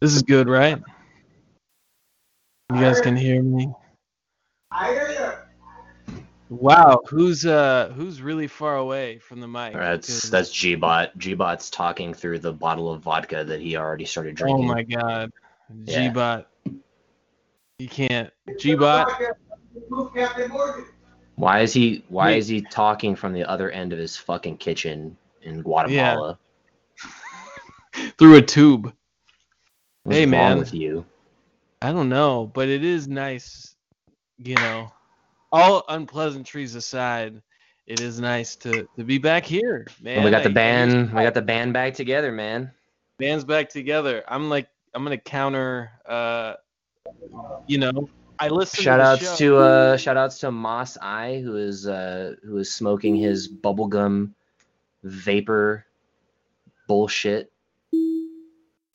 This is good, right? You guys can hear me. I hear you. Wow, who's uh who's really far away from the mic? That's Because- that's Gbot. Gbot's talking through the bottle of vodka that he already started drinking. Oh my god. Yeah. Gbot. You can't. Gbot. Move Captain Morgan. Why is he why is he talking from the other end of his fucking kitchen in Guatemala? through a tube. What's Hey, wrong man. with you? I don't know, but it is nice, you know. All unpleasantries aside, it is nice to to be back here, man. We got the I- I band we got the band back together, man. band's back together. I'm like I'm gonna counter uh you know, I listen Shout to outs to uh shout outs to Moss Eye who is uh who is smoking his bubblegum vapor bullshit.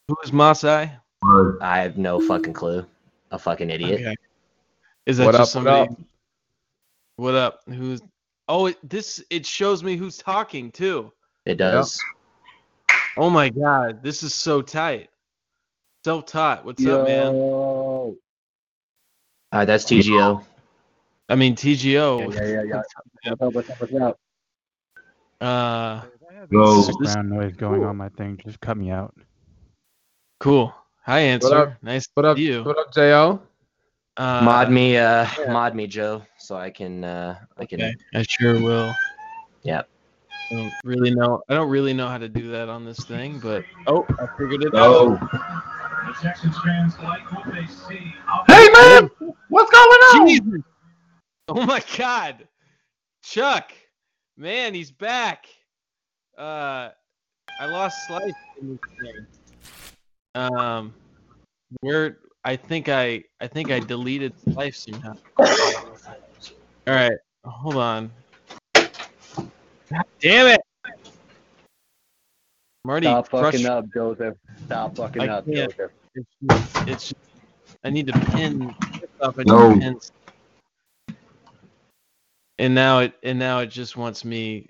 Who's Masai? I have no fucking clue. A fucking idiot. Okay. Is that What just up, what somebody? up? What up? Who's Oh, it, this it shows me who's talking too. It does. Oh my god, this is so tight. So tight. What's up, man? All right, that's TGO. I mean TGO. Yeah, yeah, yeah. What's up, what's up, what's up? Uh Go. this- background noise going on my thing. Just cut me out. cool. Hi, answer. up? Nice What up, you. what up, JO? Uh, mod me, uh, mod me, Joe, so I can, uh, I can. Okay, I sure will. Yep. I don't really know. I don't really know how to do that on this thing, but oh, I figured it Go. out. The Texans fans like what they see. Hey man, what's going on? Jesus! Oh my God, Chuck, man, he's back. Uh, I lost Slice in this thing. Um, where I think I I think I deleted life somehow. All right, hold on. God damn it! Marty, Stop fucking up, Joseph. Stop fucking I up, can't. Joseph. It's just, it's I need to pin stuff. I need No. to pin. And now it and now it just wants me.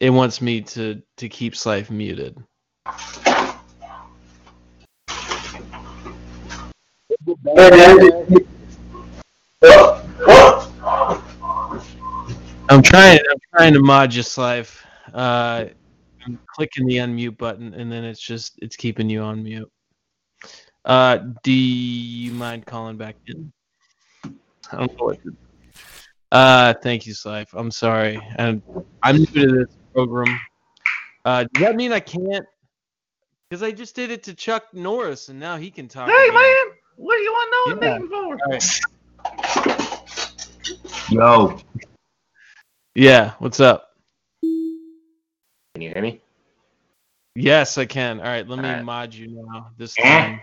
It wants me to to keep Slife muted. I'm trying. I'm trying to mod your Slife. Uh, I'm clicking the unmute button, and then it's just it's keeping you on mute. Uh, do you mind calling back in? I don't know what to. Uh, thank you, Slife. I'm sorry, and I'm new to this program. Uh, does that mean I can't? Because I just did it to Chuck Norris, and now he can talk. Hey again. man, what do you want to know Yeah. the name for? All right. Yo, Yeah. What's up? Can you hear me? Yes, I can. All right, let me All right. mod you now. This Eh. time.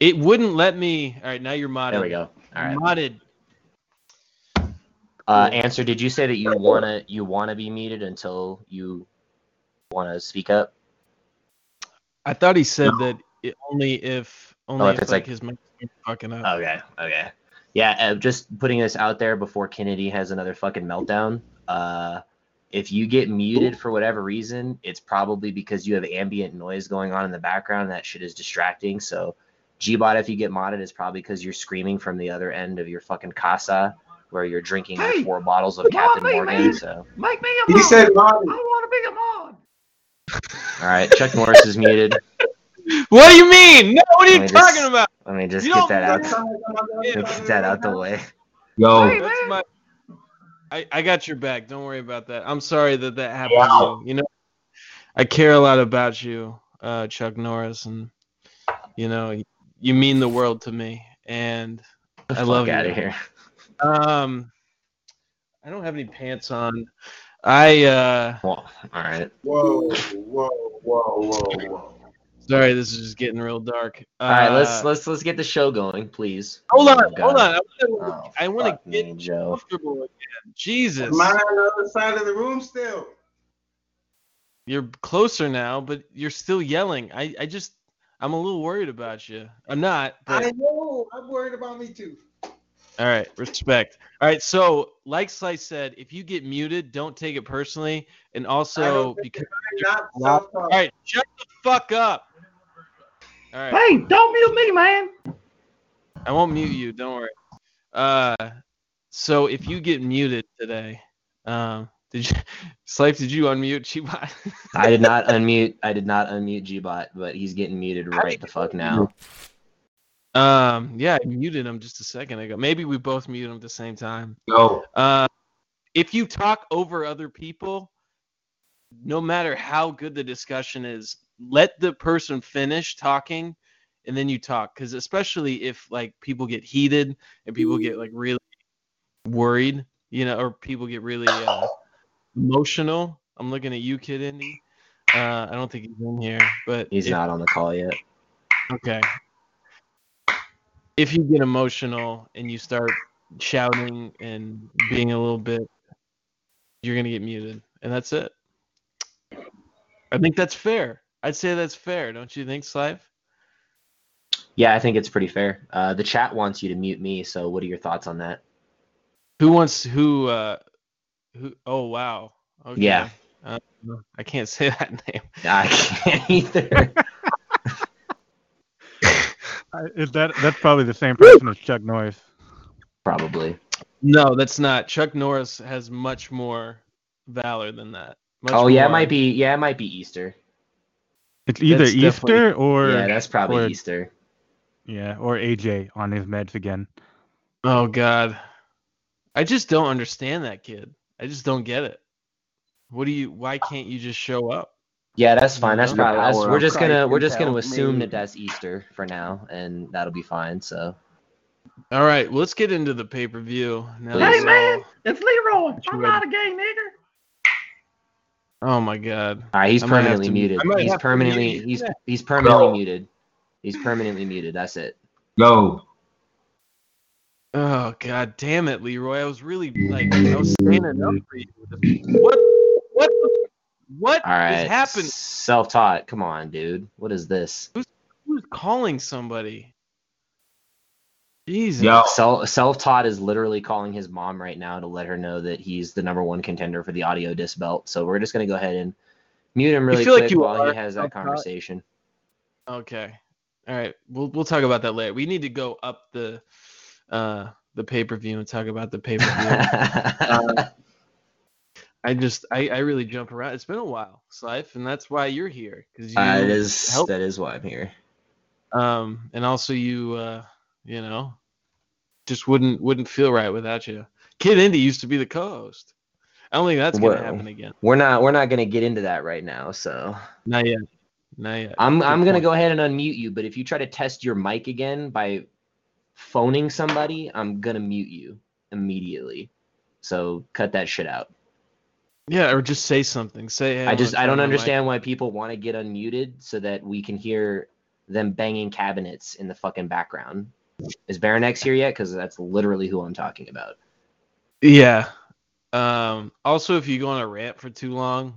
It wouldn't let me. All right, now you're modded. There we go. All right. Modded. Uh, answer. Did you say that you wanna you wanna be muted until you wanna speak up? I thought he said that it only if only Oh, if, if it's like, like- his mic fucking up. Okay. Okay. Yeah. Uh, just putting this out there before Kennedy has another fucking meltdown. Uh, if you get muted for whatever reason, it's probably because you have ambient noise going on in the background. That shit is distracting. So, Gbot, if you get modded, it's probably because you're screaming from the other end of your fucking casa where you're drinking Hey, four bottles of Captain me, Morgan. man. So, make me a mod. He said, I want to be a mod. all right, Chuck Norris is muted. What do you mean? No, what are you Let just- talking about? Let me just You get that out. know- Let me get that out the way. Yo, That's my. I, I got your back. Don't worry about that. I'm sorry that that happened to you. You know, I care a lot about you, uh, Chuck Norris, and you know, you mean the world to me, and I love out you. of here. Um, I don't have any pants on. I uh, Well, all right. whoa, whoa, whoa, whoa, whoa. Sorry, this is just getting real dark. Uh, All right, let's let's let's get the show going, please. hold Oh, on, hold on. I wanna, Oh, I want fuck to get me, Joe. comfortable again. Jesus, Am I on the other side of the room still? you're closer now, but you're still yelling. I, I just, I'm a little worried about you. I'm not, but I know. I'm worried about me too. all right, respect. All right, so like Slice said, if you get muted, don't take it personally, and also don't think because I'm not all shut the fuck up. All right. Hey, don't mute me, man. I won't mute you. Don't worry. Uh, so if you get muted today, um, did you, Slife? Did you unmute Gbot? I did not unmute. I did not unmute Gbot, but he's getting muted right the fuck now. um, yeah, I muted him just a second ago. Maybe we both muted him at the same time. Go. Uh, if you talk over other people, no matter how good the discussion is, let the person finish talking, and then you talk. Because especially if like people get heated and people get like really worried, you know, or people get really uh, emotional. I'm looking at you, Kid Indy. Uh, I don't think he's in here, but He's if- not on the call yet. Okay. If you get emotional and you start shouting and being a little bit, you're gonna get muted, and that's it. I think that's fair. I'd say that's fair, don't you think, Slive? Yeah, I think it's pretty fair. Uh, the chat wants you to mute me, so what are your thoughts on that? Who wants who? Uh, who? Oh wow. Okay. Yeah. Uh, I can't say that name. I can't either. I, is that that's probably the same person as Chuck Norris. Probably. No, that's not. Chuck Norris has much more valor than that. Much oh yeah, it might be. Yeah, it might be Easter. It's either That's Easter or yeah, that's probably or- Easter. yeah, or AJ on his meds again. Oh God, I just don't understand that kid. I just don't get it. What do you? Why can't you just show up? Yeah, that's fine. That's The probably. That's, we're just gonna we're just gonna assume me. that that's Easter for now, and that'll be fine. So All right, well, let's get into the pay per view now. Hey, man, it's Leroy. What I'm ready? not a gay nigger. All- Oh my God. all right, he's I permanently to- muted. He's permanently mute you. he's he's permanently Go. muted. He's permanently muted. That's it. Go. Oh God, damn it, Leroy. I was really like, I was standing up for you. What? What? the- What All right. is happening? Self-taught. Come on, dude. What is this? Who's calling somebody? Jesus. Yo. Self self-taught is literally calling his mom right now to let her know that he's the number one contender for the audio disc belt. So we're just gonna go ahead and mute him really feel like quick you while are he has that conversation. Okay. All right. We'll we'll talk about that later. We need to go up the uh the pay per view and talk about the pay per view. Uh, I just I, I really jump around. It's been a while, Slife, and that's why you're here because you Uh, it is help. that is why I'm here. Um, and also you uh you know just wouldn't wouldn't feel right without you. Kid Indy used to be the co-host. I don't think that's gonna happen again. We're not we're not gonna get into that right now. So Not yet. Not yet. I'm Good I'm gonna go ahead and unmute you. But if you try to test your mic again by phoning somebody, I'm gonna mute you immediately. So cut that shit out. Yeah, or just say something. Say hey, I just I don't my mic understand why people want to get unmuted so that we can hear them banging cabinets in the fucking background. Is Baronex here yet? Because that's literally who I'm talking about. Yeah. Um, also, if you go on a rant for too long,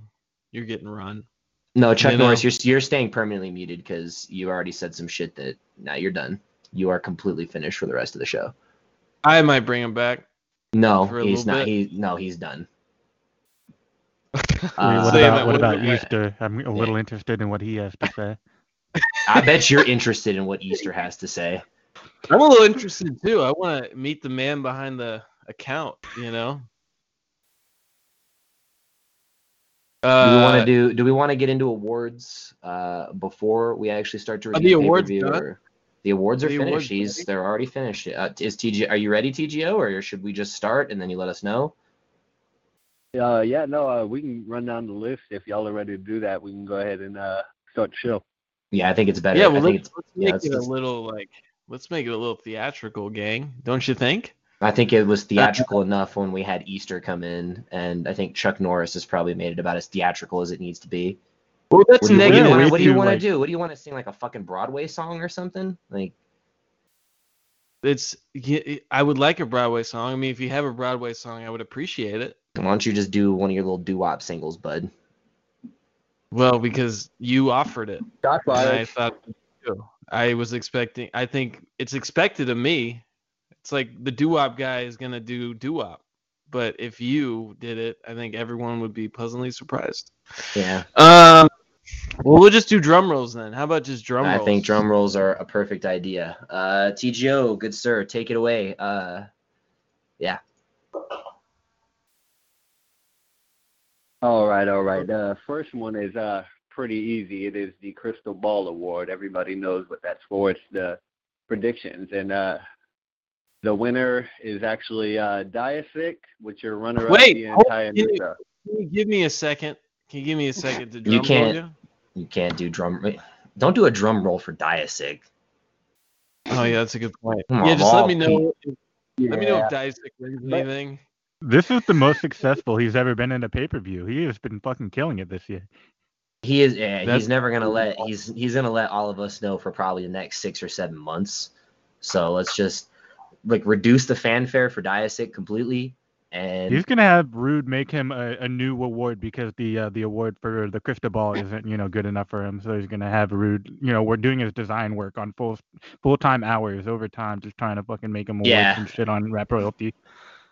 you're getting run. No, Chuck You know. Norris, you're you're staying permanently muted because you already said some shit that now you're done. You are completely finished for the rest of the show. I might bring him back. No, he's not. bit. He no, he's done. Wait, Uh, what Saying about what about Easter? I'm a little interested in what he has to say. I bet you're interested in what Easter has to say. I'm a little interested too. I want to meet the man behind the account. You know. Do we want Uh, to do? Do we want to get into awards uh, before we actually start to review the awards or- The awards are The awards finished. He's, they're already finished. Uh, is TG? Are you ready, TGO, or should we just start and then you let us know? Uh, yeah, no, uh, we can run down the list if y'all are ready to do that. We can go ahead and uh, start the show. Yeah, I think it's better. yeah. I Well, think let's, it's, let's yeah, make let's- it a little like. Let's make it a little theatrical, gang. Don't you think? I think it was theatrical enough when we had Easter come in, and I think Chuck Norris has probably made it about as theatrical as it needs to be. Well, that's What do you, what do you negative. wanna- what do you want to like- do? What do you want to sing like a fucking Broadway song or something? Like It's. I would like a Broadway song. I mean, if you have a Broadway song, I would appreciate it. why don't you just do one of your little doo-wop singles, bud? Well, because you offered it. Shots And I thought too. I was expecting. I think it's expected of me. It's like the doo-wop guy is gonna do doo-wop, but if you did it, I think everyone would be pleasantly surprised. Yeah. Um. Well, we'll just do drum rolls then. How about just drum rolls? I think drum rolls are a perfect idea. Uh, TGO, good sir, take it away. Uh, yeah. All right, all right. The first one is uh pretty easy. It is the Crystal Ball Award. Everybody knows what that's for. It's the predictions, and uh the winner is actually uh Diasic, which your runner-up Wait, the entire can you- Can you give me a second? Can you give me a second to drum You can't- you? You can't do drum. Don't do a drum roll for Diasic. Oh yeah, that's a good point. Come yeah, on, just let me know. Let me know if Diasic wins But- anything. This is the most successful he's ever been in a pay per view. He has been fucking killing it this year. He is. Yeah, That's- he's never gonna let. He's he's gonna let all of us know for probably the next six or seven months. So let's just like reduce the fanfare for Diasic completely. And He's gonna have Rude make him a, a new award because the uh, the award for the crystal ball isn't you know good enough for him. So he's gonna have Rude. You know, we're doing his design work on full full time hours overtime, just trying to fucking make him awards Yeah. and shit on rap royalty.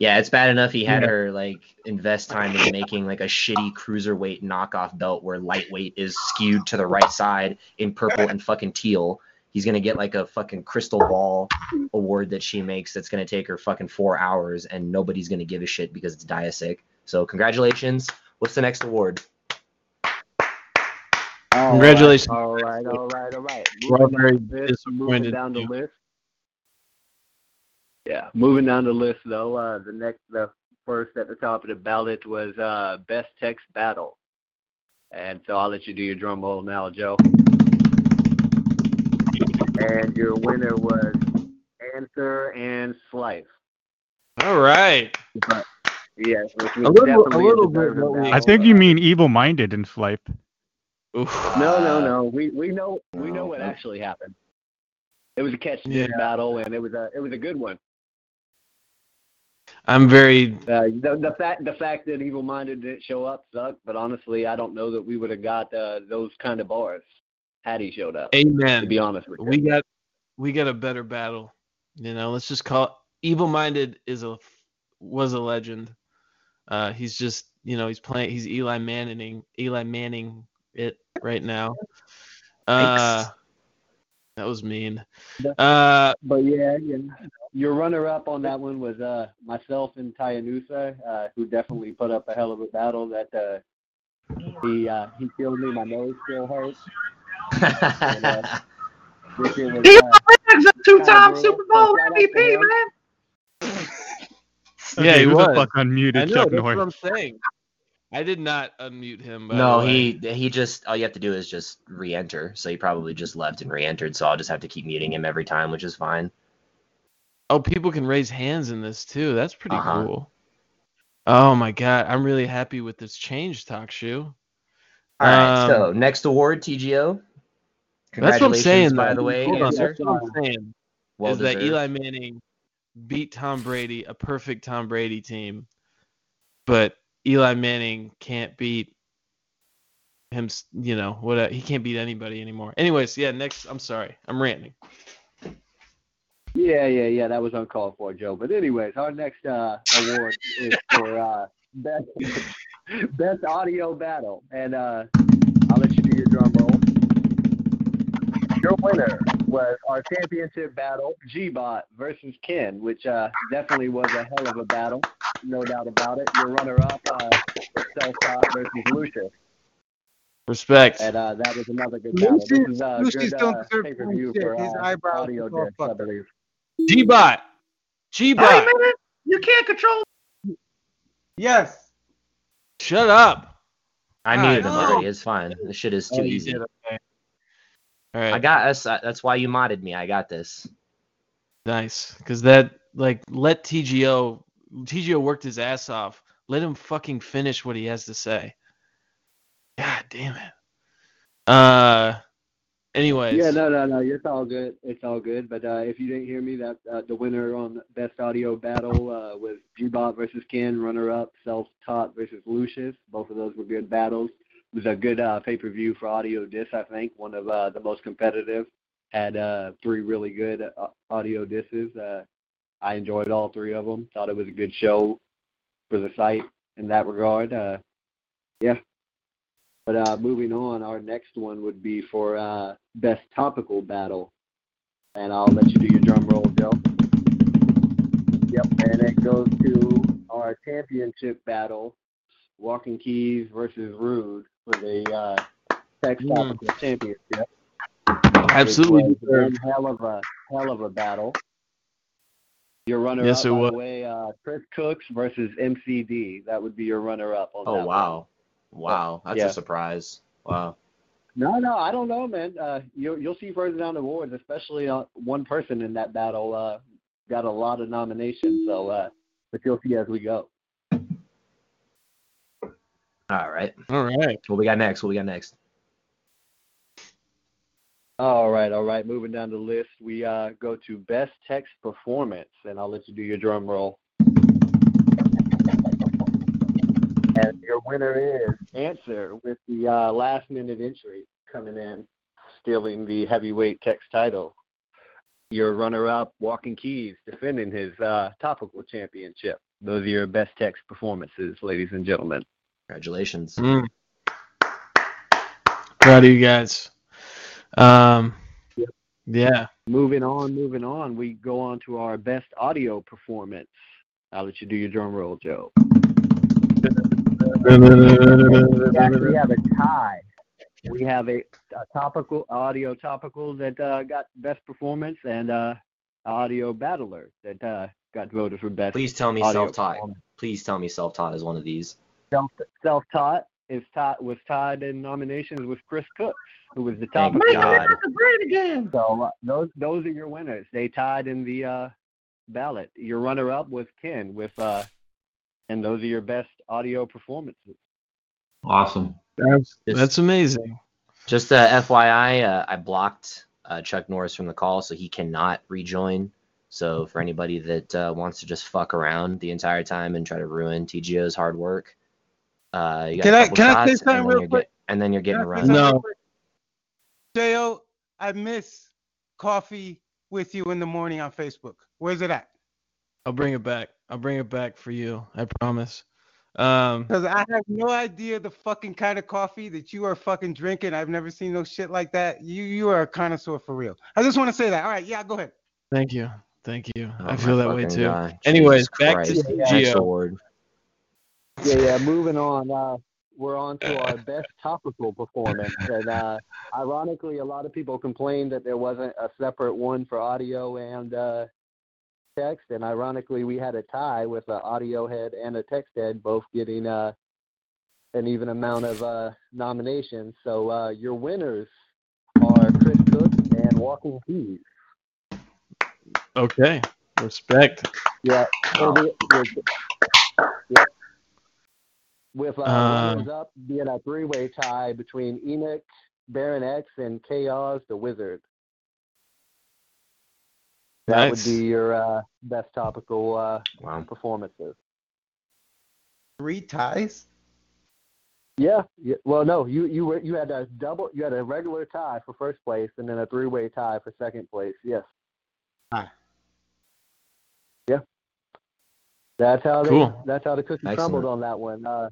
Yeah, it's bad enough he had Yeah. her like invest time in making like a shitty cruiserweight knockoff belt where lightweight is skewed to the right side in purple and fucking teal. He's gonna get like a fucking crystal ball award that she makes that's gonna take her fucking four hours and nobody's gonna give a shit because it's Diasic. So congratulations. What's the next award? All Congratulations. Right, all right, all right, all right. We're Moving very down the list, moving disappointed down the list. Yeah, moving down the list though. Uh, the next, the first at the top of the ballot was uh, best text battle, and so I'll let you do your drum roll now, Joe. And your winner was Answer and Slice. All right. Yes, which A little- a little bit deserving what we- battle. I think you mean evil minded in Slife. Oof. No, no, no. We we know we know what actually happened. It was a catch Yeah. battle, and it was a it was a good one. I'm very. Uh, the the fact the fact that Evil Minded didn't show up sucked, but honestly, I don't know that we would have got uh, those kind of bars had he showed up. Amen. To be honest with you. We got we got a better battle. You know, let's just call it Evil Minded is a was a legend. Uh he's just, you know, he's playing he's Eli Manning Eli Manning it right now. Uh that was mean. Uh But yeah, yeah. Your runner up on that one was uh myself and Tyanusa, uh, who definitely put up a hell of a battle. That uh, he uh, he killed me. My nose still hurts. This year was, He uh, was a two-time Super. Bowl Shout out to MVP, him. man. Yeah, he who the was. fuck unmuted I know Chuck that's Norris? what I'm saying. I did not unmute him. By no, the way. he he just all you have to do is just re-enter. So he probably just left and re-entered. So I'll just have to keep muting him every time, which is fine. Oh, people can raise hands in this too. That's pretty Uh-huh. cool. Oh my god, I'm really happy with this change, TalkShoe. All right. Um, so next award, TGO. That's what I'm saying. by though. the way, Hold on. That's what I'm saying. Well is that. Eli Manning beat Tom Brady, a perfect Tom Brady team, but Eli Manning can't beat him. You know what? He can't beat anybody anymore. Anyways, yeah. Next, I'm sorry, I'm ranting. Yeah, yeah, yeah. That was uncalled for, Joe. But anyways, our next uh, award is for uh, best best audio battle, and uh, I'll let you do your drum roll. Your winner was our championship battle, G-Bot versus Ken, which uh, definitely was a hell of a battle, no doubt about it. Your runner-up, uh, was Self-Taught versus Lucius, Respect. and uh, that was another good battle. This is uh, Lucius good don't uh, deserve pay-per-view shit. for His uh, eyebrows audio is all I fucked. believe. G-Bot. G-Bot. man, you can't control. Yes. Shut up. I God, muted him already. It's fine. This shit is too Oh, easy. okay. All right. I got us. That's why you modded me. I got this. Nice, because that like let TGO TGO worked his ass off. Let him fucking finish what he has to say. God damn it. Uh, anyways. Yeah, no, no, no. It's all good. It's all good. But uh, if you didn't hear me, that uh, the winner on best audio battle uh, was G-Bot versus Ken. Runner-up, Self-Taught versus Lucius. Both of those were good battles. It was a good uh, pay-per-view for audio disc. I think one of uh, the most competitive. Had uh, three really good uh, audio discs. Uh, I enjoyed all three of them. Thought it was a good show for the site in that regard. Uh, yeah. But uh, moving on, our next one would be for uh, best topical battle, and I'll let you do your drum roll, Joe. Yep, and it goes to our championship battle, Walking Keys versus Rude for the uh, Mm. Topical Championship. Absolutely It was deserved. hell of a hell of a battle. Your runner Yes, up, by was. the way, uh, Chris Cooks versus MCD. That would be your runner up Oh that one. Wow, wow, that's Yeah. a surprise. Wow. No, no, I don't know, man. Uh, you'll you'll see further down the boards, especially uh, one person in that battle uh, got a lot of nominations. So, uh, but you'll see as we go. All right. All right. What we got next? What we got next? All right, all right. Moving down the list, we uh, go to best text performance, and I'll let you do your drum roll. Your winner is Answer with the uh, last minute entry coming in, stealing the heavyweight text title. Your runner up, Walking Keys, defending his uh, topical championship. Those are your best text performances, ladies and gentlemen. Congratulations. Mm. Proud of you guys. Um, Yep. yeah. Moving on, moving on, we go on to our best audio performance. I'll let you do your drum roll, Joe. We actually have a tie. We have a, a topical audio topical that uh, got best performance and uh, audio battler that uh, got voted for best. Please tell me self-taught. Please tell me self-taught is one of these. Self self-taught is tied was tied in nominations with Chris Cooks, who was the Thank topical. God. Great again. So uh, those those are your winners. They tied in the uh, ballot. Your runner-up was Ken with, uh, and those are your best audio performances. Awesome. That's, Just- that's amazing. Just uh, FYI, uh, I blocked uh, Chuck Norris from the call, so he cannot rejoin. So for anybody that uh, wants to just fuck around the entire time and try to ruin TGO's hard work, uh, you got Can a I- couple can I shots, say and something real quick? get- and then you're getting Can I say run. No. real? Jo, I miss coffee with you in the morning on Facebook. Where's it at? I'll bring it back. I'll bring it back for you. I promise. Um, Because I have no idea the fucking kind of coffee that you are fucking drinking. I've never seen no shit like that. You you are a connoisseur for real. I just want to say that. All right, yeah, go ahead. thank you. Thank you. Oh, I feel that way too. God. Anyways, Jesus back Christ. to Yeah, Geo. Yeah, yeah. Moving on, uh, we're on to our best topical performance, and uh, ironically, a lot of people complained that there wasn't a separate one for audio and uh, text, and ironically, we had a tie with an audio head and a text head, both getting uh, an even amount of uh, nominations. So uh, your winners are Chris Cook and Walking Keys. Okay. Respect. Yeah. so the- with, yeah. With uh, Um, up being a three way tie between Enoch, Baron X, and Chaos the Wizard. That Nice. would be your uh, best topical uh, Wow. performances. Three ties. Yeah, yeah. Well, no, you you were you had a double, you had a regular tie for first place, and then a three way tie for second place. Yes. Ah. Yeah. That's how they. Cool. That's how the cookie Excellent. crumbled on that one. Uh,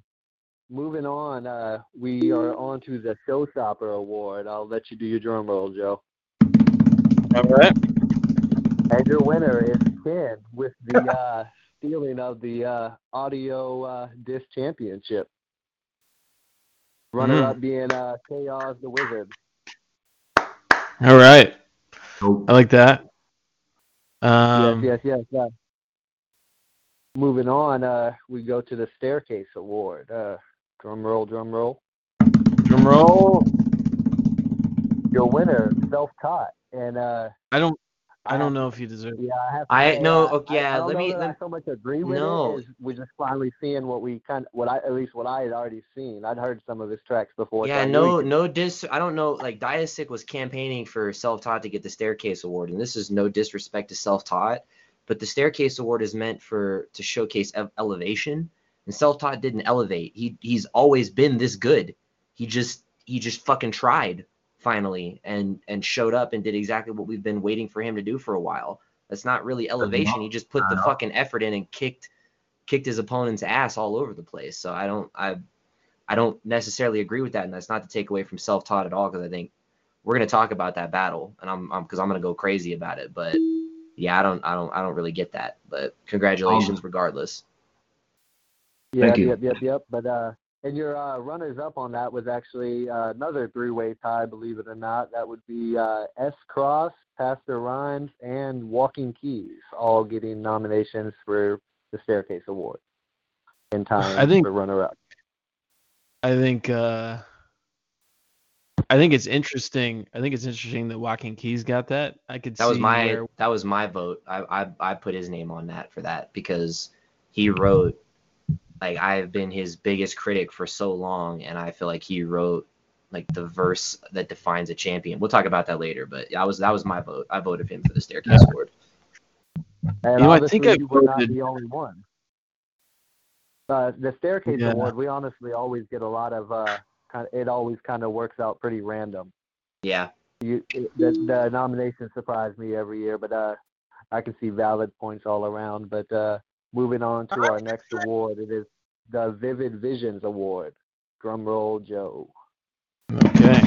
moving on, uh, we are on to the Showstopper Award. I'll let you do your drum roll, Joe. All right. And your winner is Ken with the uh, stealing of the uh, audio uh, disc championship. Runner Mm. up being uh, Chaos the Wizard. All right. I like that. Um, yes, yes, yes. yes. Moving on, uh, we go to the Staircase Award. Uh, drum roll, drum roll. Drum roll. Your winner, self-taught, and uh, I don't. I I don't know if you deserve. yeah, I have to I- no, uh, okay, yeah, I let know me- let- I so much agree with No. it. We're just finally seeing what we kind, of what I at least what I had already seen. I'd heard some of his tracks before. Yeah, no, could- no dis. I don't know. Like Diasic was campaigning for self-taught to get the Staircase Award, and this is no disrespect to self-taught, but the Staircase Award is meant for to showcase ev- elevation, and self-taught didn't elevate. He he's always been this good. He just he just fucking tried finally and and showed up and did exactly what we've been waiting for him to do for a while. That's not really elevation. He just put the fucking effort in and kicked kicked his opponent's ass all over the place. So I don't I I don't necessarily agree with that, and that's not to take away from self-taught at all, because I think we're gonna talk about that battle, and I'm because I'm, gonna go crazy about it. But yeah, I don't I don't I don't really get that. But congratulations, regardless. Yeah, Thank you. yep, yep, yep. But uh, and your uh, runners up on that was actually uh, another three-way tie, believe it or not. That would be uh, S. Cross, Pastor Rhymes, and Walking Keys, all getting nominations for the Staircase Award in time I think- for runner-up. I think uh I think it's interesting. I think it's interesting that Walking Keys got that. I could That was my where that was my vote. I, I I put his name on that for that because he wrote like I've been his biggest critic for so long, and I feel like he wrote like the verse that defines a champion. We'll talk about that later, but that was that was my vote. I voted him for the staircase award. And You know, I think I you were not voted- the only one. Uh, the Staircase Yeah. Award, we honestly always get a lot of. Uh, kind it always kind of works out pretty random. Yeah, You, it- the, the nominations surprise me every year, but uh, I can see valid points all around. But uh, moving on to our next award, it is the Vivid Visions Award. Drum roll, Joe. Okay.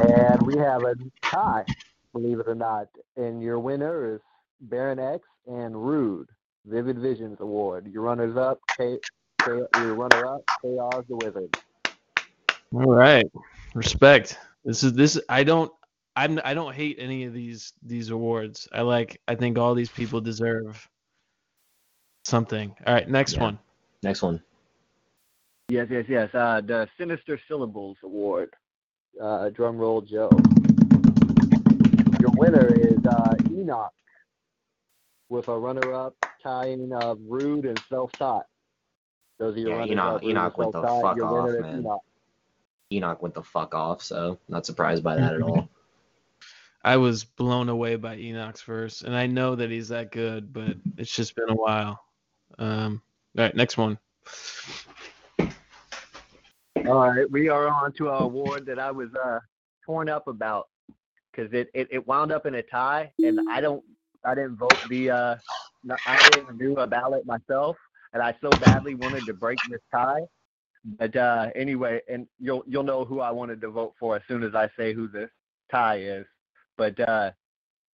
And we have a tie, believe it or not. And your winner is Baron X and Rude. Vivid Visions Award. Your runners up, K, K, your runner up, Chaos the Wizard. All right. Respect. This is this I don't I'm I don't hate any of these these awards. I like I think all these people deserve something. All right, next Yeah. one. next one. Yes, yes, yes. Uh, the Sinister Syllables Award. Uh, drum roll, Joe. Your winner is uh, Enoch, with a runner-up tying of Rude and Self-Taught. Those are your Yeah, runners Enoch- up. Rude Enoch went the fuck Your off, man. Enoch. Enoch went the fuck off, so not surprised by that at all. I was blown away by Enoch's verse, and I know that he's that good, but it's just been a while. Um, all right, next one. All right, we are on to our award that I was uh, torn up about because it, it, it wound up in a tie, and I don't I didn't vote the uh, I didn't do a ballot myself, and I so badly wanted to break this tie. But uh, anyway, and you'll you'll know who I wanted to vote for as soon as I say who this tie is. But uh,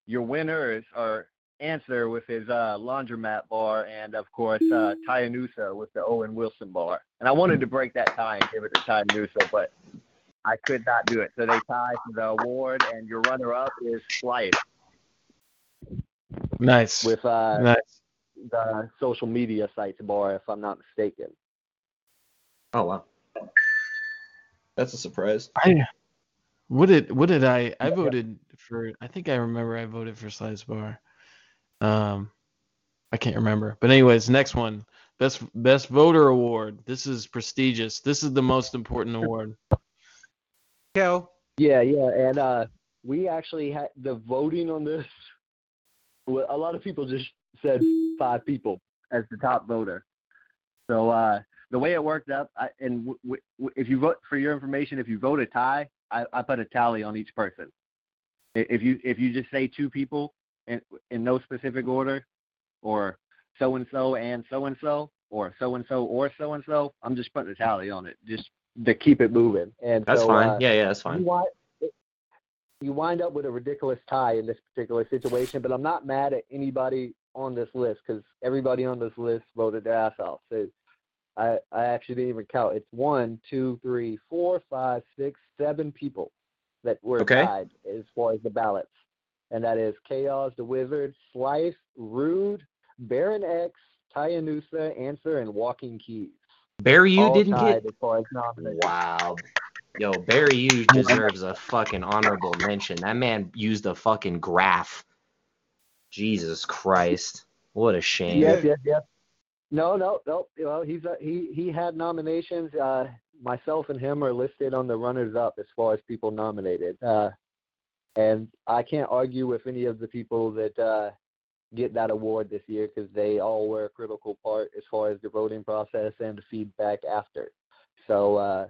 your winners are Answer with his uh, laundromat bar, and of course uh, Tyanusa with the Owen Wilson bar. And I wanted to break that tie and give it to Tyanusa, but I could not do it. So they tie for the award, and your runner-up is Slice Nice. with uh, nice. the social media sites bar, if I'm not mistaken. Oh wow, that's a surprise. I what did what did I I voted for I think I remember I voted for Slice Bar. Um I can't remember. But anyways, next one. Best best voter award. This is prestigious. This is the most important award. Kel, Yeah, yeah, and uh, we actually had the voting on this. A lot of people just said five people as the top voter. So uh, the way it worked up, I, and w- w- w- if you vote for your information, if you vote a tie, I, I put a tally on each person. If you if you just say two people in in no specific order, or so and so and so and so, or so and so or so and so, I'm just putting a tally on it just to keep it moving. And That's so, fine. uh, yeah, yeah, that's you fine. wind, you wind up with a ridiculous tie in this particular situation, but I'm not mad at anybody on this list because everybody on this list voted their ass off. So I, I actually didn't even count. It's one, two, three, four, five, six, seven people that were Okay. tied as far as the ballots. And that is Chaos, the Wizard, Slice, Rude, Baron X, Tyanusa, Answer, and Walking Keys. Barry, you All didn't get. as far as nominated. Wow. Yo, Barry, you deserves a fucking honorable mention. That man used a fucking graph. Jesus Christ. What a shame. Yes, yes, yes. No, no, no. Well, he's uh, he he had nominations. Uh, myself and him are listed on the runners-up as far as people nominated. Uh, and I can't argue with any of the people that uh, get that award this year because they all were a critical part as far as the voting process and the feedback after. So uh,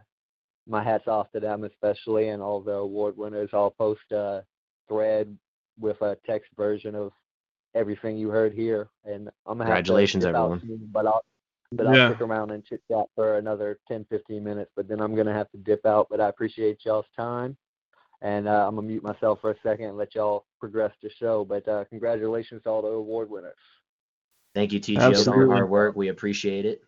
my hats off to them especially, and all the award winners. I'll post a thread with a text version of everything you heard here, and I'm gonna have to Congratulations, everyone. soon, but I'll but I'll stick around and chit chat for another 10, 15 minutes. But then I'm gonna have to dip out. But I appreciate y'all's time, and uh, I'm gonna mute myself for a second and let y'all progress the show. But uh, congratulations to all the award winners. Thank you, TGO, for your Absolutely. hard work. We appreciate it.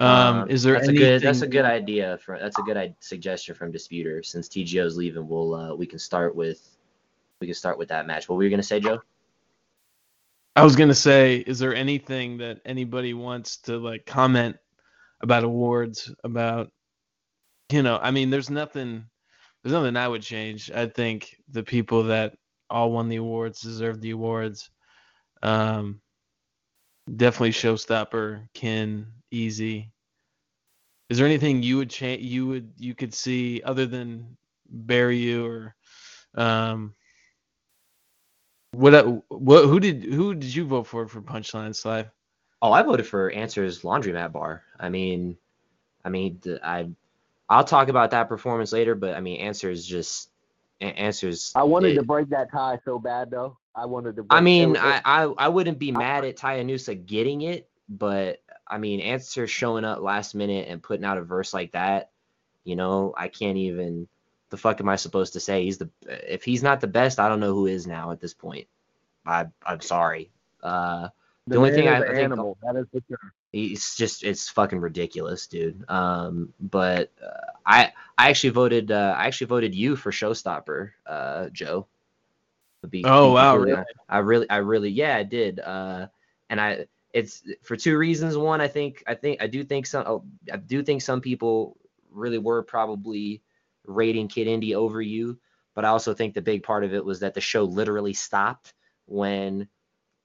Um, is there that's anything? a good that's a good idea for that's a good I- suggestion from Disputer. Since TGO's leaving, we'll uh, we can start with we can start with that match. What were you gonna say, Joe? I was gonna say, is there anything that anybody wants to like comment about awards? About you know, I mean, there's nothing, there's nothing I would change. I think the people that all won the awards deserve the awards. Um, definitely showstopper, Ken, Easy. Is there anything you would change? You would you could see other than Barry you or um what what who did who did you vote for for Punchline Live? Oh, I voted for Answer's laundromat bar. I mean, I mean, I I'll talk about that performance later, but I mean, Answer's just Answer's. I wanted it- to break that tie so bad though. I wanted to. Break, I mean, I, I I wouldn't be mad at Tyanusa getting it, but I mean, Answer showing up last minute and putting out a verse like that, you know, I can't even. The fuck am I supposed to say? He's the if he's not the best, I don't know who is now at this point. I I'm sorry. Uh, the, only thing I, an I think animal. That is for sure. it's just it's fucking ridiculous, dude. Um, but uh, I I actually voted uh, I actually voted you for Showstopper, uh, Joe. Be- Oh, be wow, really? I really I really yeah I did. Uh, and I it's for two reasons. One, I think I think I do think some oh, I do think some people really were probably rating Kid Indy over you, but I also think the big part of it was that the show literally stopped when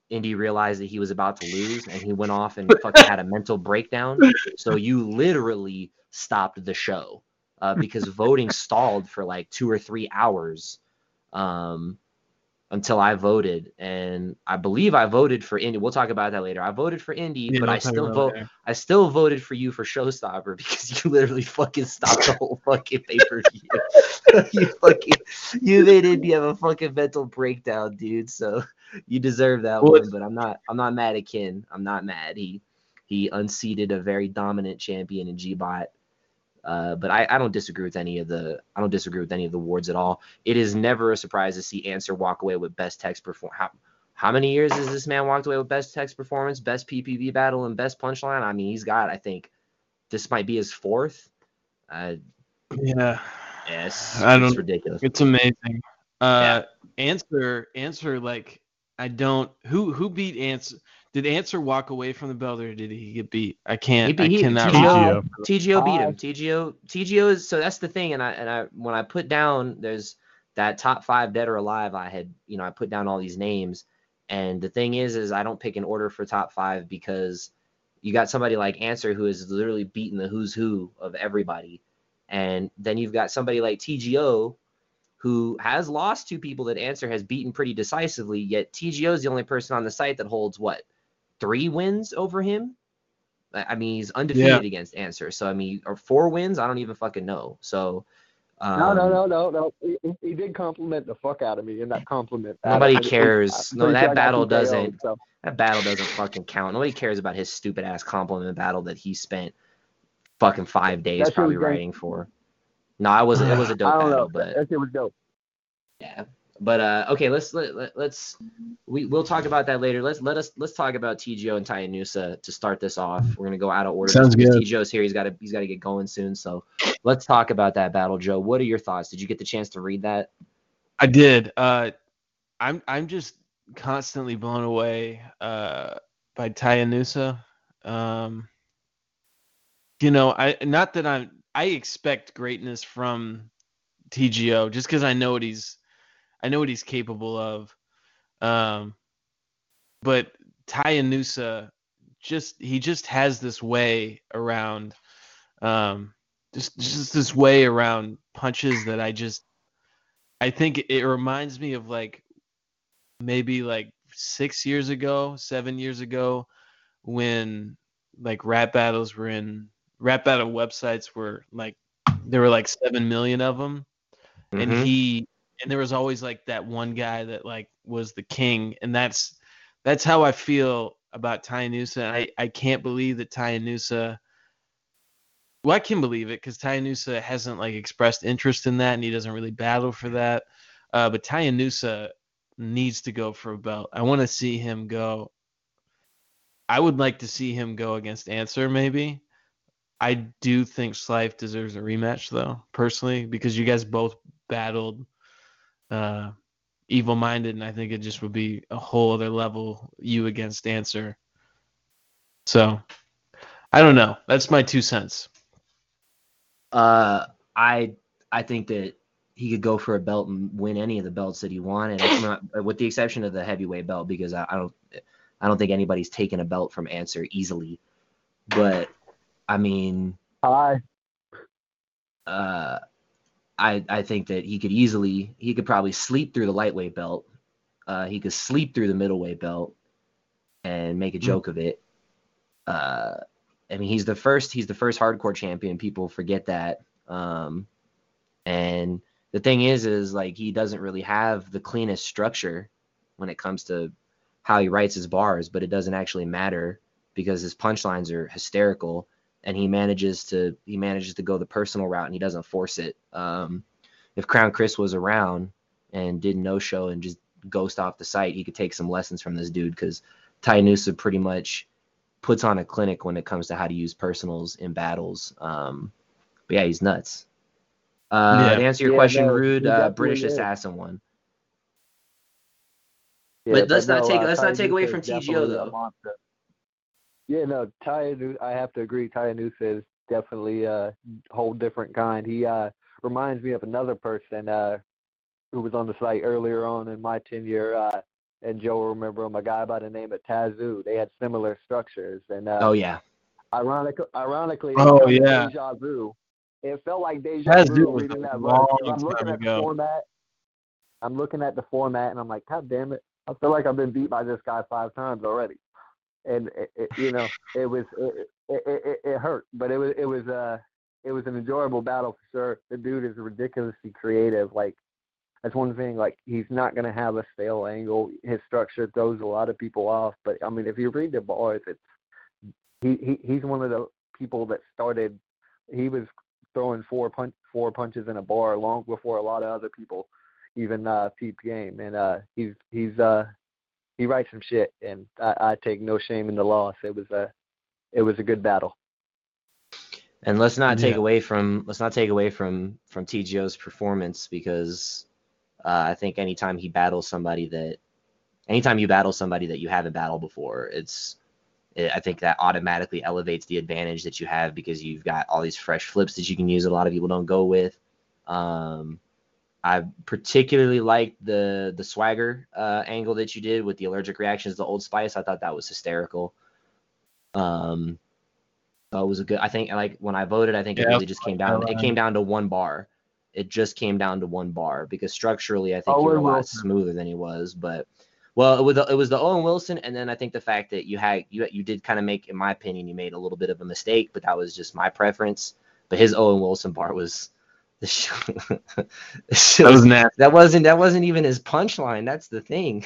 Indy realized that he was about to lose and he went off and fucking had a mental breakdown. So you literally stopped the show uh, because voting stalled for like two or three hours um, until I voted. And I believe I voted for Indy. We'll talk about that later. I voted for Indy, Yeah, but I still vote. later. I still voted for you for Showstopper because you literally fucking stopped the whole fucking pay per view. you fucking you made Indy have a fucking mental breakdown, dude. So you deserve that Well, one. But I'm not I'm not mad at Ken. I'm not mad. He he unseated a very dominant champion in Gbot. Uh, but I, I don't disagree with any of the I don't disagree with any of the awards at all. It is never a surprise to see Answer walk away with best text perform. How, how many years has this man walked away with best text performance, best PPV battle, and best punchline? I mean, he's got I think this might be his fourth. Uh, Yeah, yes, I it's don't- ridiculous. it's amazing. Uh, answer answer like I don't who who beat answer. Did answer walk away from the belt or did he get beat? I can't. He beat- I he- cannot. TGO. remember. TGO beat him. TGO TGO is so that's the thing. And I and I when I put down there's that top five dead or alive. I had you know I put down all these names, and the thing is is I don't pick an order for top five because you got somebody like Answer who has literally beaten the who's who of everybody, and then you've got somebody like TGO who has lost to people that Answer has beaten pretty decisively. Yet TGO is the only person on the site that holds what three wins over him. I I mean, he's undefeated against Answer. So I mean, or four wins? I don't even fucking know. So um, no, no, no, no, no. He, he did compliment the fuck out of me in that compliment. Nobody It- it- cares. I'm No, that sure battle TKO'd, doesn't- So. That battle doesn't fucking count. Nobody cares about his stupid ass compliment battle that he spent fucking five days That shit probably was writing for. No, I wasn't. It was a dope I don't battle, know. but That shit was dope. Yeah, but uh, okay, let's let, let let's we we'll talk about that later. Let's let us let's talk about TGO and Tyanusa to start this off. We're gonna go out of order. Sounds good. TGO's here. He's got to he's got to get going soon. So let's talk about that battle, Joe. What are your thoughts? Did you get the chance to read that? I did. Uh, I'm I'm just constantly blown away uh, by Tyanusa. Um, you know, I not that I'm I expect greatness from TGO just because I know what he's I know what he's capable of. Um, but Tyanusa just he just has this way around um just just this way around punches that I just I think it reminds me of like maybe like six years ago, seven years ago, when like rap battles were in rap battle websites were like there were like seven million of them, and Mhm. he and there was always like that one guy that like was the king, and that's that's how I feel about Tyanusa. I I can't believe that Tyanusa. Well, I can believe it because Tyanusa hasn't like expressed interest in that, and he doesn't really battle for that. Uh, but Tyanusa needs to go for a belt. I want to see him go. I would like to see him go against Answer maybe. I do think Slife deserves a rematch though, personally, because you guys both battled uh, evil minded, and I think it just would be a whole other level you against Answer. So I don't know. That's my two cents. Uh, I I think that he could go for a belt and win any of the belts that he wanted, not, with the exception of the heavyweight belt, because I, I don't I don't think anybody's taken a belt from Answer easily. But I mean, Hi. uh, I I think that he could easily he could probably sleep through the lightweight belt. Uh, he could sleep through the middleweight belt and make a joke of it. Uh, I mean, he's the first he's the first hardcore champion. People forget that. Um, and the thing is, is like he doesn't really have the cleanest structure when it comes to how he writes his bars, but it doesn't actually matter because his punchlines are hysterical and he manages to he manages to go the personal route and he doesn't force it. Um, if Crown Chris was around and did no show and just ghost off the site, he could take some lessons from this dude because Ty Nusa pretty much puts on a clinic when it comes to how to use personals in battles. Um, but yeah, he's nuts. Uh, Yeah. To answer your Yeah, question, no, Rude, uh, British is. Assassin one. Yeah, But let's not no, take- uh, let's not take away from TGO though. Yeah, no, Tyanusa, I have to agree. Tyanusa is definitely a whole different kind. He uh, reminds me of another person uh, who was on the site earlier on in my tenure, uh, and Joe will remember him, a guy by the name of Tazoo. They had similar structures, and uh, Oh yeah, Ironic, ironically, Oh, was kind of yeah. deja vu. It felt like deja Taz vu was reading that long I'm looking at the format. I'm looking at the format, and I'm like, God damn it! I feel like I've been beat by this guy five times already, and it, it, you know, it was it, it, it, hurt, but it was it was uh it was an enjoyable battle for sure. The dude is ridiculously creative. Like that's one thing. Like he's not gonna have a stale angle. His structure throws a lot of people off. But I mean, if you read the bars, it's he, he he's one of the people that started. He was throwing four punch four punches in a bar long before a lot of other people even uh, peep game. And uh, he's he's uh he writes some shit, and I, I take no shame in the loss. It was a it was a good battle. and let's not take Yeah. away from let's not take away from from TGO's performance because uh, I think anytime he battles somebody that anytime you battle somebody that you haven't battled before, it's it, I think that automatically elevates the advantage that you have because you've got all these fresh flips that you can use. A lot of people don't go with. Um, I particularly liked the the swagger uh, angle that you did with the allergic reactions the Old Spice. I thought that was hysterical. Um, so it was a good. I think like when I voted, I think it really just came down. It came down to one bar. It just came down to one bar because structurally, I think Oh, you were a lot Wilson. smoother than he was. But well, it was the, it was the Owen Wilson, and then I think the fact that you had you you did kind of make, in my opinion, you made a little bit of a mistake, but that was just my preference. But his Owen Wilson bar was the shit, the shit That was nasty. that wasn't that wasn't even his punchline. That's the thing.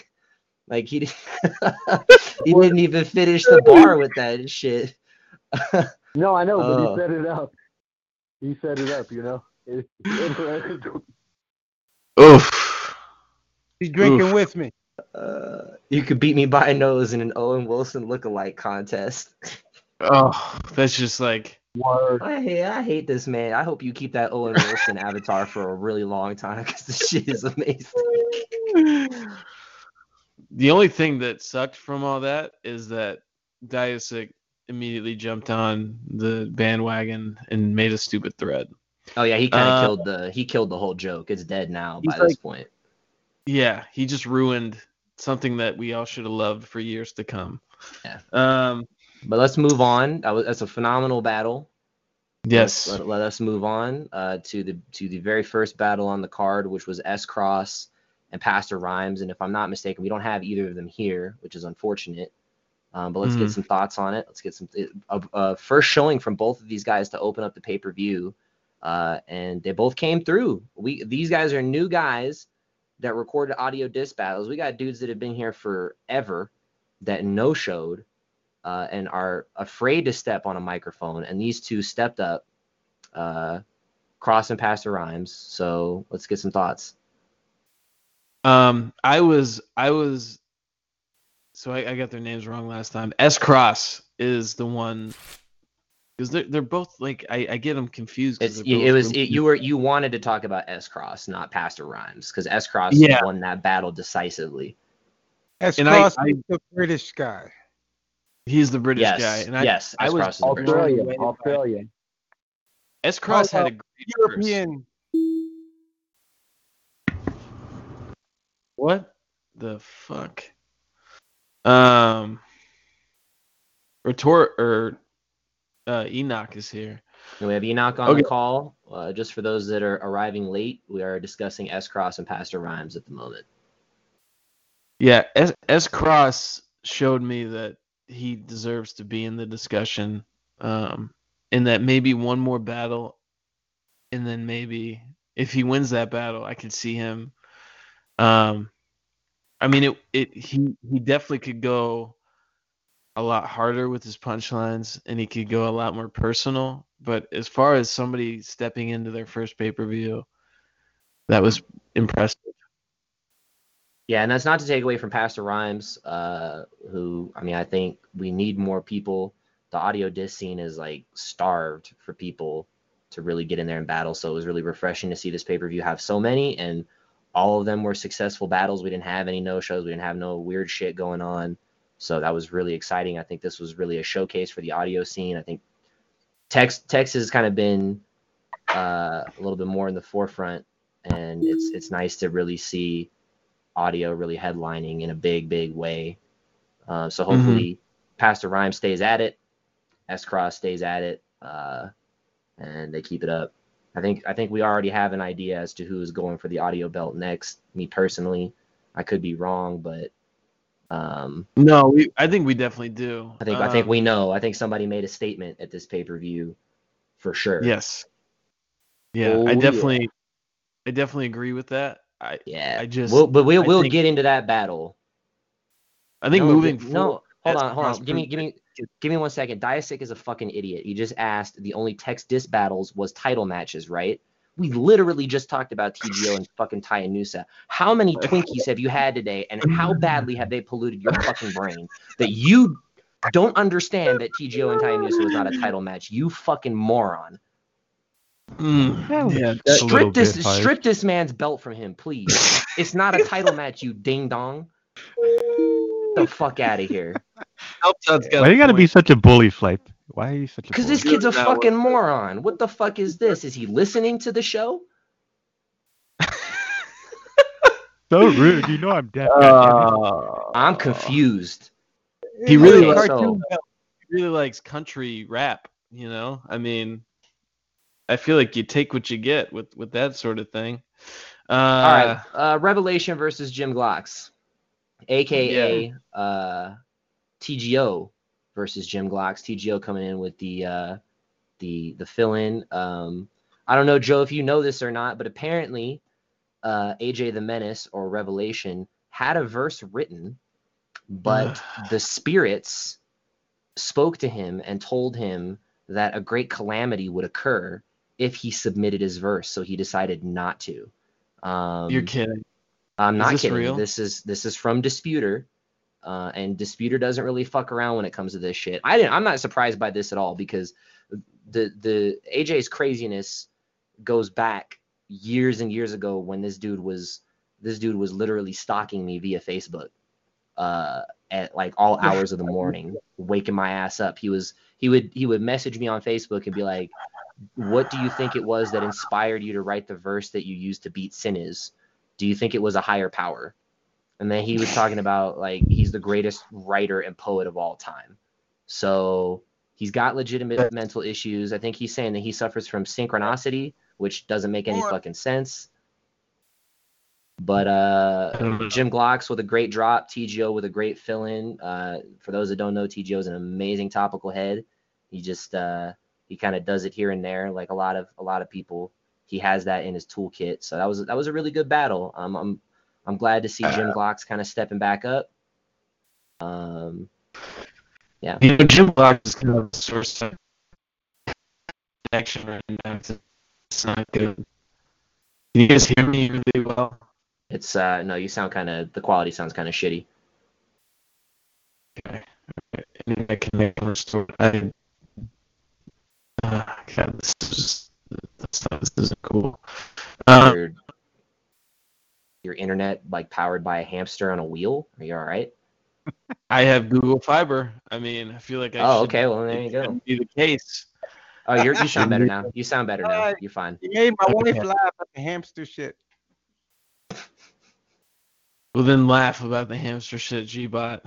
Like he did, he didn't even finish the bar with that shit. No, I know, but Oh. he set it up. He set it up, you know. It, it, Oof. He's drinking Oof. with me. Uh, you could beat me by a nose in an Owen Wilson lookalike contest. Oh, that's just like word. I hate, I hate this man. I hope you keep that Owen Wilson avatar for a really long time because the shit is amazing. the only thing that sucked from all that is that Diasic immediately jumped on the bandwagon and made a stupid thread. Oh yeah, he kind of Uh, killed the he killed the whole joke. It's dead now He's by this point. Yeah, he just ruined something that we all should have loved for years to come. Yeah. Um. But let's move on. That was that's a phenomenal battle. Yes. Let, let us move on uh, to the to the very first battle on the card, which was S Cross and Pastor Rhymes. And if I'm not mistaken, we don't have either of them here, which is unfortunate. Um, but let's Mhm. get some thoughts on it. Let's get some a, a first showing from both of these guys to open up the pay per view, uh, and they both came through. We these guys are new guys that recorded audio disc battles. We got dudes that have been here forever that no showed uh, and are afraid to step on a microphone. And these two stepped up, uh, Cross and Pastor Rhymes. So let's get some thoughts. Um, I was I was so I, I got their names wrong last time. S Cross is the one because they're they're both like I, I get them confused. It's it was it, you were you wanted to talk about S Cross, not Pastor Rhymes, because S Cross Yeah. won that battle decisively. S And I- Cross I- is the British guy. He's the British Yes, guy, and I, yes, I S. was Cross is the British guy. Australian, Australian. S Cross had a great verse. European. What the fuck? Um, retort or uh, Enoch is here. And we have Enoch on Okay. the call. Uh, just for those that are arriving late, we are discussing S Cross and Pastor Rhymes at the moment. Yeah, S, S Cross showed me that he deserves to be in the discussion, um, and that maybe one more battle, and then maybe if he wins that battle, I could see him. Um, I mean, it it he he definitely could go a lot harder with his punchlines, and he could go a lot more personal. But as far as somebody stepping into their first pay per view, that was impressive. Yeah, and that's not to take away from Pastor Rhymes, uh, who I mean, I think we need more people. The audio disc scene is like starved for people to really get in there and battle. So it was really refreshing to see this pay per view have so many, and all of them were successful battles. We didn't have any no shows. We didn't have no weird shit going on. So that was really exciting. I think this was really a showcase for the audio scene. I think Tex Texas has kind of been uh, a little bit more in the forefront, and it's it's nice to really see audio really headlining in a big big way. Uh, so hopefully Pastor Rhyme stays at it, S Cross stays at it, uh, and they keep it up. I think I think we already have an idea as to who's going for the audio belt next. Me personally, I could be wrong, but um, No, we I think we definitely do. I think I think Um, we know. I think somebody made a statement at this pay per view, for sure. Yes. Yeah, Oh, I yeah. definitely, I definitely agree with that. I, Yeah. I just, we'll, but we'll I we'll think- get into that battle. I think no, moving th- no, forward, hold on, hold on. Give me, give me, give me one second. Diasic is a fucking idiot. He just asked the only text disc battles was title matches, right? We literally just talked about TGO and fucking Ty and Nusa. How many Twinkies have you had today, and how badly have they polluted your fucking brain that you don't understand that TGO and Ty and Nusa was not a title match? You fucking moron. Mm, yeah, a Strip this, bit harsh. strip this man's belt from him, please. it's not a title match, you ding dong. the fuck out of here. Why you gotta be such a bully, Flight? Why are you such a Because this kid's a fucking moron. What the fuck is this? Is he listening to the show? so rude. You know I'm deaf. Uh, I'm confused. he really, Okay, so- he really likes country rap. You know, I mean, I feel like you take what you get with with that sort of thing. Uh, All right. Uh, Revelation versus Jim Glocks, aka uh, TGO versus Jim Glocks. TGO coming in with the uh, the the fill in. Um, I don't know, Joe, if you know this or not, but apparently uh, AJ the Menace or Revelation had a verse written, but the spirits spoke to him and told him that a great calamity would occur if he submitted his verse. So he decided not to. Um, You're kidding. I'm Is not this kidding. real? This is this is from Disputer, uh, and Disputer doesn't really fuck around when it comes to this shit. I didn't. I'm not surprised by this at all because the the AJ's craziness goes back years and years ago when this dude was this dude was literally stalking me via Facebook uh, at like all hours of the morning, waking my ass up. He was he would he would message me on Facebook and be like, "What do you think it was that inspired you to write the verse that you used to beat sin is? Do you think it was a higher power?" And then he was talking about like he's the greatest writer and poet of all time. So he's got legitimate mental issues. I think he's saying that he suffers from synchronicity, which doesn't make any fucking sense. But uh, Jim Glocks with a great drop, TGO with a great fill in. Uh, for those that don't know, TGO is an amazing topical head. He just uh, he kind of does it here and there, like a lot of a lot of people. He has that in his toolkit. So that was that was a really good battle. Um, I'm I'm glad to see Jim Glocks kind of stepping back up. Um, Yeah. You know, Jim Block is kind of a source of connection right now. It's, not good. Can you guys hear me really well? It's uh no, you sound kind of the quality sounds kind of shitty. Okay. Internet connection restored. I, uh, God, this is just, this, this isn't cool. Um, your, your internet like powered by a hamster on a wheel. Are you all right? I have Google Fiber. I mean, I feel like I Oh, should okay. Well, there you go. be the case. Oh, you're, you sound better now. You sound better now. You're fine. You made my Okay. wife laugh at the hamster shit. Well, then laugh about the hamster shit, G-Bot.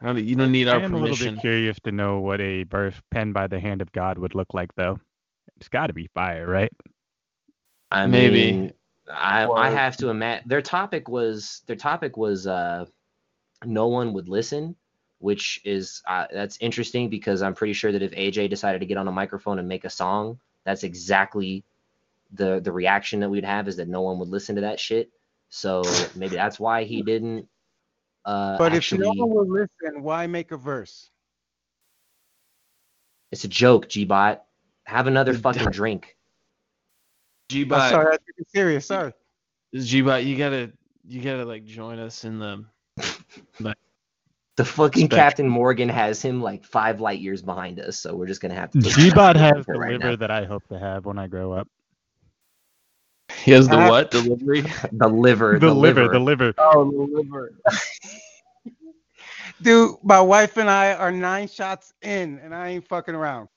I don't, you don't need our I our am a little bit curious to know what a verse penned by the hand of God would look like, though. It's got to be fire, right? I Maybe. mean, I I have to imagine their topic was their topic was uh no one would listen, which is uh, that's interesting because I'm pretty sure that if AJ decided to get on a microphone and make a song, that's exactly the the reaction that we'd have is that no one would listen to that shit. So maybe that's why he didn't. Uh, But actually, if no one will listen, why make a verse? it's a joke, G-Bot. Have another It's fucking dumb. drink. I'm G-Bot, sorry, I'm serious. Sorry. G-Bot, you gotta, you gotta like join us in the. The fucking Spectrum. Captain Morgan has him like five light years behind us, so we're just gonna have to. put G-Bot that has the right liver now. that I hope to have when I grow up. He has the Uh, what delivery? The liver, The, the, liver, the liver. Oh, the liver. Dude, my wife and I are nine shots in, and I ain't fucking around.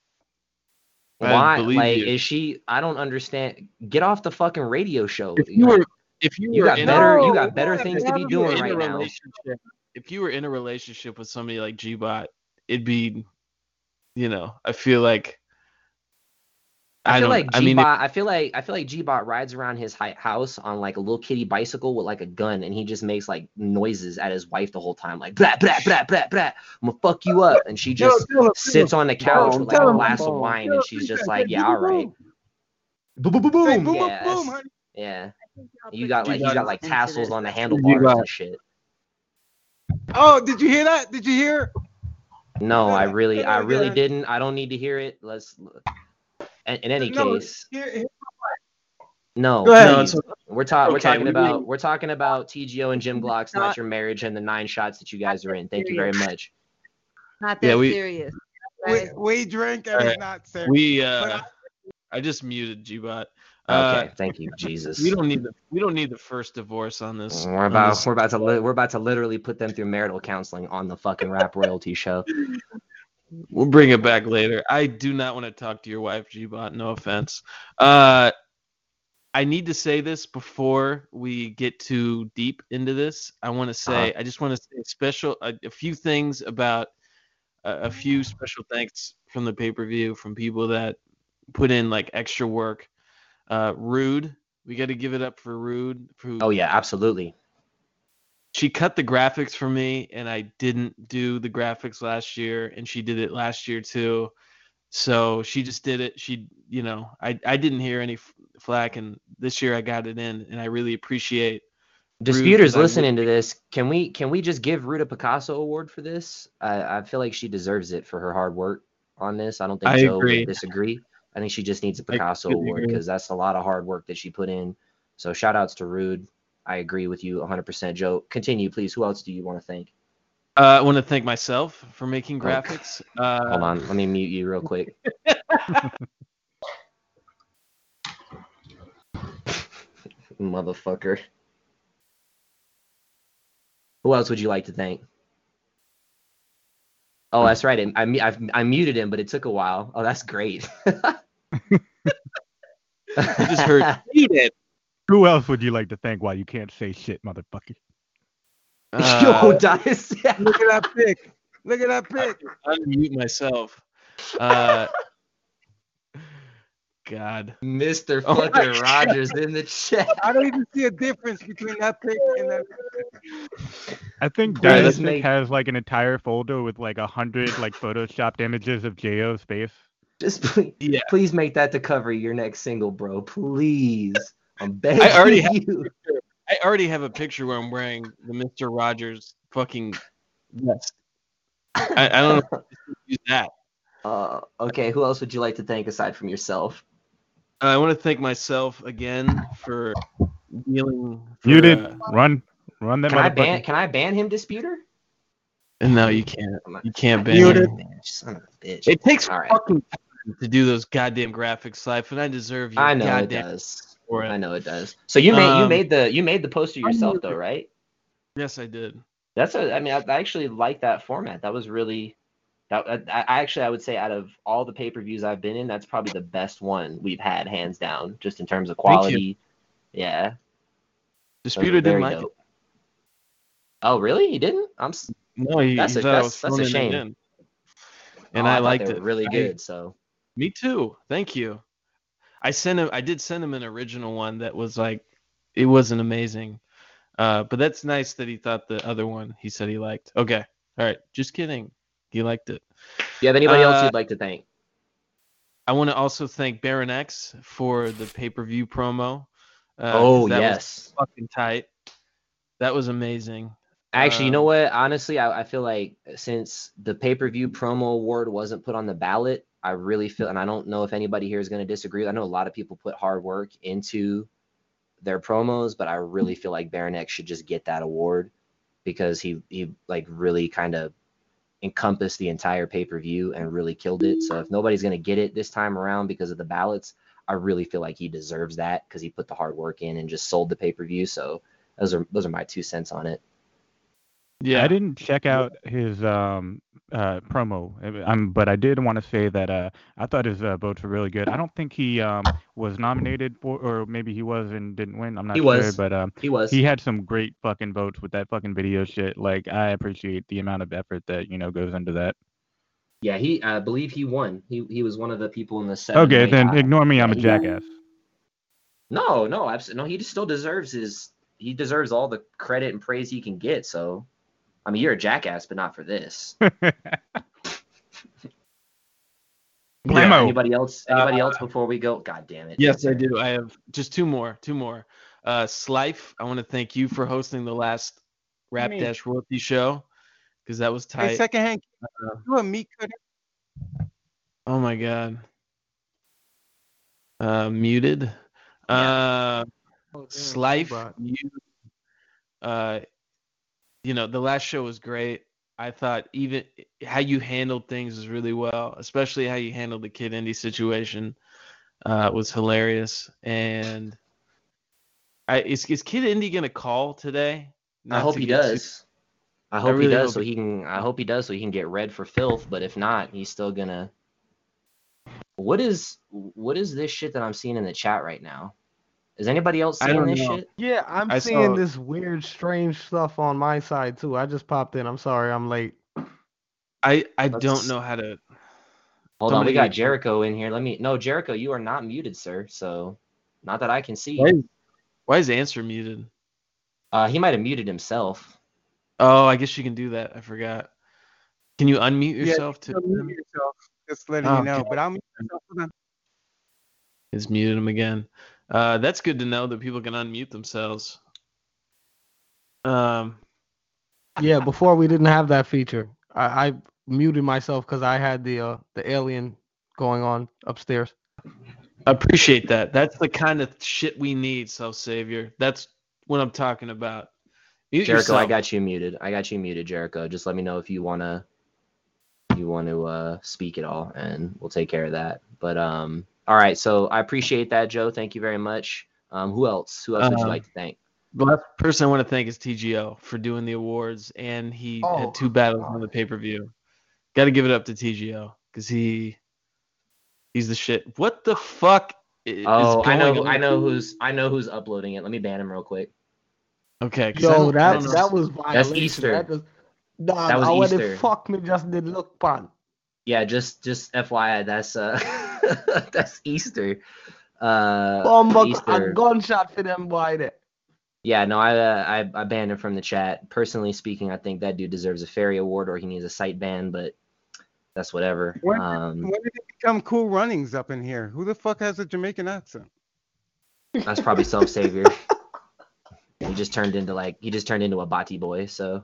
Why? Like, you. is she? I don't understand. Get off the fucking radio show. If you were, if you, You were got in better- A, you got better yeah, things to be have if you were doing right now. if you were in a relationship with somebody like G-Bot, it'd be, you know, I feel like. I, feel don't- like I mean, G-Bot. I feel like I feel like G-Bot rides around his house on like a little kitty bicycle with like a gun, and he just makes like noises at his wife the whole time, like blah blah blah blah blah. I'm gonna fuck you up, and she just Tell him, sits him. on the couch Boom, with like a glass of wine, Tell and she's just like, yeah, all right, boom, boom, boom, boom, boom. boom, boom, Yeah, boom, yeah. You got like you G-Bot got like tassels on the handlebars and shit. Oh, did you hear that? Did you hear? No, I really, I really didn't. I don't need to hear it. Let's. In, in any No, case, Here, here. no. No, please. we're talking. We're talking we- about. We're talking about TGO and Jim Glock's not Not- your marriage and the nine shots that you guys are in. Thank you very much. Not that Yeah, we- serious. We, we drink and Alright. it's not serious. we, uh, I- I just muted G-Bot. Okay, Uh, thank you, Jesus. we don't need the, we don't need the first divorce on this. We're about. this- We're about to. Li- we're about to literally put them through marital counseling on the fucking rap royalty show. We'll bring it back later. I do not want to talk to your wife, G-Bot. No offense. Uh, I need to say this before we get too deep into this. I want to say, I just want to say special a, a few things about a, a few special thanks from the pay per view from people that put in like extra work. Uh, Rude, we got to give it up for Rude. Who, Oh yeah, absolutely. She cut the graphics for me and I didn't do the graphics last year and she did it last year too. So she just did it. She, you know, I I didn't hear any f- flack and this year I got it in and I really appreciate Disputers listening to this, can we can we just give Ruta Picasso award for this? I, I feel like she deserves it for her hard work on this. I don't think I Joe agree. disagree. I think she just needs a Picasso award because that's a lot of hard work that she put in. So shout outs to Rude. I agree with you 100%. Joe, continue, please. Who else do you want to thank? uh, I want to thank myself for making graphics. Uh, Hold on, let me mute you real quick. Motherfucker. Who else would you like to thank? Oh, that's right. I, I, I muted him, but it took a while. Oh, that's great. I just heard muted. Who else would you like to thank while you can't say shit, motherfucker? Yo, Uh, Dice. Look at that pic. Look at that pic. unmute myself. Uh, God. Mr. Oh my fucking Rogers in the chat. I don't even see a difference between that pic and that. I think Please Diasic make- has like an entire folder with like a hundred like photoshopped images of Jo.'s face. Just please, Yeah. please make that the cover of your next single, bro. Please. I'm begging I already have. I already have a picture where I'm wearing the Mr. Rogers fucking vest. I, I don't know use that. Uh, okay, who else would you like to thank aside from yourself? I want to thank myself again for dealing. For, Muted. uh, Run. Run that Can I motherfucker. ban? Can I ban him, disputer? and no, you can't. You can't ban. Muted. him. Son of a bitch. It takes All right. fucking time to do those goddamn graphics, life, and I deserve your I know it goddamn does. For it. I know it does. So you made you Um, made the you made the poster yourself though, right? Yes, I did. That's a. I mean, I, I actually like that format. That was really. That I, I actually I would say out of all the pay per views I've been in, that's probably the best one we've had, hands down, just in terms of you. quality. Yeah. Disputer didn't like dope. Oh really? He didn't? I'm. No, he, That's he a- that's- that's a shame. in. oh, And I I, liked it. really I- good. So Me too. Thank you. I sent him. I did send him an original one that was like, it wasn't amazing, uh, but that's nice that he thought the other one he said he liked. Okay, all right. Just kidding. He liked it. do you have anybody else Uh, you'd like to thank? I want to also thank Baron X for the pay per view promo. Uh, oh that was yes. fucking tight. That was amazing. Actually, you know Um, what? Honestly, I, I feel like since the pay per view promo award wasn't put on the ballot, I really feel, and I don't know if anybody here is going to disagree. I know a lot of people put hard work into their promos, but I really feel like Baron X should just get that award because he he like really kind of encompassed the entire pay per view and really killed it. So if nobody's going to get it this time around because of the ballots, I really feel like he deserves that because he put the hard work in and just sold the pay per view. So those are those are my two cents on it. Yeah. I didn't check out his um uh promo, um, but I did want to say that uh I thought his uh, votes were really good. I don't think he um was nominated for, or maybe he was and didn't win. I'm not He sure, was. but um He was. he had some great fucking votes with that fucking video shit. Like I appreciate the amount of effort that you know goes into that. Yeah, he I believe he won. He he was one of the people in the seven. Okay, then tie. ignore me. I'm a jackass. No, no, absolutely no. He just still deserves his. He deserves all the credit and praise he can get. So, I mean, you're a jackass, but not for this. Blammo. Anybody else? Anybody Uh, else before we go? God damn it. Yes, I do. I have just two more. Two more. Uh, Slife, I want to thank you for hosting the last Rap Me. Dash Royalty show because that was Hey, tight. secondhand, Uh, you a meat cutter? oh my god. Uh, muted. Uh, Oh, Slife, you. Uh, you know the last show was great. I thought even how you handled things was really well, especially how you handled the Kid Indy situation. Uh, was hilarious, and I is, is Kid Indy gonna call today? I hope he get too- does. I hope really he does, hope so he- he can. I hope he does, so he can get red for filth. But if not, he's still gonna. What is what is this shit that I'm seeing in the chat right now? Is anybody else seeing this know. shit? Yeah, I'm I seeing saw- this weird, strange stuff on my side too. I just popped in. I'm sorry, I'm late. I I Let's- don't know how to. Hold on, we got Jericho in here. Let me. No, Jericho, you are not muted, sir. So, not that I can see. Why is, why is answer muted? Uh, he might have muted himself. Oh, I guess you can do that. I forgot. Can you unmute Yeah, yourself to? Unmute yourself. Just letting Oh, you know. okay. But I'm. mute myself. Hold on. It's muted him again. Uh, that's good to know that people can unmute themselves. Um, Yeah, before we didn't have that feature. I, I muted myself because I had the uh, the alien going on upstairs. appreciate that. That's the kind of shit we need, self savior. That's what I'm talking about. Mute Jericho, I got you muted. I got you muted, Jericho. Just let me know if you wanna you want to uh speak at all, and we'll take care of that. But um, all right. So I appreciate that, Joe. Thank you very much. Um, who else? Who else would you Um, like to thank? The last person I want to thank is TGO for doing the awards, and he Oh, had two battles on the pay per view. Got to give it up to TGO because he he's the shit. What the fuck? i- is Oh, I know. going I know who's. I know who's uploading it. Let me ban him real quick. Okay. I Yo, that that was violation. Easter. That was, nah, That was I Easter. fuck me just did look pan. Yeah, just just FYI, that's uh that's Easter. Uh, Bomb a gunshot for them boy there. Yeah, no, I, uh, I I banned him from the chat. Personally speaking, I think that dude deserves a fairy award or he needs a site ban, but that's whatever. When, Um, when did it become cool runnings up in here? Who the fuck has a Jamaican accent? that's probably self savior. he just turned into like he just turned into a bati boy. So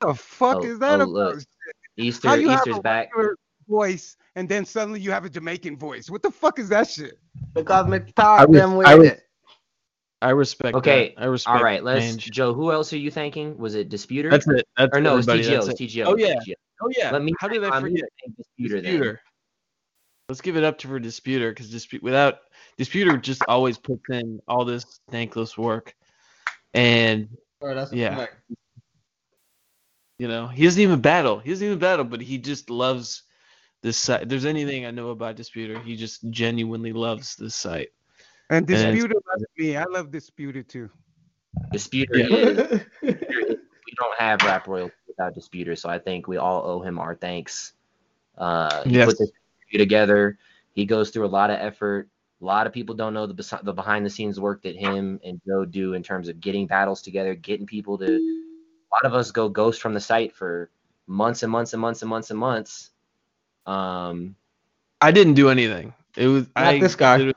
The fuck Oh, is that oh, about? Easter How you have Easter's a back. voice and then suddenly you have a Jamaican voice? What the fuck is that shit? Because I McTodd was- them with I was- it. I respect. Okay, that. I respect. All right, let's change. Joe. Who else are you thanking? Was it Disputer? That's it. That's or no, it's. TGO. It's it. TGO. Oh yeah. TGO. Oh yeah. Let me How did I forget? thank Disputer, then. Disputer. Let's give it up to for Disputer because dispute without Disputer just always puts in all this thankless work, and Bro, that's yeah, fact. you know he doesn't even battle. He doesn't even battle, but he just loves this site. If there's anything I know about Disputer, he just genuinely loves this site. And And Disputer loves me. I love Disputer too. Disputer Yeah. is. we don't have rap royalty without Disputer, so I think we all owe him our thanks. Uh, he Yes. put this together. He goes through a lot of effort. A lot of people don't know the besi- the behind the scenes work that him and Joe do in terms of getting battles together, getting people to. A lot of us go ghost from the site for months and months and months and months and months. Um, I didn't do anything. It was Not I this guy.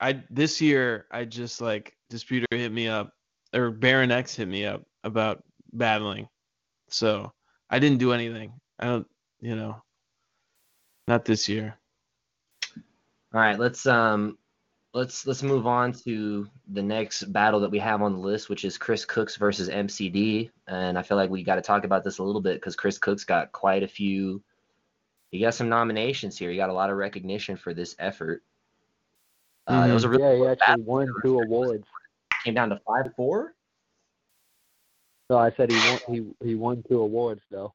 I this year I just like Disputer hit me up or Baron X hit me up about battling. So I didn't do anything. I don't you know not this year. All right, let's um let's let's move on to the next battle that we have on the list, which is Chris Cooks versus MCD. And I feel like we got to talk about this a little bit because Chris Cooks got quite a few. He got some nominations here. He got a lot of recognition for this effort. Uh, It was a really Yeah, he actually won two awards. Came down to five four. So I said he won. He he won two awards though.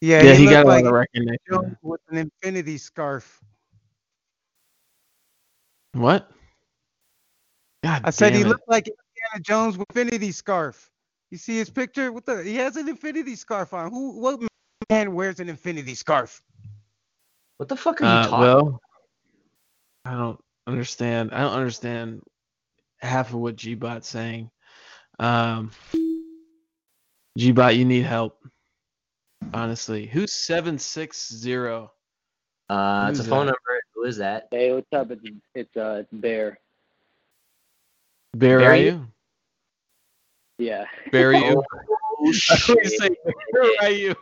Yeah, Yeah, he looked got a lot like of recognition. Jones with an infinity scarf. What? God I said he it. looked like Indiana Jones with infinity scarf. You see his picture? with the? He has an infinity scarf on. Who? What man wears an infinity scarf? What the fuck are you Uh, talking? well, I don't understand. I don't understand half of what Gbot's saying. Um, Gbot, you need help. Honestly, who's seven six zero? uh, it's a phone that? number. Who is that? Hey, what's up? It's it's uh it's Bear. Bear, are Barry? you? Yeah. Bear, are you? Oh I thought you shit! said, Bear, are you?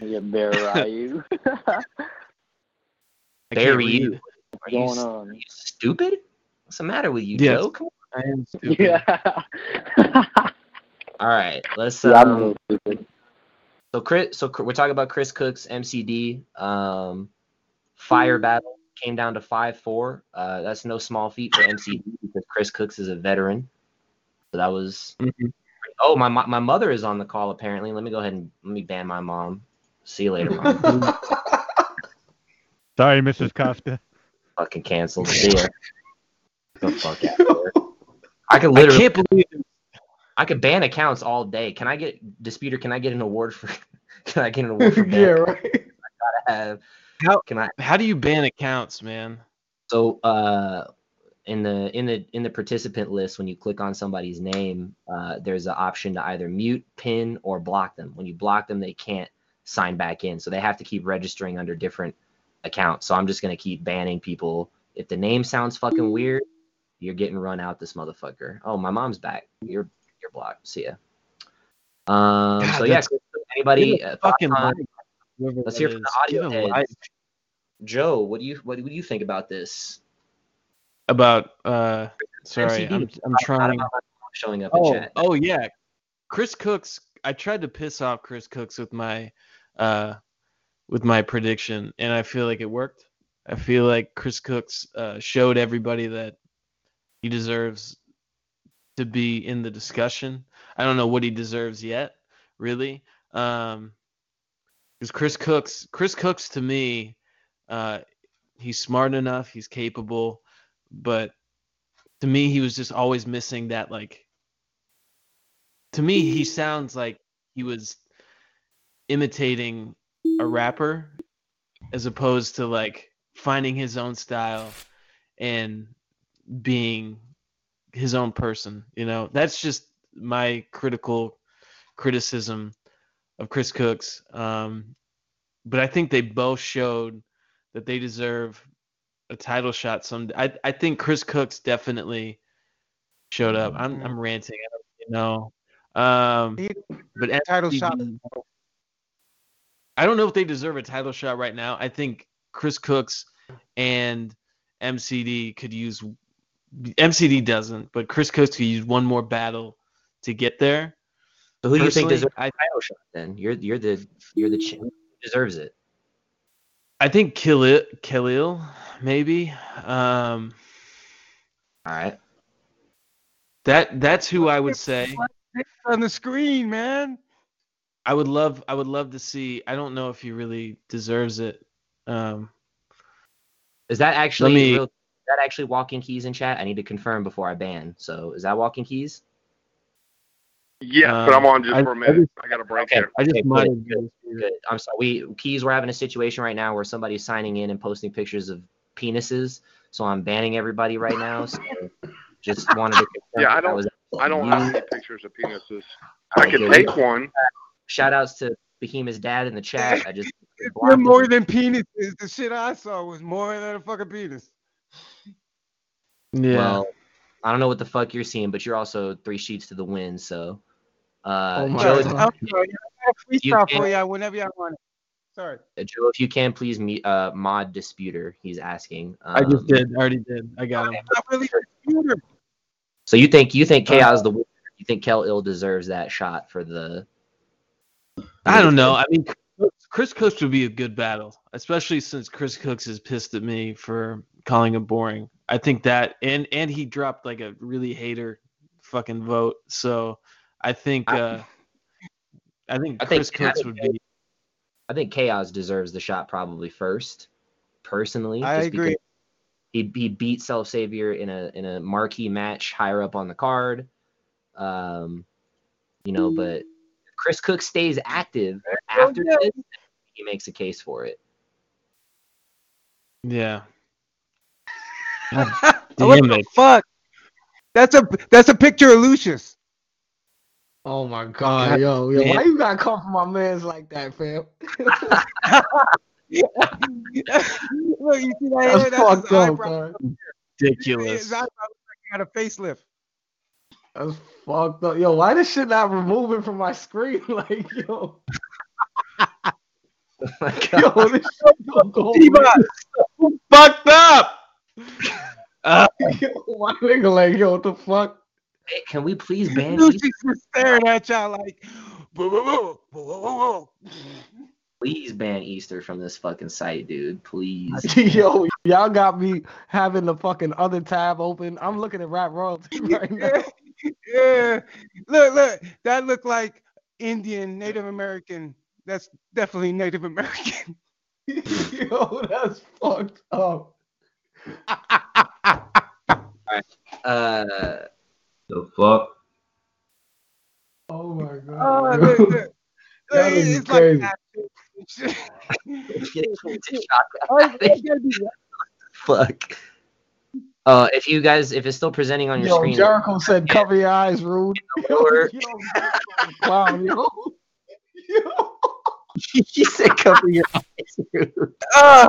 Yeah, Bear Ryu. I can't Barry, read. you. Are you, going s- on? are you stupid? What's the matter with you, Yes. Joe? Come on. I am stupid. Yeah. All right, let's. yeah, I'm a Um, stupid. so Chris, so we're talking about Chris Cook's MCD um, fire battle came down to five four. Uh, that's no small feat for MCD because Chris Cooks is a veteran. So that was. Mhm. Oh, my mo- my mother is on the call apparently. Let me go ahead and let me ban my mom. See you later, mom. Sorry, Mrs. Costa. Fucking canceled. See ya. The fuck out of here. I could I can't believe it. I could ban accounts all day. Can I get disputer? Can I get an award for? Can I get an award for ban? yeah, right. I gotta have. How- Can I? How do you ban accounts, man? So uh, in the in the in the participant list, when you click on somebody's name, uh, there's an option to either mute, pin, or block them. When you block them, they can't sign back in, so they have to keep registering under different accounts. So I'm just gonna keep banning people. If the name sounds fucking weird, you're getting run out, this motherfucker. Oh, my mom's back. You're you're blocked. See ya. Um. God, so yeah, anybody? Uh, fucking on- life, let's hear from the is. Give audio a heads. Joe, what do you what do you think about this? about uh sorry MCD. I'm I'm Not- not trying about showing up in oh, chat. oh yeah Chris Cooks I tried to piss off Chris Cooks with my uh with my prediction and I feel like it worked. I feel like Chris Cooks uh, showed everybody that he deserves to be in the discussion. I don't know what he deserves yet really. Um because Chris Cooks Chris Cooks to me uh he's smart enough he's capable but to me he was just always missing that like to me he sounds like he was imitating a rapper as opposed to like finding his own style and being his own person you know that's just my critical criticism of chris cooks um but i think they both showed that they deserve a title shot some I, I think Chris Cooks definitely showed up. I'm I'm ranting. I don't really know. Um, but title shot. MCD I don't know if they deserve a title shot right now. I think Chris Cooks and MCD could use. MCD doesn't, but Chris Cooks could use one more battle to get there. So who do you think deserves I- a title shot? Then you're you're the you're the ch- who deserves it. I think Khalil, Khalil maybe. Um, All right. that that's who I would say. on the screen, man. I would love I would love to see. I don't know if he really deserves it. Um, Is that actually me- real, is that actually walking keys in chat? I need to confirm before I ban. So is that walking keys? Yeah, but I'm on just I- for a minute. just- I got a break Okay. here. I just Okay, good, good, good. I'm sorry. We keys. We're having a situation right now where somebody's signing in and posting pictures of penises. So I'm banning everybody right now. So just wanted to. confirm Yeah, I don't- I don't have any pictures of penises. I Okay, can good. take one. Shout outs to Behemoth's dad in the chat. I just You're more him. than penis. The shit I saw was more than a fucking penis. yeah. Well, I don't know what the fuck you're seeing, but you're also three sheets to the wind. So, uh, Oh Joe, God. I'm sorry. I got a You can't- for you whenever y'all want it. Sorry. uh, Joe, if you can please meet uh mod disputer. He's asking. I just Um, did. I already did. I got him. Not really a. So you think you think Chaos the winner? You think Kel Ill deserves that shot for the? I don't know. I mean, Chris Cooks would be a good battle, especially since Chris Cooks is pissed at me for calling him boring. I think that, and and he dropped like a really hater fucking vote. So I think I- uh, I think I think- Chris Cooks would be. I think Chaos deserves the shot probably first, personally. I just agree. He, he beat Self Savior in a in a marquee match higher up on the card. Um, you know, but if Chris Cook stays active after yeah. this, he makes a case for it. Yeah. what Damn the fuck? That's a that's a picture of Lucius. Oh my god, yo, yo, why you gotta come for my man's like that, fam? Look, you see that That's hair? That's fucked his up, eyebrow. Ridiculous. His eyebrow like he got a facelift. That's fucked up. Yo, why this shit not removing from my screen? Like, yo, Oh my yo, this shit don't go Fucked up. Uh, Yo, my nigga, like, yo, what the fuck? Hey, can we please ban Lucius East? was staring at y'all like, "Boo, boo, boo, boo, boo, boo, boo." Please ban Easter from this fucking site, dude. Please. Yo, y'all got me having the fucking other tab open. I'm looking at rap royalty right now. Yeah, yeah. Look, look, that looked like Indian, Native American. That's definitely Native American. Yo, that's fucked up. Uh, The fuck? Oh my Oh, god. look, yo. look. Look, That is it's crazy. like that. shot. Oh, it's gotta be- Fuck. Uh, if you guys, if it's still presenting on your Yo, screen, Jericho said, "Cover your eyes, rude." Yo, lower- yo, clown, yo. Yo. he said cover your eyes. rude." Ah,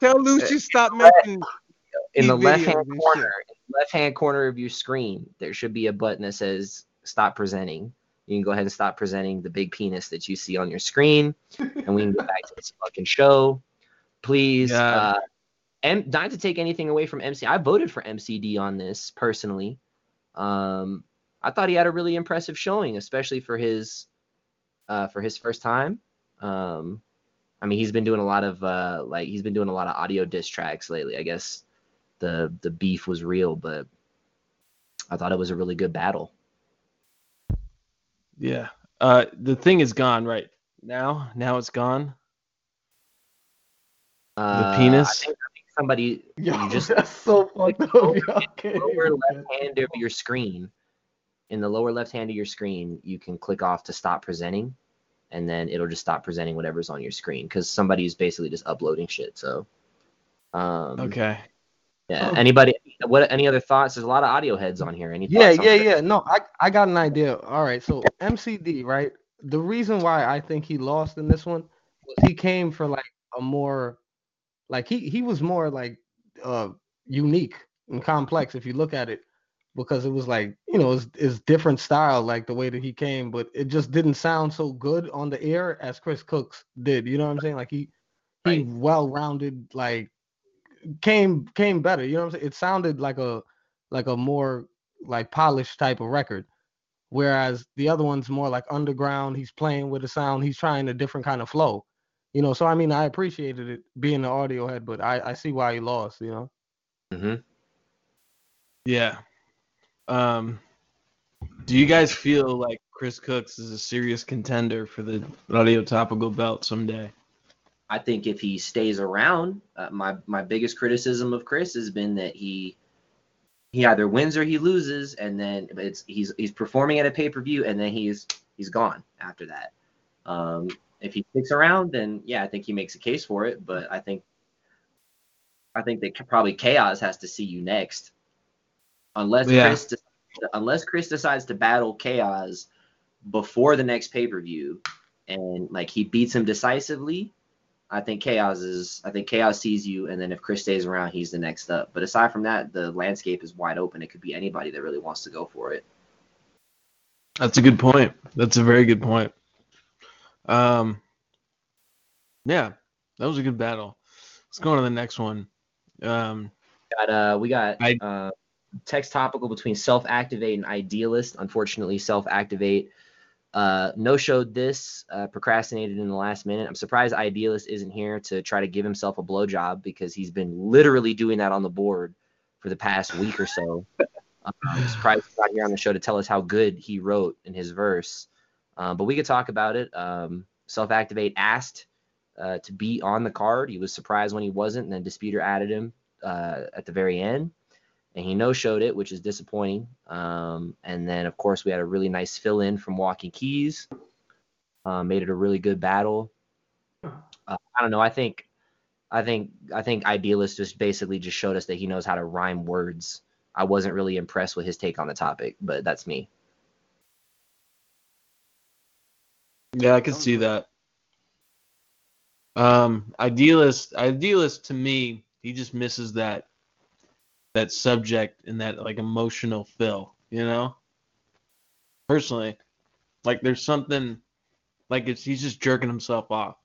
tell Lucius stop making. in the left hand corner, left hand corner of your screen, there should be a button that says "Stop presenting." You can go ahead and stop presenting the big penis that you see on your screen, and we can go back to this fucking show. Please, Yeah. uh, and not to take anything away from MC, I voted for MCD on this personally. Um, I thought he had a really impressive showing, especially for his uh, for his first time. Um, I mean, he's been doing a lot of uh, like he's been doing a lot of audio diss tracks lately. I guess the the beef was real, but I thought it was a really good battle. Yeah. Uh, the thing is gone right now. Now it's gone. Uh, the penis? I think, I think somebody Yo, you just that's so fucked up. Yo, I lower left hand of your screen. In the lower left hand of your screen, you can click off to stop presenting, and then it'll just stop presenting whatever's on your screen because somebody's basically just uploading shit. So, um, Okay. yeah. Oh. Anybody? What? Any other thoughts? There's a lot of audio heads on here. Any? Yeah, thoughts yeah, that? yeah. No, I I got an idea. All right, so MCD, right? The reason why I think he lost in this one was he came for like a more like he he was more like uh unique and complex if you look at it. because it was like you know it's, it's different style like the way that he came, but it just didn't sound so good on the air as Chris Cooks did. You know what I'm saying? Like he he well rounded like came came better. You know what I'm saying? It sounded like a like a more like polished type of record. Whereas the other one's more like underground. He's playing with the sound. He's trying a different kind of flow. You know, so I mean I appreciated it being the audio head, but I, I see why he lost, you know. Mm-hmm. Yeah. Um, do you guys feel like Chris Cooks is a serious contender for the audio topical belt someday? I think if he stays around, uh, my my biggest criticism of Chris has been that he he either wins or he loses, and then it's he's he's performing at a pay per view, and then he's he's gone after that. Um, if he sticks around, then yeah, I think he makes a case for it. But I think I think that probably Chaos has to see you next, unless Yeah. Chris de- unless Chris decides to battle Chaos before the next pay per view, and like he beats him decisively. I think Chaos is. I think Chaos sees you, and then if Chris stays around, he's the next up. But aside from that, the landscape is wide open. It could be anybody that really wants to go for it. That's a good point. That's a very good point. Um, yeah, that was a good battle. Let's go on to the next one. Um, Got uh, we got uh, text topical between self activate and idealist. Unfortunately, self activate uh, no showed this, uh, procrastinated in the last minute. I'm surprised idealist isn't here to try to give himself a blowjob because he's been literally doing that on the board for the past week or so. Um, I'm surprised he's not here on the show to tell us how good he wrote in his verse. Um, but we could talk about it. Um, self activate asked uh, to be on the card. He was surprised when he wasn't, and then Disputer added him uh, at the very end, and he no showed it, which is disappointing. Um, and then, of course, we had a really nice fill in from Walking Keys. Uh, made it a really good battle. Uh, I don't know. I think, I think, I think Idealist just basically just showed us that he knows how to rhyme words. I wasn't really impressed with his take on the topic, but that's me. Yeah, I can see that. Um, idealist, idealist to me, he just misses that that subject and that like emotional fill, you know. Personally, like there's something like it's he's just jerking himself off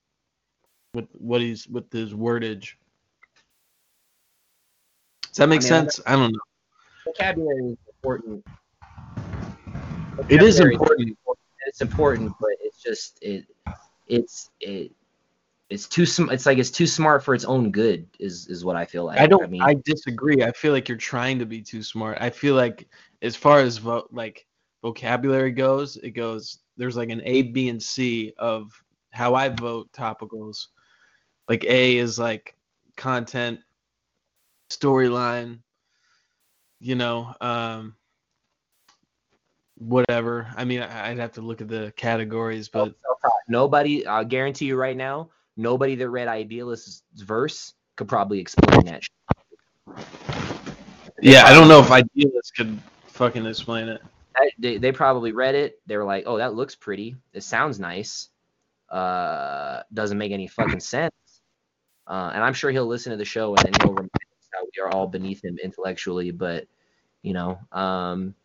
with what he's with his wordage. Does that make I mean, sense? I don't know. Vocabulary is important. It is important. It's important, but it's just it, it's it, it's too sm- It's like it's too smart for its own good. Is is what I feel like. I don't. I, mean, disagree. I feel like you're trying to be too smart. I feel like as far as vo- like vocabulary goes, it goes. There's like an A, B, and C of how I vote topicals. Like A is like content, storyline. You know, um, whatever. I mean, I- I'd have to look at the categories, but nobody. I guarantee you right now, nobody that read Idealist's verse could probably explain that. yeah, I don't know if idealists could fucking explain it. They, they probably read it. They were like, "Oh, that looks pretty. It sounds nice. Uh, doesn't make any fucking sense." Uh, and I'm sure he'll listen to the show and then he'll remind us how we are all beneath him intellectually. But you know, um,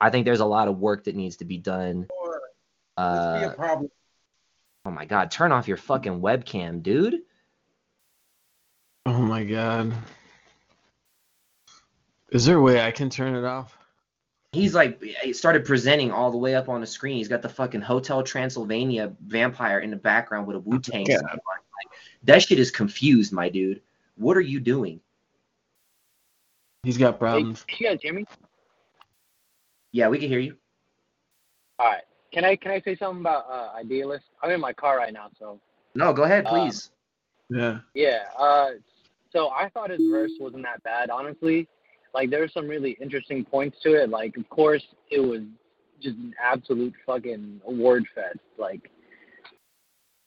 I think there's a lot of work that needs to be done. Uh, a oh my god, turn off your fucking webcam, dude. Oh my god. Is there a way I can turn it off? He's like, he started presenting all the way up on the screen. He's got the fucking Hotel Transylvania vampire in the background with a Wu Tang. God. Like, that shit is confused, my dude. What are you doing? He's got problems. Can you guys hear me? Yeah, we can hear you. All right. Can I can I say something about uh, Idealist? I'm in my car right now, so No, go ahead, Uh, please. Yeah. yeah. Uh, so I thought his verse wasn't that bad, honestly. Like there were some really interesting points to it. Like of course it was just an absolute fucking award fest. Like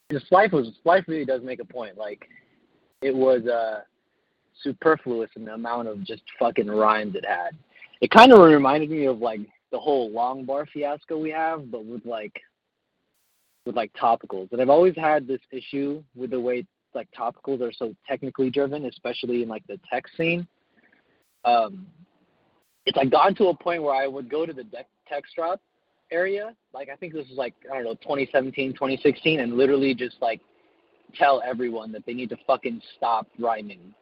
the Slife was Slife really does make a point. Like it was uh superfluous in the amount of just fucking rhymes it had. It kind of reminded me of like the whole long bar fiasco we have, but with like with like topicals. And I've always had this issue with the way like topicals are so technically driven, especially in like the tech scene. Um, it's like gotten to a point where I would go to the text drop area, like I think this was like I don't know 2017, 2016, and literally just like tell everyone that they need to fucking stop rhyming.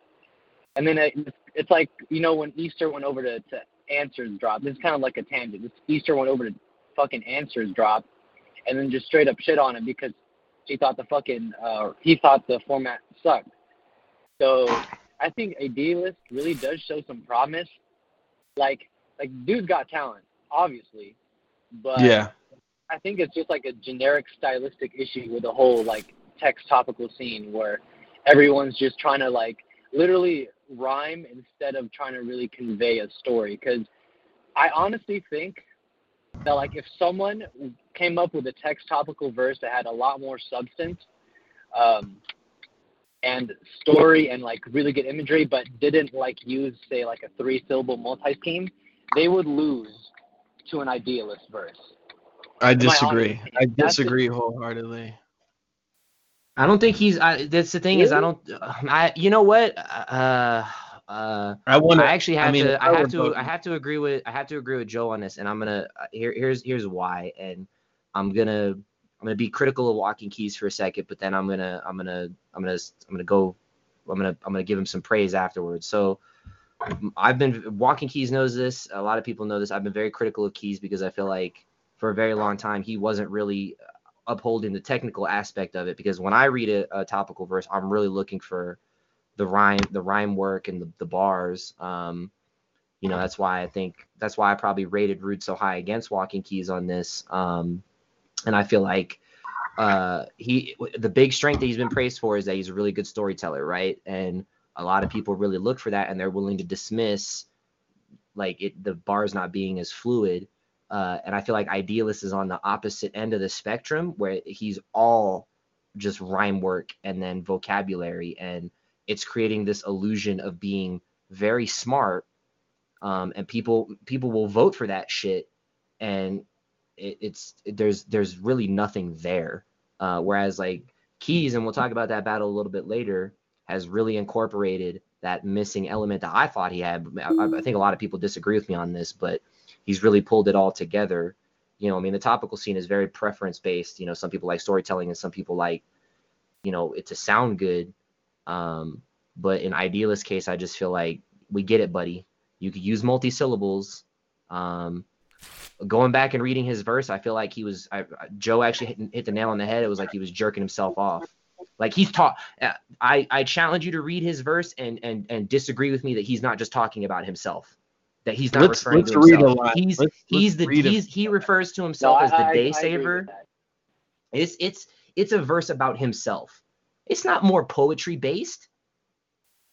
And then it, it's like you know when Easter went over to, to answers drop. This is kind of like a tangent. This Easter went over to fucking answers drop, and then just straight up shit on him because he thought the fucking uh, he thought the format sucked. So I think Idealist really does show some promise. Like like dude's got talent, obviously, but yeah. I think it's just like a generic stylistic issue with the whole like text topical scene where everyone's just trying to like literally rhyme instead of trying to really convey a story. Because I honestly think that like if someone came up with a text topical verse that had a lot more substance um, and story and like really good imagery, but didn't like use say like a three syllable multi scheme, they would lose to an idealist verse. I disagree. I opinion. That's the- disagree wholeheartedly. I don't think he's. I, that's the thing is I don't. I you know what? Uh, uh, I wanna- I actually I have mean, to. I I have to. voting- I have to agree with. I have to agree with Joe on this, and I'm gonna. uh, Here, here's here's why, and I'm gonna. I'm gonna be critical of Walking Keys for a second, but then I'm gonna. I'm gonna. I'm gonna. I'm gonna go. I'm gonna. I'm gonna give him some praise afterwards. So. I've been Walking Keys knows this. A lot of people know this. I've been very critical of Keys because I feel like for a very long time he wasn't really upholding the technical aspect of it because when I read a, a topical verse, I'm really looking for the rhyme, the rhyme work and the, the bars. Um, you know, that's why I think that's why I probably rated Rude so high against Walking Keys on this. Um, and I feel like uh, he the big strength that he's been praised for is that he's a really good storyteller, right? And a lot of people really look for that and they're willing to dismiss like it the bars not being as fluid. Uh, and I feel like Idealist is on the opposite end of the spectrum where he's all just rhyme work and then vocabulary, and it's creating this illusion of being very smart. Um, and people people will vote for that shit, and it, it's there's there's really nothing there. Uh, whereas like Keys, and we'll talk about that battle a little bit later, has really incorporated that missing element that I thought he had. I, I think a lot of people disagree with me on this, but he's really pulled it all together. You know, I mean, the topical scene is very preference based. You know, some people like storytelling and some people like, you know, it to sound good. Um, but in Idealist case, I just feel like we get it, buddy. You could use multi syllables. Um, going back and reading his verse, I feel like he was I, Joe actually hit, hit the nail on the head. It was like he was jerking himself off. Like he's taught. I I challenge you to read his verse and and and disagree with me that he's not just talking about himself. That he's not Let's- referring let's to read a himself. line. He's Let's- he's let's the read a- he's, he refers to himself I- as the I- I day agree saver. with that. It's it's it's a verse about himself. It's not more poetry based.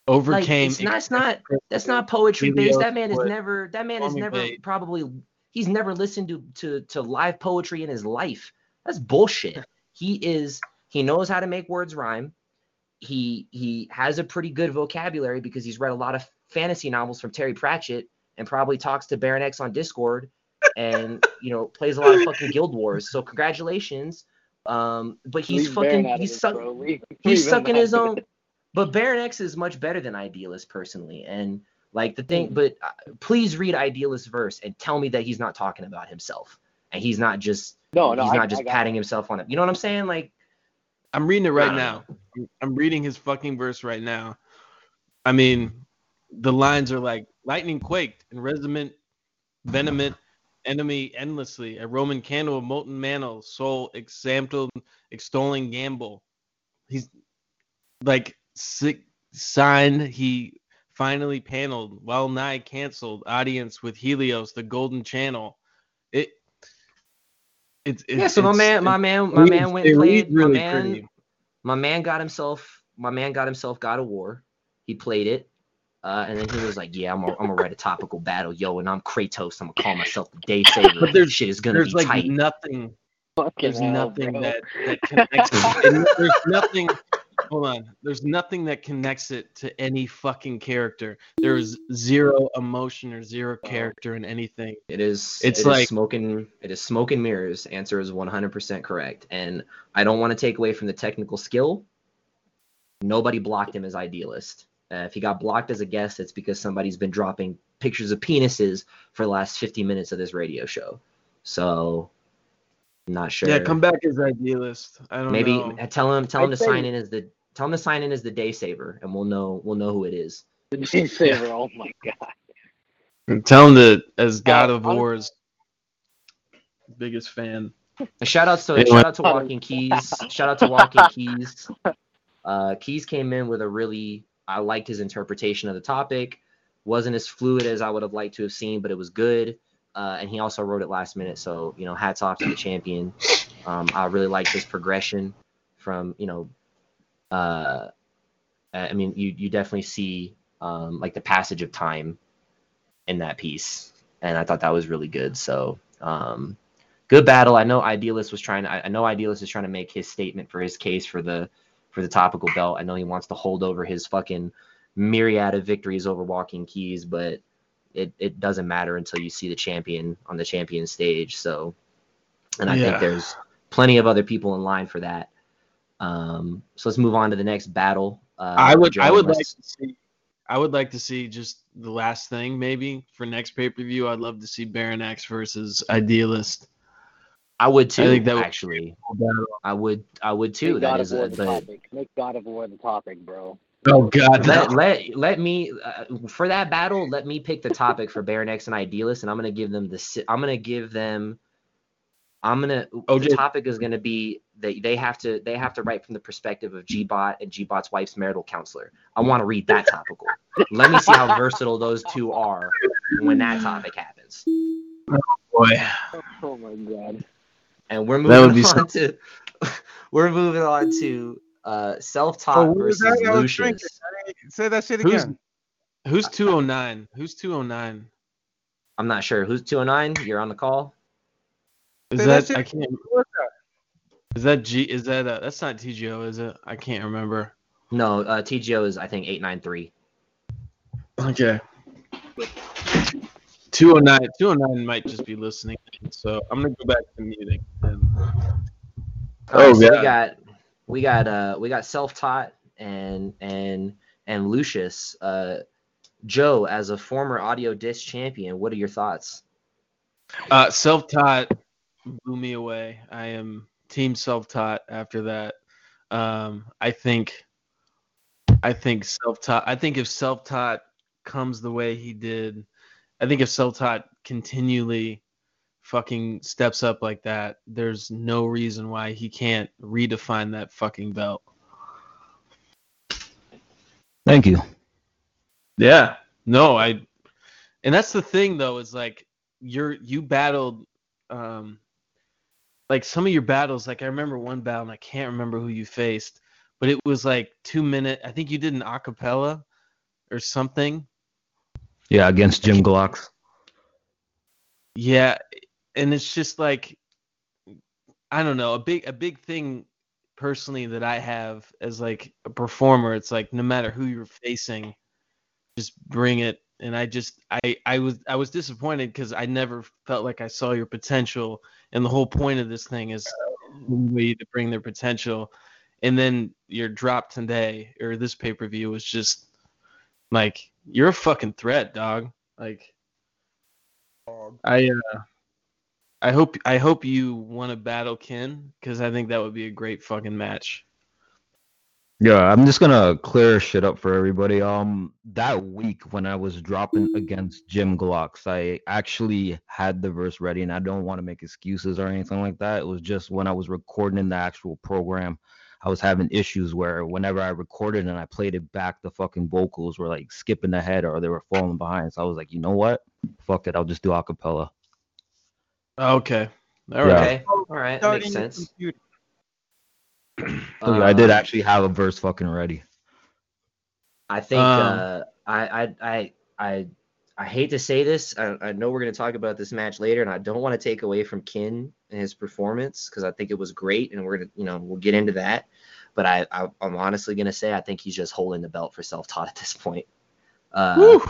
Like, Overcame. it's not, it's not that's not poetry based. That man is never that man has Stormy never Bait. probably he's never listened to, to to live poetry in his life. That's bullshit. He is he knows how to make words rhyme. He he has a pretty good vocabulary because he's read a lot of fantasy novels from Terry Pratchett and probably talks to Baron X on Discord and you know plays a lot of fucking Guild Wars. So congratulations. Um, but he's Leave fucking he's this, suck. Leave- he's leave sucking his own. But Baron X is much better than Idealist personally, and like the thing. But uh, please read Idealist verse and tell me that he's not talking about himself and he's not just No, no, he's I- not I just got patting himself on it. You know what I'm saying? Like I'm reading it right now. I'm- I'm reading his fucking verse right now. I mean, the lines are like lightning quaked and resonant, venomant enemy endlessly. A Roman candle, of molten mantle, soul exampled, extolling gamble. He's like sick sign. He finally paneled, well nigh canceled audience with Helios, the golden channel. It. It's, it's yeah. So my man, my man, my man went it and reads played. My really man, pretty. my man got himself. My man got himself God of War. He played it. Uh, and then he was like, "Yeah, I'm gonna, I'm gonna write a topical battle, yo, and I'm Kratos. I'm gonna call myself the Day Saver. But there's shit is gonna there's be like tight." nothing. There's hell, nothing bro. that that connects. it. There's nothing. Hold on. There's nothing that connects it to any fucking character. There is zero emotion or zero character in anything. It is. It's it is like- smoking. It is smoke and mirrors. Answer is 100% correct. And I don't want to take away from the technical skill. Nobody blocked him as idealist. Uh, if he got blocked as a guest, it's because somebody's been dropping pictures of penises for the last 50 minutes of this radio show. So, I'm not sure. Yeah, come back as idealist. I don't Maybe know. uh, tell him tell him I'd to say- sign in as the tell him to sign in as the day saver, and we'll know we'll know who it is. The Day Saver. Oh my god. Tell him that as God Uh, of hon- War's biggest fan. Shout out to Anyway. shout out to Walking Keys. Shout out to Walking Keys. Uh, Keys came in with a really I liked his interpretation of the topic. Wasn't as fluid as I would have liked to have seen, but it was good. Uh, and he also wrote it last minute, so you know, hats off to the champion. Um, I really liked his progression from you know, uh, I mean, you you definitely see um, like the passage of time in that piece, and I thought that was really good. So um, good battle. I know Idealist was trying. I, I know Idealist is trying to make his statement for his case for the for the topical belt. I know he wants to hold over his fucking myriad of victories over Walking Keys, but it it doesn't matter until you see the champion on the champion stage. So, and I Yeah. think there's plenty of other people in line for that. Um, so let's move on to the next battle. Uh, I would I would like to see I would like to see just the last thing maybe for next pay per view. I'd love to see Baron X versus Idealist. I would too. I think that would actually, I would I would too. Make That God is a, the topic. Make God of War the topic, bro. Oh God, let no. let let me uh, for that battle. Let me pick the topic for Baron X and Idealist, and I'm gonna give them the. si- I'm gonna give them. I'm gonna. OJ. The topic is gonna be they they have to they have to write from the perspective of G-Bot and G-Bot's wife's marital counselor. I want to read that topical. Let me see how versatile those two are when that topic happens. Oh boy. Oh my god. And we're That would moving be on to we're moving on to uh Oh, self-taught what was versus that? Lucius. Say that shit Who's again. who's two oh nine? Who's two oh nine? I'm not sure. Who's 209? You're on the call? Is Say that, shit I can't Is that G is that uh, that's not TGO, is it? I can't remember. No, uh, TGO is I think 893. Okay. 209 209 might just be listening, so I'm gonna go back to muting. And... All right, Oh, so God. we got we got uh we got self-taught and and and Lucius. Uh Joe, as a former audio disc champion, what are your thoughts? Uh, self-taught blew me away. I am team self-taught after that. Um, I think, I think self-taught. I think if self-taught comes the way he did, I think if self-taught continually fucking steps up like that, there's no reason why he can't redefine that fucking belt. Thank you. Yeah. No, I and that's the thing though, is like you're you battled um like some of your battles, like I remember one battle and I can't remember who you faced, but it was like two minute I think you did an acapella or something. Yeah, against Jim Glocks. Yeah, and it's just like I don't know, a big a big thing personally that I have as like a performer, it's like no matter who you're facing, just bring it. And I just I I was I was disappointed because I never felt like I saw your potential. And the whole point of this thing is way to bring their potential. And then your drop today or this pay per view was just like you're a fucking threat, dog. Like I uh I hope I hope you want to battle Ken because I think that would be a great fucking match. Yeah, I'm just gonna clear shit up for everybody. Um, that week when I was dropping against Jim Glocks, I actually had the verse ready, and I don't want to make excuses or anything like that. It was just when I was recording in the actual program, I was having issues where whenever I recorded and I played it back, the fucking vocals were like skipping ahead or they were falling behind. So I was like, you know what? Fuck it, I'll just do acapella. Okay. All Yeah. right. Okay. All right. That makes sense. So, yeah, I did Um, actually have a verse fucking ready. I think Um, uh, I, I I I I hate to say this. I, I know we're going to talk about this match later, and I don't want to take away from Ken and his performance because I think it was great, and we're gonna you know we'll get into that. But I, I I'm honestly going to say I think he's just holding the belt for self-taught at this point. Uh,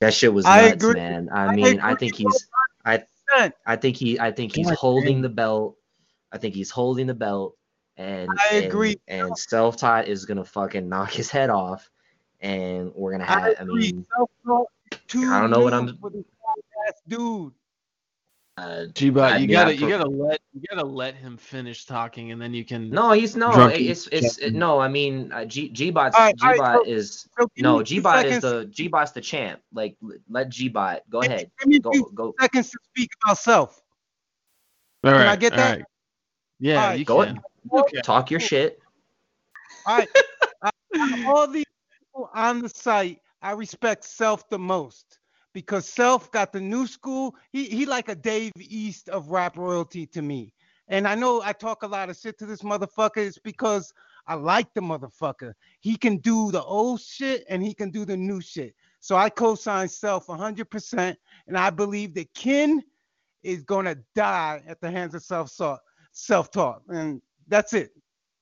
that shit was I nuts, agree. man. I I mean, I agree think he's I I think he I think he's God holding the belt. I think he's holding the belt, and I agree. And, self-taught is gonna fucking knock his head off, and we're gonna have. I, agree. mean, Self-taught Too I don't know what I'm- for this ass dude. Uh, G-Bot, you mean, gotta you gotta let you gotta let him finish talking, and then you can. No, he's no. drunken It's it's check no. I mean, uh, G Gbot's All right, all right, Gbot so- is so give no. me two Gbot is seconds. the Gbot's the champ. Like l- let Gbot go Give ahead. Give me Go go. seconds to speak about self. All Can I get that? right. Yeah, All right, you Go can. ahead. Talk your shit. All right. All these people on the site, I respect Self the most because Self got the new school. He he like a Dave East of rap royalty to me. And I know I talk a lot of shit to this motherfucker. It's because I like the motherfucker. He can do the old shit and he can do the new shit. So I co-sign Self 100%, and I believe that Ken is gonna die at the hands of self self-talk, and that's it.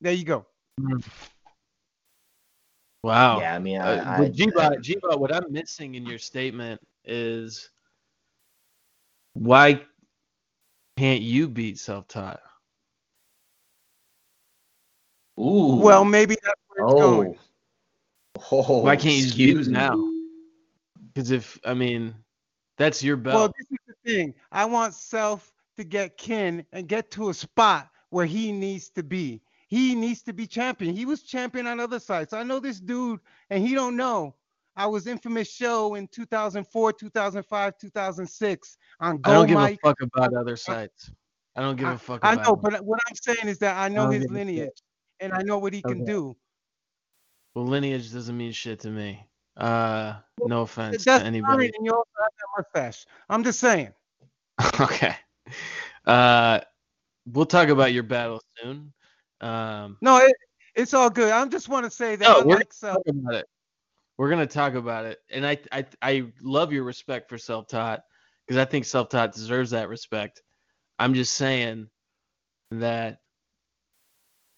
There you go. Mm-hmm. Wow. Yeah, I mean, Uh, I, I, but G-Bot, G-Bot, what I'm missing in your statement is why can't you beat self-taught? ooh. Well, maybe that's where it's going. oh. Oh. Why can't you just beat me. now? Because if I mean, that's your belt. Well, this is the thing. I want Self to get Ken and get to a spot where he needs to be. He needs to be champion. He was champion on other sites. I know this dude, and he don't know. I was infamous show in 2004, 2005, 2006 on Go I don't give Mike. a fuck about other sites. I don't give a fuck. I know, them. but what I'm saying is that I know don't his give a shit. lineage, and I know what he can do. Well, lineage doesn't mean shit to me. Uh, no offense That's to anybody. and you also have that mustache. I'm just saying. okay. Uh, we'll talk about your battle soon. Um, No, it, it's all good. I just want to say that no, we're gonna Self. talk about it. We're gonna talk about it, and I I I love your respect for self-taught because I think self-taught deserves that respect. I'm just saying that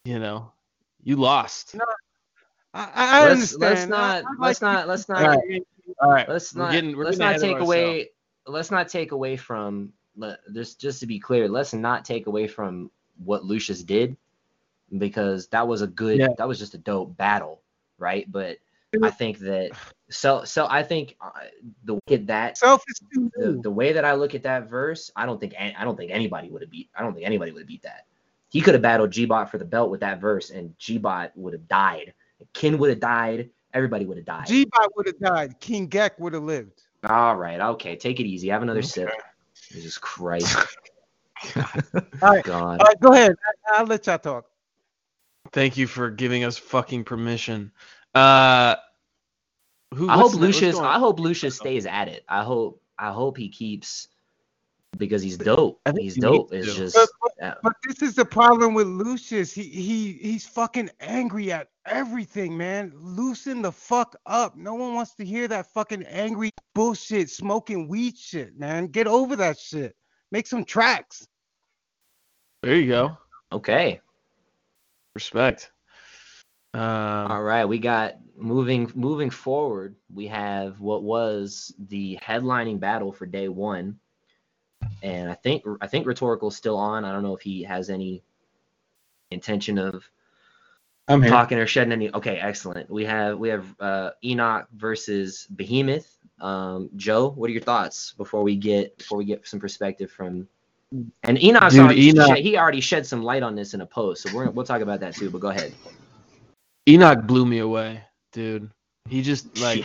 you know you lost. No, I, I let's, understand. let's not I let's like not let's not All right, all right. let's we're not getting we're let's not ahead take away let's not take away from let- just just to be clear let's not take away from what lucius did because that was a good Yeah. that was just a dope battle right but i think that so so i think uh, the way that Self is too the, the way that i look at that verse i don't think i don't think anybody would have beat i don't think anybody would have beat that he could have battled g-bot for the belt with that verse and g-bot would have died ken would have died everybody would have died G-Bot would have died. King Gek would have lived. all right, okay, take it easy. Have another sip. Jesus Christ. All right, God. all right, go ahead. I, I'll let y'all talk. Thank you for giving us fucking permission. Uh, who? I hope Lucius I hope Lucius stays at it. I hope I hope he keeps because he's dope. I think He's he dope. It's just But, but, yeah. but this is the problem with Lucius. He he he's fucking angry at everything, man. Loosen the fuck up. No one wants to hear that fucking angry bullshit, smoking weed shit, man. Get over that shit. Make some tracks. There you go. okay. Respect. Um, All right, we got moving moving forward. We have what was the headlining battle for day one, and I think I think rhetorical's still on. I don't know if he has any intention of I'm here. talking or shedding any. Okay, excellent. We have we have uh, Enoch versus Behemoth. Um, Joe, what are your thoughts before we get before we get some perspective from? And Enoch's Dude, already Enoch- shed- he already shed some light on this in a post, so we're, we'll talk about that too. But go ahead. Enoch blew me away, dude. He just like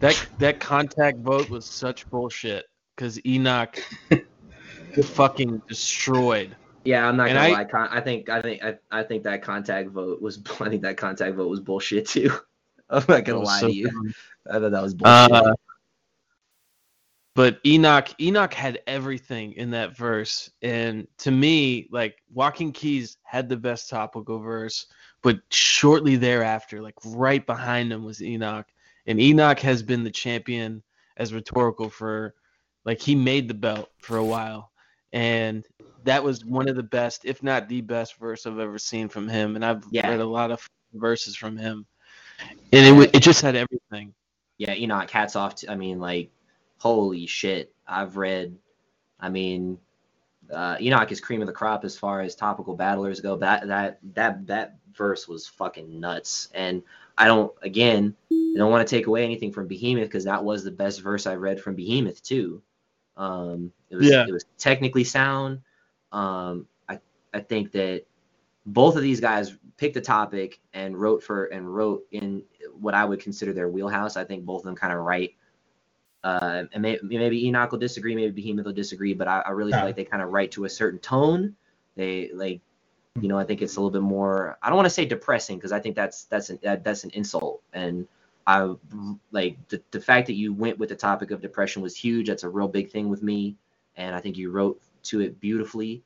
that that contact vote was such bullshit because Enoch fucking destroyed. Yeah, I'm not And gonna I- lie. Con- I think I think I, I think that contact vote was I think that contact vote was bullshit too. I'm not gonna lie so to you. dumb. I thought that was bullshit. Uh, but Enoch Enoch had everything in that verse, and to me, like Walking Keys had the best topical verse, but shortly thereafter, like right behind him was Enoch, and Enoch has been the champion as rhetorical for, like he made the belt for a while, and that was one of the best, if not the best verse I've ever seen from him, and I've Yeah. read a lot of verses from him, and it it just had everything. yeah, Enoch, hats off. To, I mean, like, holy shit. I've read. I mean, uh, Enoch is cream of the crop as far as topical battlers go. That that that that verse was fucking nuts. And I don't. Again, I don't want to take away anything from Behemoth because that was the best verse I read from Behemoth too. Um, it was Yeah. it was technically sound. Um, I I think that both of these guys picked a topic and wrote for and wrote in what I would consider their wheelhouse. I think both of them kind of write. Uh, and may, maybe Enoch will disagree, maybe Behemoth will disagree, but I, I really feel like they kind of write to a certain tone. They like, you know, I think it's a little bit more. I don't want to say depressing because I think that's that's an that, that's an insult. And I like the the fact that you went with the topic of depression was huge. That's a real big thing with me, and I think you wrote to it beautifully.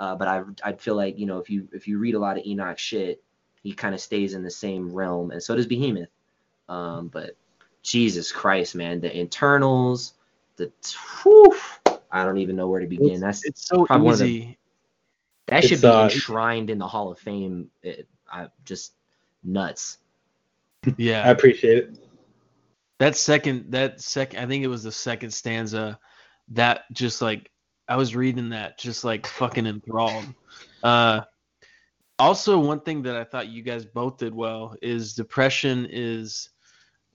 Uh, but I I'd feel like you know if you if you read a lot of Enoch shit, he kind of stays in the same realm, and so does Behemoth. Um, but Jesus Christ, man, the internals, the whew, I don't even know where to begin. That's it's so probably one of the- easy. that should It's, be uh, enshrined in the Hall of Fame. It, I just nuts. Yeah. I appreciate it. That second, that second, I think it was the second stanza that just like I was reading that just like fucking enthralled. Uh, also, one thing that I thought you guys both did well is depression is,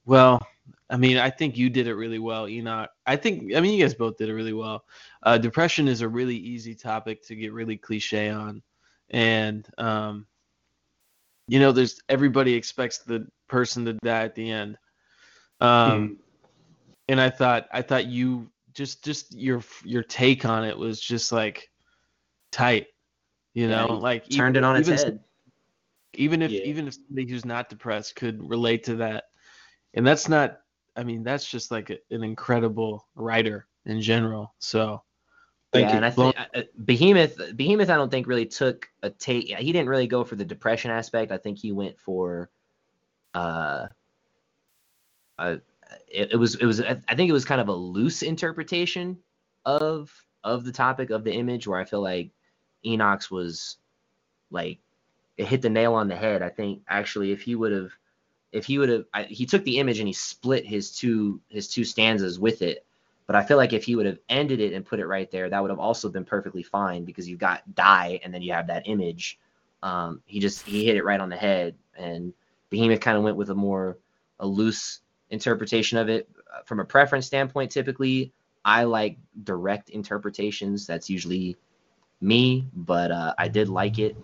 well, I mean, I think you did it really well, Enoch. I think, I mean, you guys both did it really well. Uh, depression is a really easy topic to get really cliche on, and um, you know, there's everybody expects the person to die at the end. Um, and I thought I thought you just just your your take on it was just like tight, you know, he like turned it on its even, head. Even if Yeah. even if somebody who's not depressed could relate to that, and that's not. I mean, that's just like a, an incredible writer in general. So Thank yeah, you. and I think uh, Behemoth, Behemoth, I don't think really took a take. He didn't really go for the depression aspect. I think he went for, uh, uh it, it was it was I I think it was kind of a loose interpretation of of the topic of the image where I feel like Enoch's was like it hit the nail on the head. I think actually if he would have if he would have he took the image and he split his two his two stanzas with it but I feel like if he would have ended it and put it right there, that would have also been perfectly fine because you've got die and then you have that image. Um, he just he hit it right on the head, and Behemoth kind of went with a more a loose interpretation of it. Uh, From a preference standpoint, typically I like direct interpretations. That's usually me, but uh, I did like it.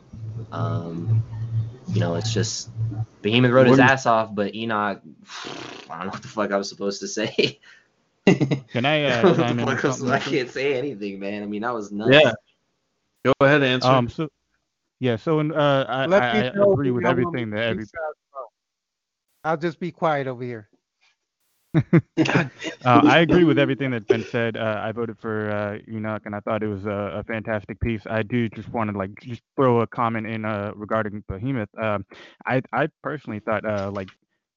Um, you know, it's just Behemoth wrote his ass off, but Enoch, I don't know what the fuck I was supposed to say. Can I uh, What the chime fuck was- I can't say anything, man. I mean, that was nuts. yeah, go ahead, answer. Um. So, yeah. So, in, uh, I, Let I, I agree with y'all want me everything that every. speak out as well. I'll just be quiet over here. Uh, I agree with everything that's been said. Uh, I voted for uh, Enoch, and I thought it was a, a fantastic piece. I do just want to like just throw a comment in uh, regarding Behemoth. Um, I I personally thought uh, like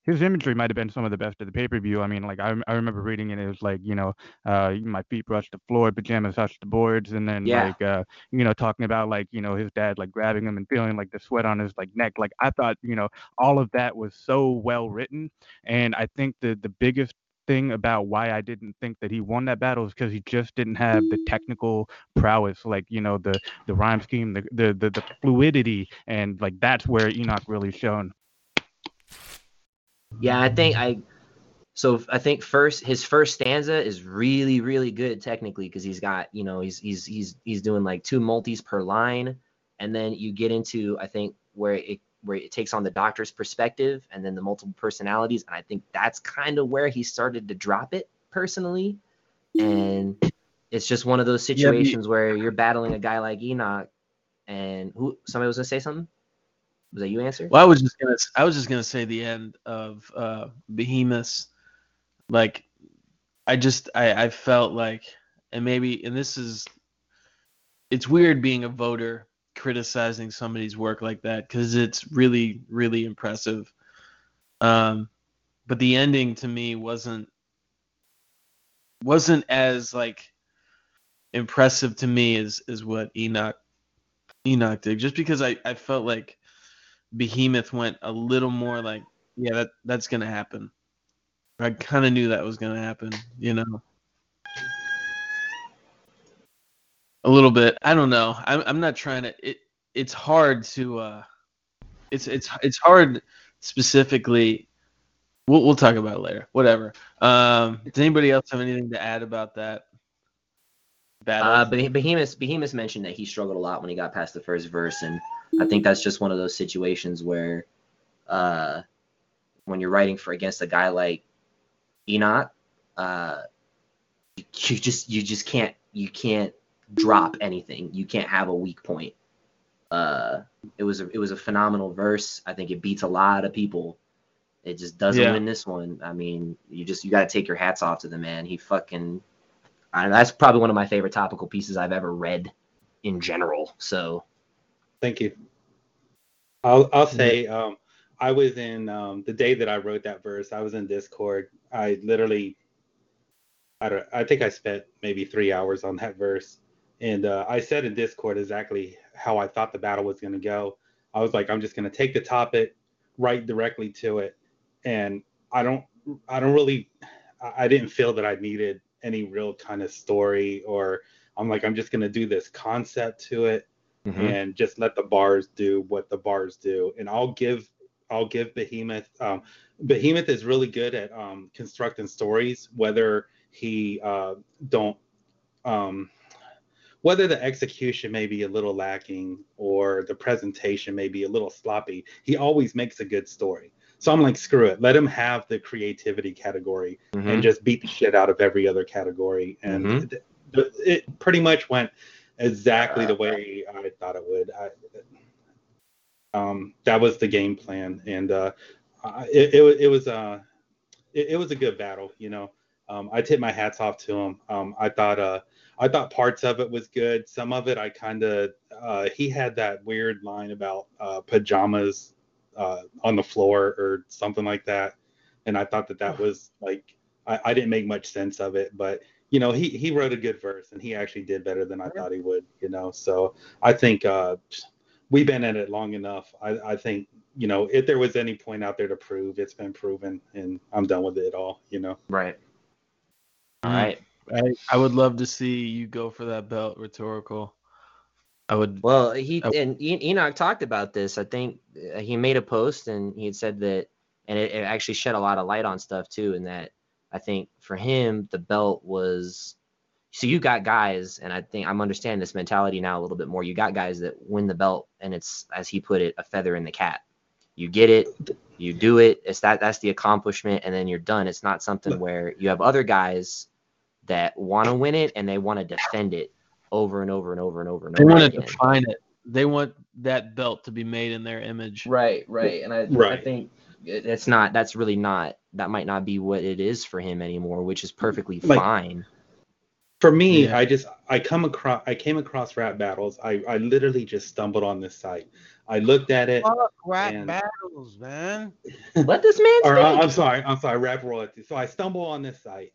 his imagery might have been some of the best of the pay per view. I mean, like I, I remember reading it. It was like you know, uh, my feet brushed the floor, pajamas touched the boards, and then Yeah. like uh, you know, talking about like you know his dad like grabbing him and feeling like the sweat on his like neck. Like I thought, you know, all of that was so well written, and I think the the biggest thing about why I didn't think that he won that battle is because he just didn't have the technical prowess, like you know the the rhyme scheme, the the the, the fluidity, and like that's where Enoch really shone. Yeah, I think I. So I think first his first stanza is really really good technically because he's got you know he's he's he's he's doing like two multis per line, and then you get into I think where it where it takes on the doctor's perspective and then the multiple personalities, and I think that's kind of where he started to drop it personally, and it's just one of those Yeah, but- situations where you're battling a guy like Enoch, and who somebody was gonna say something. Was that you answer? Well, I was just gonna I was just gonna say the end of uh Behemoth's like I just I, I felt like and maybe and this is it's weird being a voter criticizing somebody's work like that because it's really really impressive um but the ending to me wasn't wasn't as like impressive to me as is what enoch enoch did just because i i felt like behemoth went a little more like yeah that that's gonna happen i kind of knew that was gonna happen you know a little bit i don't know i'm, I'm not trying to it it's hard to uh it's it's it's hard specifically We'll we'll talk about later. Whatever. Um, does anybody else have anything to add about that? Uh, but Behemoth Behemoth mentioned that he struggled a lot when he got past the first verse, and I think that's just one of those situations where, uh, when you're writing for against a guy like Enoch, uh, you, you just you just can't you can't drop anything. You can't have a weak point. Uh, it was a it was a phenomenal verse. I think it beats a lot of people. It just doesn't Yeah. win this one. I mean, you just you got to take your hats off to the man. He fucking. I, that's probably one of my favorite topical pieces I've ever read, in general. So Thank you. I'll I'll say um, I was in um, the day that I wrote that verse. I was in Discord. I literally, I don't. I think I spent maybe three hours on that verse, and uh, I said in Discord exactly how I thought the battle was going to go. I was like, I'm just going to take the topic, write directly to it, and I don't. I don't really. I I didn't feel that I needed any real kind of story or. I'm like, I'm just going to do this concept to it Mhm. and just let the bars do what the bars do. And I'll give I'll give Behemoth. Um, Behemoth is really good at um, constructing stories, whether he uh, don't um, whether the execution may be a little lacking or the presentation may be a little sloppy. He always makes a good story. So I'm like, screw it. Let him have the creativity category Mhm. and just beat the shit out of every other category. And Mhm. th- th- it pretty much went exactly the way I thought it would. I, um, that was the game plan, and uh, it, it, it was uh, it, it was a good battle. You know, um, I tip my hats off to him. Um, I thought uh, I thought parts of it was good. Some of it I kind of uh, he had that weird line about uh, pajamas uh, on the floor or something like that, and I thought that that was like I, I didn't make much sense of it, but you know he he wrote a good verse and he actually did better than I thought he would. You know, so I think uh, we've been at it long enough. I, I think you know if there was any point out there to prove, it's been proven, and I'm done with it all. You know. Right. All right. I, I would love to see you go for that belt rhetorical. I would. Well, he and Enoch talked about this. I think uh, he made a post and he had said that, and it, it actually shed a lot of light on stuff too. And that I think for him, the belt was. So you got guys, and I think I'm understanding this mentality now a little bit more. You got guys that win the belt, and it's as he put it, a feather in the cap. You get it, you do it. It's that that's the accomplishment, and then you're done. It's not something where you have other guys that want to win it and they want to defend it over and over and over and over and They over want to define it. They want that belt to be made in their image. Right, right. And I, right. I think it- it's not, that's really not, that might not be what it is for him anymore, which is perfectly Like- fine. For me, Yeah. I just I come across I came across rap battles. I I literally just stumbled on this site. I looked at it. Fuck rap and- battles, man. Let this man or uh. I'm sorry, I'm sorry, rap royalty. So I stumble on this site,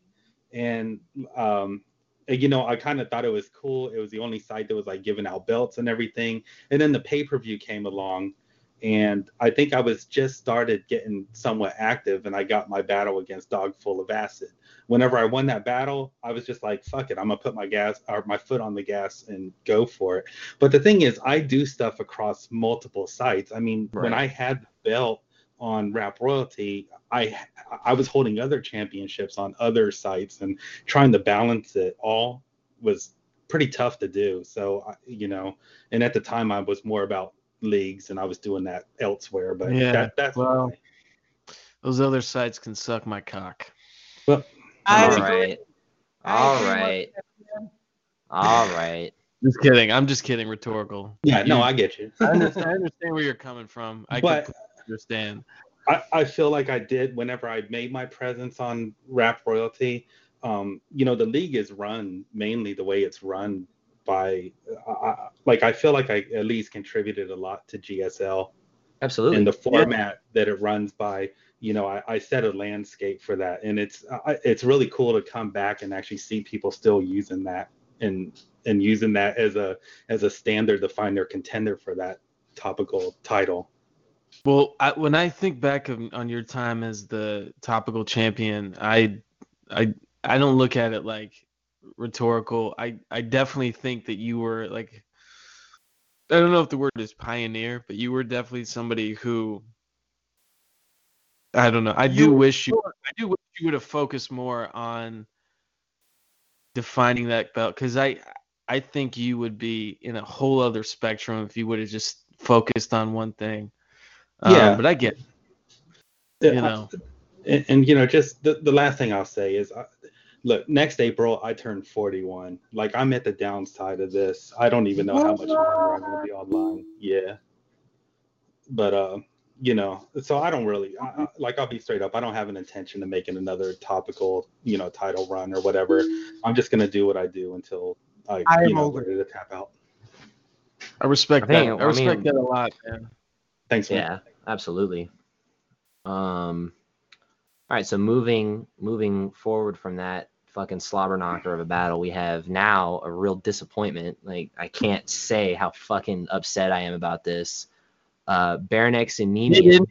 and um, and, you know, I kind of thought it was cool. It was the only site that was like giving out belts and everything. And then the pay per view came along, and I think I was just started getting somewhat active, and I got my battle against Dog Full of Acid. Whenever I won that battle, I was just like, "Fuck it, I'm gonna put my gas or my foot on the gas and go for it." But the thing is, I do stuff across multiple sites. I mean, when I had the belt on Rap Royalty, I I was holding other championships on other sites and trying to balance it all was pretty tough to do. So you know, and at the time I was more about leagues and I was doing that elsewhere. But Yeah, that, that's well, those other sites can suck my cock. well, All right. All right. All right. Just kidding. I'm just kidding. Rhetorical. Yeah, no, I get you. I understand, I understand where you're coming from. I But- completely understand. I, I feel like I did whenever I made my presence on Rap Royalty. Um, you know, the league is run mainly the way it's run by, uh, like, I feel like I at least contributed a lot to GSL. Absolutely. And the Yeah. format that it runs by, you know, I, I set a landscape for that. And it's, I, it's really cool to come back and actually see people still using that and, and using that as a, as a standard to find their contender for that topical title. Well, I, when I think back of, on your time as the topical champion, I, I, I don't look at it like rhetorical. I, I definitely think that you were like, I don't know if the word is pioneer, but you were definitely somebody who I don't know. I You do wish you. I do wish you would have focused more on defining that belt because I I think you would be in a whole other spectrum if you would have just focused on one thing. Um, Yeah. but I get. it. Yeah, You I- know. and, and you know, just the, the last thing I'll say is, uh, look, next April I turn 41. Like I'm at the downside of this. I don't even know how much longer I'm gonna be online. Yeah, but uh, you know, so I don't really I, I- like. I'll be straight up. I don't have an intention of making another topical, you know, title run or whatever. I'm just gonna do what I do until I, I you am know, ready to tap out. I respect I think- that. I I respect mean- that a lot, man. Thanks, man. Yeah, absolutely. Um, all right, so moving moving forward from that fucking slobber knocker of a battle, we have now a real disappointment. Like I can't say how fucking upset I am about this. Uh, Baronex and Nemean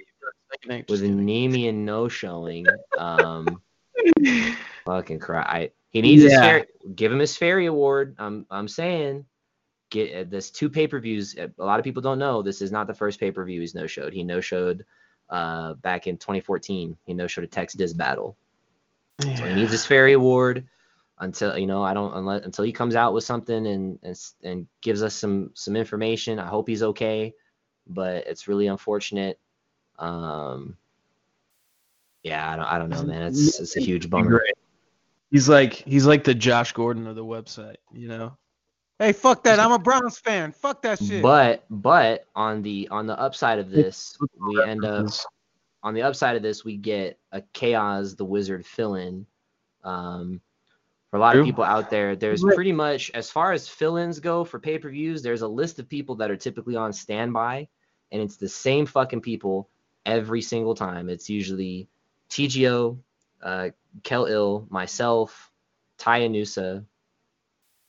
with a Nemean no showing. Um, fucking cry. He needs his Yeah. fair. Give him his fairy award. I'm I'm saying. Get uh, this two pay per views. A lot of people don't know this is not the first pay per view he's no showed. He no showed uh, back in 2014. He no showed a Tex Diz battle. So he needs his fairy award until you know I don't unless until he comes out with something and and and gives us some some information. I hope he's okay, but it's really unfortunate. Um, yeah, I don't I don't know, man. It's it's a huge bummer. He's like he's like the Josh Gordon of the website, you know. Hey, fuck that. I'm a Browns fan. Fuck that shit. But but on the on the upside of this, we end up on the upside of this, we get a chaos the wizard fill-in. Um, for a lot of people out there, there's pretty much as far as fill-ins go for pay-per-views, there's a list of people that are typically on standby, and it's the same fucking people every single time. It's usually TGO, uh, Kel Ill, myself, Taya Nusa,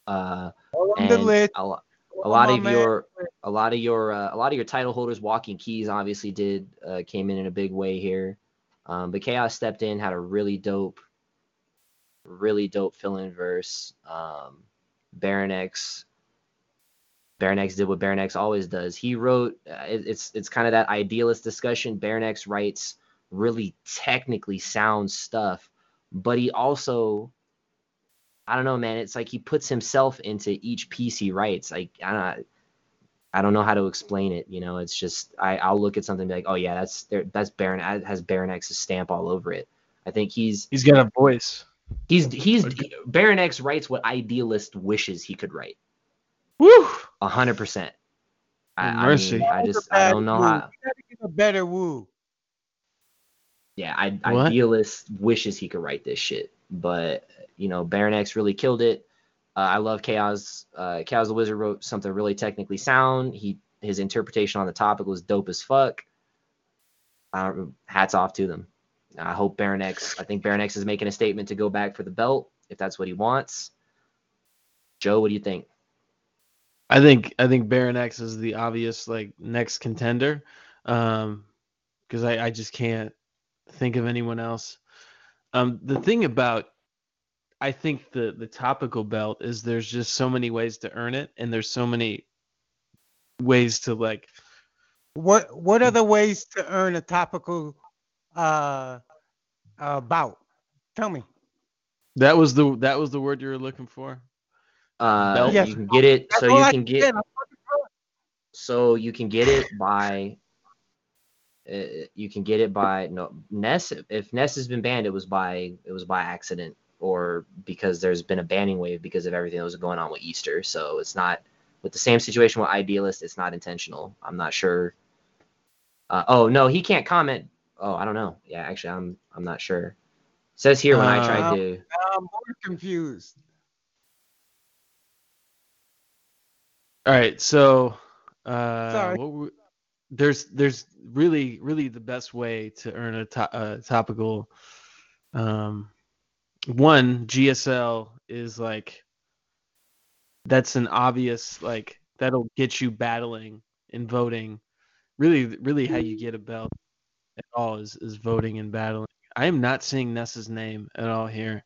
uh, on the and list. a, lo- a lot of your a lot of your uh, a lot of your title holders walking keys obviously did uh, came in in a big way here. Um, but chaos stepped in had a really dope really dope fill-in verse. Um, baron x baron x did what baron x always does. He wrote uh, it, it's it's kind of that idealist discussion. Baron x writes really technically sound stuff but he also I don't know, man. It's like he puts himself into each piece he writes. Like I don't, I don't know how to explain it. You know, it's just I, I'll look at something and be like, oh yeah, that's there, that's Baron has Baron X's stamp all over it. I think he's He's got a voice. he's he's Baron X writes what idealist wishes he could write. Woo! A hundred percent. I, I Mercy. mean, I just I don't know Woo. how. Gotta get a better woo. Yeah, I, What? idealist wishes he could write this shit, but you know, Baron X really killed it. Uh, I love Chaos. Uh, Chaos the Wizard wrote something really technically sound. He his interpretation on the topic was dope as fuck. Uh, hats off to them. I hope Baron X. I think Baron X is making a statement to go back for the belt if that's what he wants. Joe, what do you think? I think I think Baron X is the obvious like next contender, um, because I I just can't think of anyone else. Um, the thing about I think the the topical belt is there's just so many ways to earn it, and there's so many ways to like What what are the ways to earn a topical uh, uh bout? Tell me. that was the that was the word you were looking for. Uh, Belt? You can get it. That's So you I can get. get. I'm fucking drunk. So you can get it by. Uh, you can get it by no Ness. If Ness has been banned, it was by it was by accident or because there's been a banning wave because of everything that was going on with Easter. So it's not with the same situation with Idealist. It's not intentional. I'm not sure. Uh, oh no, he can't comment. Oh, I don't know. Yeah, actually, I'm I'm not sure. says here when I tried Uh, to. I'm more confused. All right, so uh, Sorry. what we- there's there's really really the best way to earn a, to, a topical. Um, one GSL is like that's an obvious like that'll get you battling and voting. Really, really, how you get a belt at all is is voting and battling. I am not seeing Ness's name at all here.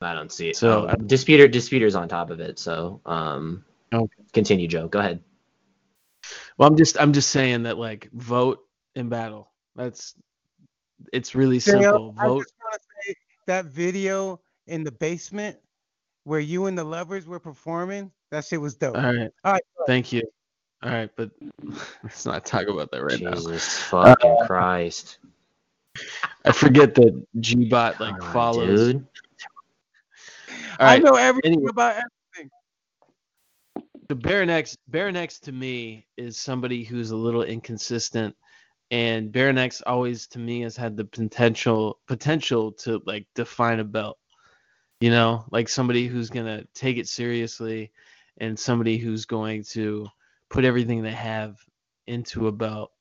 I don't see it. So, So I- disputer disputer's on top of it. So um, Okay. continue, Joe. Go ahead. Well, I'm just I'm just saying that like vote and battle. That's it's really simple. I Vote. That video in the basement where you and the lovers were performing, that shit was dope. All right. All right. Thank you. All right, but let's not talk about that right now. Jesus fucking Uh, Christ. I forget that Gbot like follows. dude. All I know everything anyway. about everything. The Baronex, Baronex to me is somebody who's a little inconsistent, and Baronex always to me has had the potential potential to like define a belt. You know, like somebody who's gonna take it seriously, and somebody who's going to put everything they have into a belt.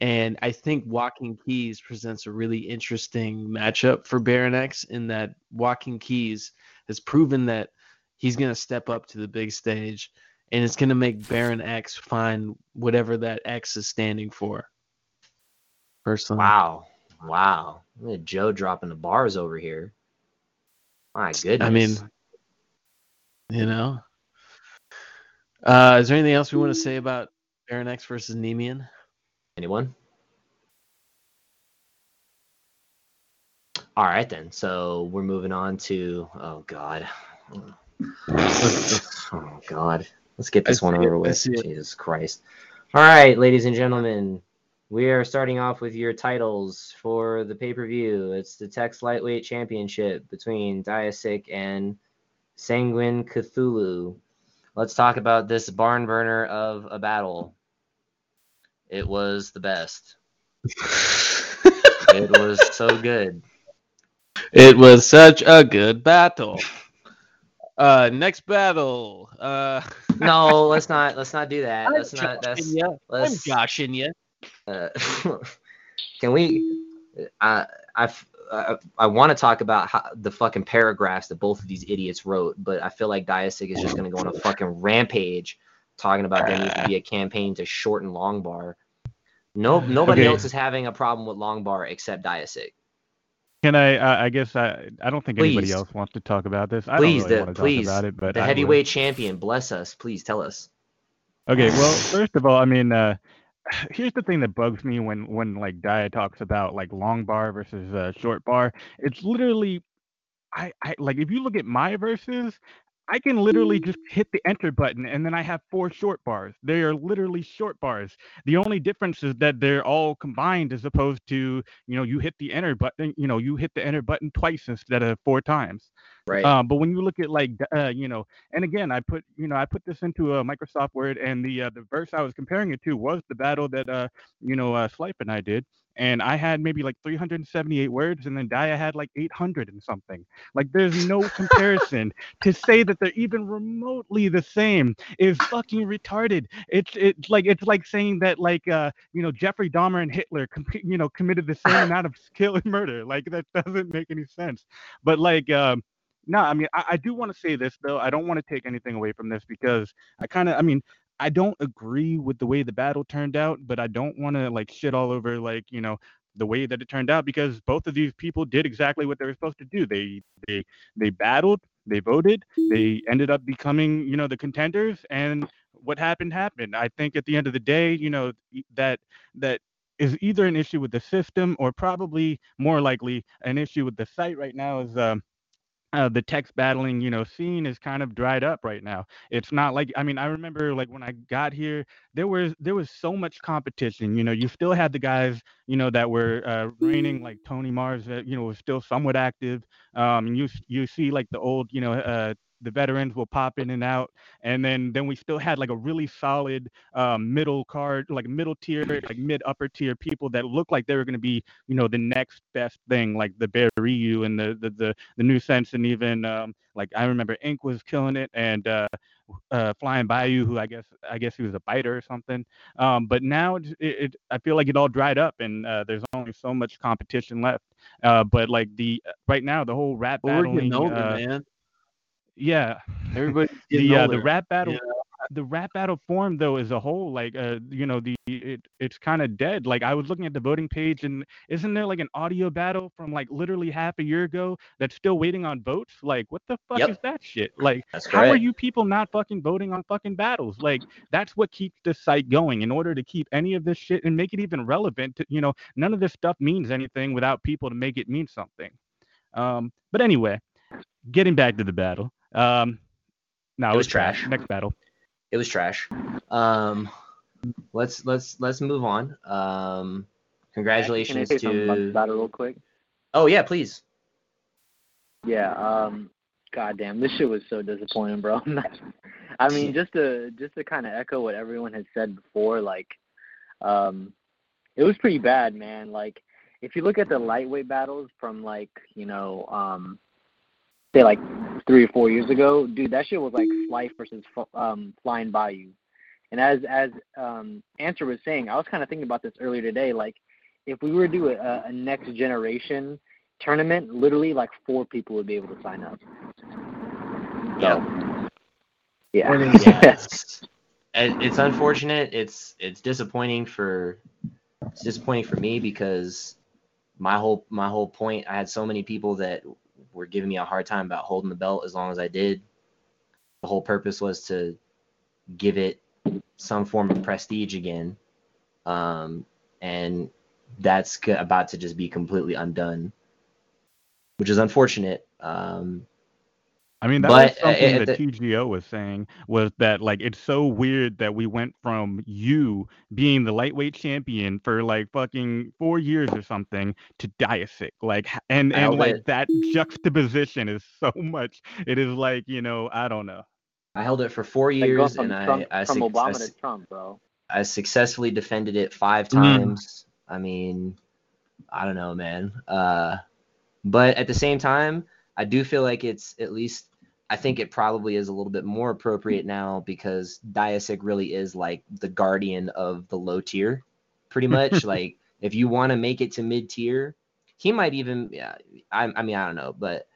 And I think Walking Keys presents a really interesting matchup for Baronex in that Walking Keys has proven that he's to step up to the big stage and it's to make Baron X find whatever that X is standing for. Personally. Wow. Wow. Joe dropping the bars over here. My goodness. I mean, you know. Uh, is there anything else we want to say about Baron X versus Nemean? anyone? All right then. So we're moving on to oh god. Oh god. Let's get this I one over with. Jesus Christ. All right, ladies and gentlemen. We are starting off with your titles for the pay-per-view. It's the Text Lightweight Championship between Diasic and Sanguine Cthulhu. Let's talk about this barn burner of a battle. It was the best. it was so good. It was such a good battle. Uh, next battle. Uh, No, let's not. Let's not do that. I'm Let's not. That's. joshing ya. I'm Let's. joshing you. Uh, can we? I I I, I want to talk about how, the fucking paragraphs that both of these idiots wrote, but I feel like Diasic is just gonna go on a fucking rampage talking about there needs to be a campaign to shorten Long Bar. No, nobody Okay. else is having a problem with Long Bar except Diasic. Can I? Uh, I guess I. I don't think anybody else wants to talk about this. I Please, don't really the, want to please, talk about it, but the I will. heavyweight champion, bless us. Please tell us. Okay, well, first of all, I mean, uh, here's the thing that bugs me when when like Dia talks about like long bar versus uh, short bar. It's literally, I, I like if you look at my verses, I can literally just hit the enter button and then I have four short bars. They are literally short bars. The only difference is that they're all combined as opposed to you know you hit the enter button, you know you hit the enter button twice instead of four times. Right. Um, but when you look at like uh, you know, and again, I put you know I put this into a Microsoft Word, and the uh, the verse I was comparing it to was the battle that uh you know uh, and I did, and I had maybe like 378 words, and then Dia had like 800 and something. Like there's no comparison. to say that they're even remotely the same is fucking retarded. It's it's like it's like saying that like uh you know Jeffrey Dahmer and Hitler com- you know committed the same amount of skill and murder. Like that doesn't make any sense. But like um no, I mean, I, I do want to say this though. I don't want to take anything away from this because I kind of, I mean, I don't agree with the way the battle turned out, but I don't want to like shit all over like you know the way that it turned out because both of these people did exactly what they were supposed to do. They they they battled, they voted, they ended up becoming you know the contenders, and what happened happened. I think at the end of the day, you know that that is either an issue with the system or probably more likely an issue with the site right now is um uh, the text battling, you know, scene is kind of dried up right now. It's not like I mean, I remember like when I got here, there was there was so much competition. You know, you still had the guys, you know, that were uh, reigning, like Tony Mars, that you know was still somewhat active. Um, and you you see like the old, you know, uh, the veterans will pop in and out, and then then we still had like a really solid um, middle card, like middle tier, like mid upper tier people that looked like they were going to be, you know, the next best thing, like the Bear Ryu and the the the, the new sense, and even um, like I remember Ink was killing it, and uh, uh, Flying Bayou, who I guess I guess he was a biter or something. Um, but now it, it, I feel like it all dried up, and uh, there's only so much competition left. Uh, but like the right now, the whole rap we're battling, getting older, uh, man. Yeah, Everybody's the uh, the rap battle. know? the rap battle form though as a whole, like uh, you know, the it it's kind of dead. Like I was looking at the voting page, and isn't there like an audio battle from like literally half a year ago that's still waiting on votes? Like what the fuck Yep. is that shit? Like how are you people not fucking voting on fucking battles? Like that's what keeps this site going. In order to keep any of this shit and make it even relevant, to, you know, none of this stuff means anything without people to make it mean something. Um, but anyway, getting back to the battle. Um, no, It was trash. Next battle. It was trash. Um, let's let's let's move on. Um, congratulations Can I say something about to. battle real quick? Oh yeah, please. Yeah. Um. God damn, this shit was so disappointing, bro. I mean, just to just to kind of echo what everyone has said before, like, um, it was pretty bad, man. Like, if you look at the lightweight battles from like, you know, um, say like three or four years ago, dude, that shit was like Slife versus um, Flying Bayou. And as as um, Answer was saying, I was kind of thinking about this earlier today. Like, if we were to do a, a next generation tournament, literally like four people would be able to sign up. So, yeah. yeah, it's, it's unfortunate. It's it's disappointing for it's disappointing for me because my whole my whole point. I had so many people that were giving me a hard time about holding the belt as long as I did. The whole purpose was to give it some form of prestige again, um, and that's about to just be completely undone, which is unfortunate. Um, I mean, that But, was uh, something at that the- TGO was saying was that like it's so weird that we went from you being the lightweight champion for like fucking four years or something to Diasic, like, h- and I and like it- that juxtaposition is so much. It is like you know, I don't know. I held it for four years, from and Trump, I I, from I Obama s- to Trump, bro. I successfully defended it five Mm. times. I mean, I don't know, man. Uh, but at the same time, I do feel like it's at least. I think it probably is a little bit more appropriate now because Diasic really is like the guardian of the low tier, pretty much. like if you want to make it to mid tier, he might even. Yeah, I, I mean, I don't know, but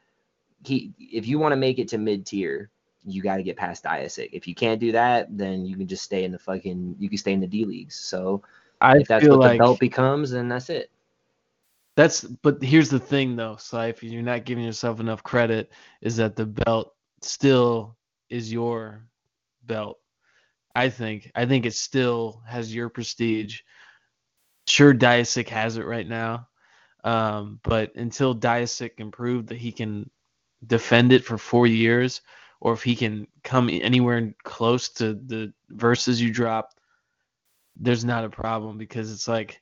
he if you want to make it to mid tier, you got to get past Diasic. If you can't do that, then you can just stay in the fucking you can stay in the D leagues. So I if that's what like the belt becomes, then that's it. That's but here's the thing though, Slife, you're not giving yourself enough credit is that the belt still is your belt. I think. I think it still has your prestige. Sure Diasic has it right now. Um, but until Diasic can prove that he can defend it for four years, or if he can come anywhere close to the verses you drop, there's not a problem because it's like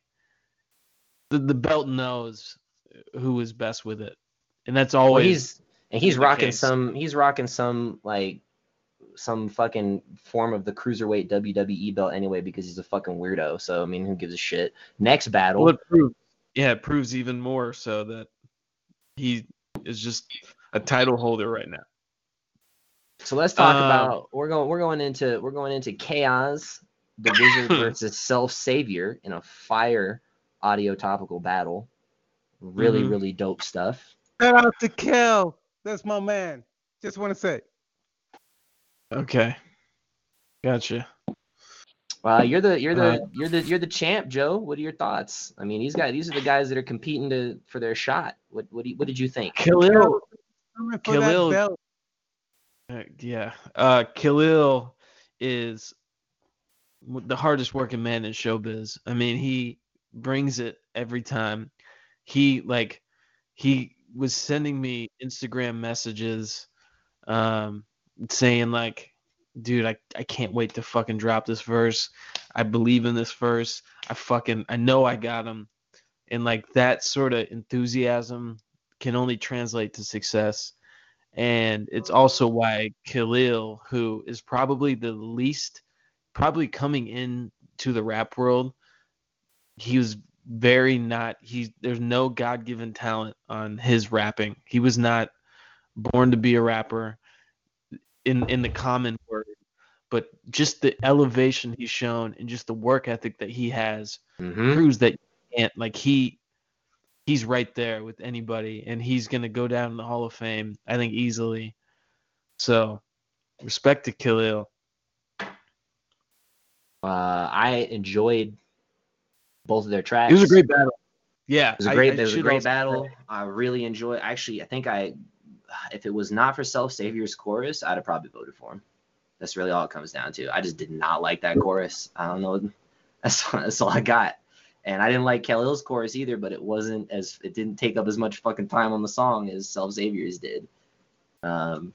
the, the belt knows who is best with it, and that's always he's and he's rocking case. some he's rocking some like some fucking form of the cruiserweight WWE belt anyway because he's a fucking weirdo. So I mean, who gives a shit? Next battle. Well, it proves, yeah, it proves even more so that he is just a title holder right now. So let's talk Um, about we're going we're going into we're going into chaos, the wizard versus self savior in a fire audio topical battle. Really, Mhm. really dope stuff. Shout out to Kel. That's my man. Just want to say. Okay, gotcha. Wow, you're the you're the Uh, you're the you're the champ, Joe. What are your thoughts? I mean, these guys these are the guys that are competing to for their shot. What what do you, what did you think? Khalil, Coming for that Khalil, uh, yeah, uh, Khalil is the hardest working man in showbiz. I mean, he brings it every time. He like he was sending me Instagram messages um saying like dude I, I can't wait to fucking drop this verse. I believe in this verse. I fucking i know i got him and like that sort of enthusiasm can only translate to success. And it's also why khalil who is probably the least probably coming in to the rap world he was very not he there's no god-given talent on his rapping. He was not born to be a rapper in in the common word but just the elevation he's shown and just the work ethic that he has Mhm. proves that you can't like he he's right there with anybody and he's going to go down in the hall of fame i think easily. So respect to khalil. Uh, I enjoyed both of their tracks. It was a great battle. Yeah, It was a I- great. I it was a great battle. say- I really enjoyed. Actually, I think I, if it was not for Self Savior's chorus, I'd have probably voted for him. That's really all it comes down to. I just did not like that chorus. I don't know. That's that's all I got. And I didn't like Khalil's chorus either, but it wasn't as it didn't take up as much fucking time on the song as Self Savior's did. Um,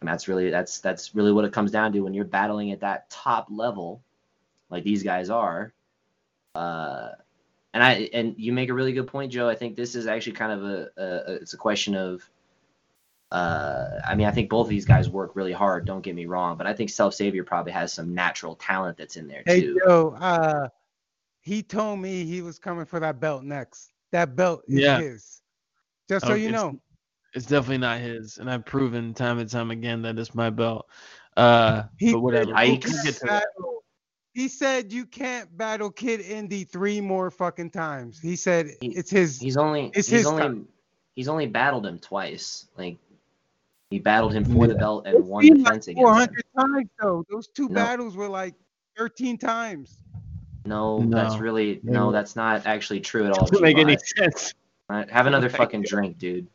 and that's really that's that's really what it comes down to when you're battling at that top level, like these guys are. Uh, and I and you make a really good point, Joe. I think this is actually kind of a, a a- it's a question of. Uh, I mean, I think both of these guys work really hard. Don't get me wrong, but I think Self Savior probably has some natural talent that's in there Hey too. Joe, uh, he told me he was coming for that belt next. That belt is Yeah. his. Just so Oh, you know. It's definitely not his, and I've proven time and time again that it's my belt. Uh, He but whatever. said you We'll can't get to that. Battle- He said you can't battle Kid Indy three more fucking times. He said it's his. He's only It's he's his only time. he's only battled him twice. Like he battled him for the belt and one Been like defense against him. 400 times though. Those two No. battles were like 13 times. No, that's really no, No. that's not actually true at all. Doesn't make any sense. All right, have another my fucking drink, dude.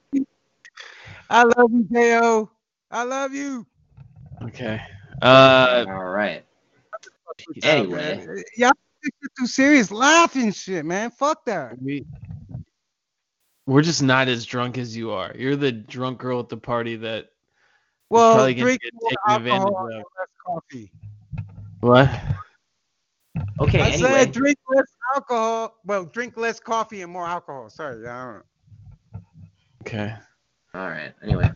I love you, Ko. I love you. Okay. Uh, all right. Anyway, Man, Y'all take too serious. Laughing shit, man. Fuck that. we we're just not as drunk as you are. You're the drunk girl at the party that Well, probably gonna drink get taken advantage of. less coffee. What? Okay, I anyway. said drink less alcohol. Well, drink less coffee and more alcohol. Sorry, I don't know. Okay. All right. Anyway.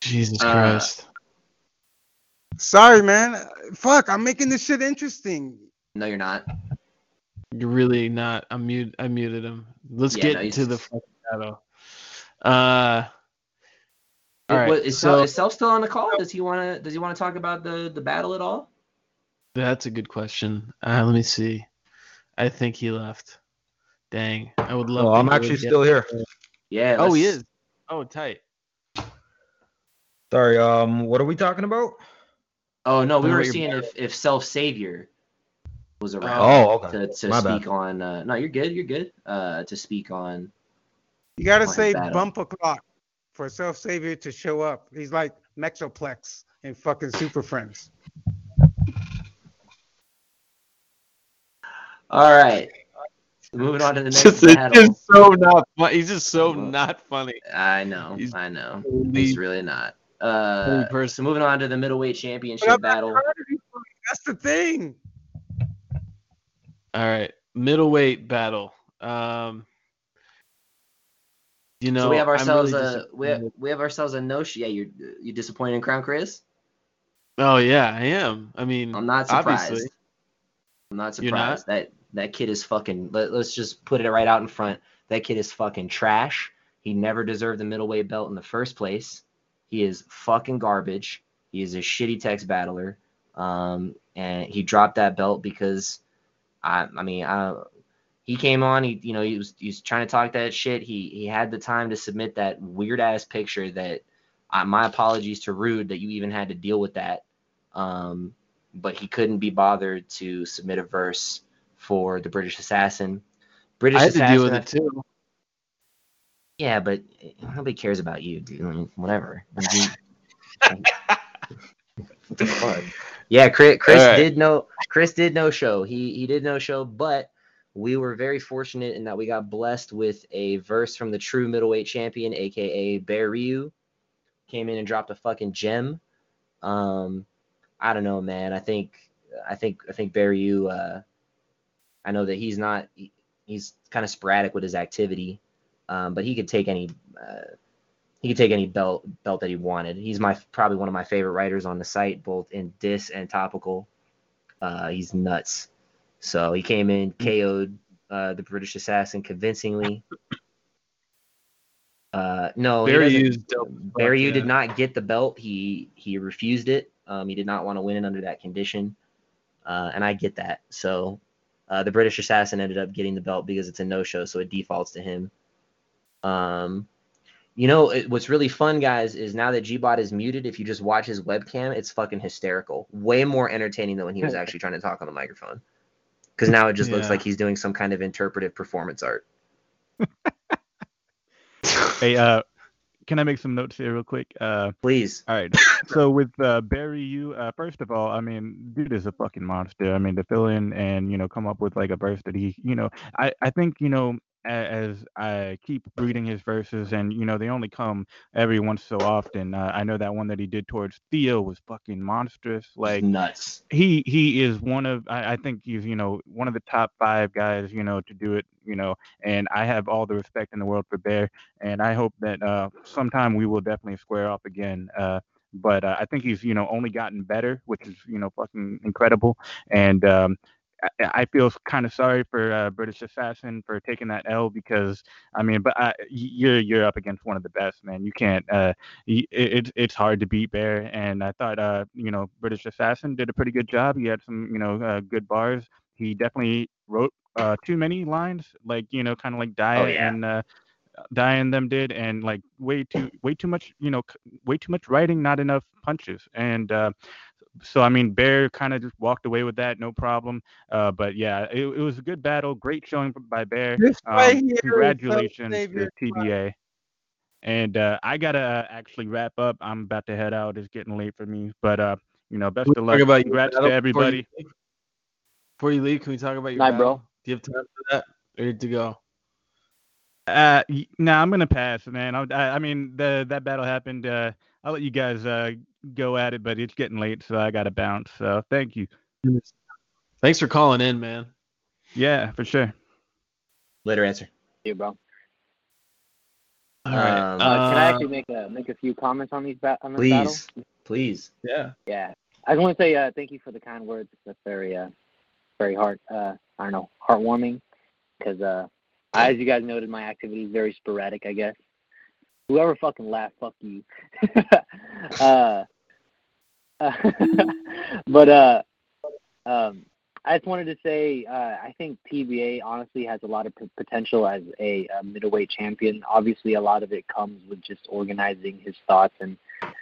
Jesus Uh, Christ. Sorry, man. Fuck, I'm making this shit interesting. No, you're not. You're really not. I mute. I muted him. Let's Yeah, get no, to the fucking battle. Uh. All right. what- is, so Sel, is Self still on the call? Does he want to? Does he want to talk about the the battle at all? that's a good question. Uh, let me see. I think he left. Dang. I would love. Oh, to I'm actually what still has to here. say. Yeah. Oh, he is. Oh, tight. Sorry. Um, what are we talking about? Oh no, we were seeing if if Self Savior was around Oh, okay. to, to My bad. speak on. Uh, no, you're good. You're good. Uh, to speak on. You gotta on say battle. bumper clock for self savior to show up. He's like Metroplex in fucking Super Friends. All right. Moving on to the next Just, it's battle. just so not. Fun. He's just so not funny. I know. He's I know. totally- He's really not. Uh, Funny so moving on to the middleweight championship battle. trying to be funny. That's the thing. All right, middleweight battle. Um, you know, so we have ourselves really a we have, we have ourselves a no. Yeah, you're you disappointed in Crown Chris? Oh yeah, I am. I mean, I'm not surprised. obviously. I'm not You're not? surprised that that kid is fucking. Let, let's just put it right out in front. That kid is fucking trash. He never deserved the middleweight belt in the first place. He is fucking garbage. He is a shitty text battler. Um, and he dropped that belt because, I, I mean, I, he came on. He, you know, he was he was trying to talk that shit. He he had the time to submit that weird ass picture. That, uh, my apologies to Rude that you even had to deal with that. Um, but he couldn't be bothered to submit a verse for the British Assassin. British I had to deal with it too. Yeah, but nobody cares about you, dude. I mean, whatever. What the fuck? Yeah, Chris, Chris right. did no Chris did no show. He he did no show, but we were very fortunate in that we got blessed with a verse from the true middleweight champion, aka Bear Ryu. Came in and dropped a fucking gem. Um, I don't know, man. I think I think I think Bear Ryu. Uh, I know that he's not. he- he's kind of sporadic with his activity, um, but he could take any. Uh, he could take any belt belt that he wanted. He's my probably one of my favorite writers on the site, both in dis and topical. Uh, he's nuts. So he came in, KO'd uh, the British Assassin convincingly. Uh, no, Barry doesn't- Hughes dope as fuck, Barry yeah. did not get the belt. He he refused it. Um, he did not want to win it under that condition, uh, and I get that. So uh, the British Assassin ended up getting the belt because it's a no-show, so it defaults to him. Um, You know it, what's really fun, guys, is now that Gbot is muted, if you just watch his webcam, it's fucking hysterical. Way more entertaining than when he was actually trying to talk on the microphone. Because now it just looks like he's doing some kind of interpretive performance art. Hey, uh, can I make some notes here real quick? Uh, Please. All right. So with uh, Barry, you uh, first of all, I mean, dude is a fucking monster. I mean, to fill in and you know come up with like a verse that he, you know, I I think you know as I keep reading his verses and you know they only come every once so often. Uh, I know that one that he did towards Theo was fucking monstrous. Like nuts. he he is one of I, I think he's you know one of the top five guys you know to do it you know and I have all the respect in the world for Bear and I hope that uh sometime we will definitely square off again uh but uh, I think he's you know only gotten better which is you know fucking incredible and um I, feel kind of sorry for uh, British Assassin for taking that L because I mean, but I, you're you're up against one of the best, man. You can't. Uh, it's it's hard to beat Bear, and I thought uh, you know, British Assassin did a pretty good job. He had some you know uh, good bars. He definitely wrote uh too many lines, like you know, kind of like Dia Oh, yeah. and uh, them did, and like way too way too much you know, way too much writing, not enough punches, and. uh so I mean, Bear kind of just walked away with that, no problem. Uh, but yeah, it, it was a good battle, great showing by Bear. This right Um, congratulations to TBA. And uh, I gotta uh, actually wrap up. I'm about to head out. It's getting late for me. But uh, you know, best of luck. talk about Congrats battle to before you everybody. leave? Before you leave, can we talk about your Night, battle? bro. Do you have time for that? Ready to go? Uh, y- nah, I'm gonna pass, man. I, I, I mean, the that battle happened. Uh, I'll let you guys uh go at it, but it's getting late, so I gotta bounce. So thank you. Thanks for calling in, man. Yeah, for sure. Later answer. you, bro. All right. Um, Uh, can I Uh, actually make a make a few comments on these ba- on this battle? Please, please. Yeah. Yeah, I just want to say uh, thank you for the kind words. That's very uh, very heart uh, I don't know heartwarming because uh, as you guys noted, my activity is very sporadic. I guess whoever fucking laughed, fuck you. uh, but uh, um, I just wanted to say uh, I think TBA honestly has a lot of p- potential as a, uh middleweight champion. Obviously, a lot of it comes with just organizing his thoughts and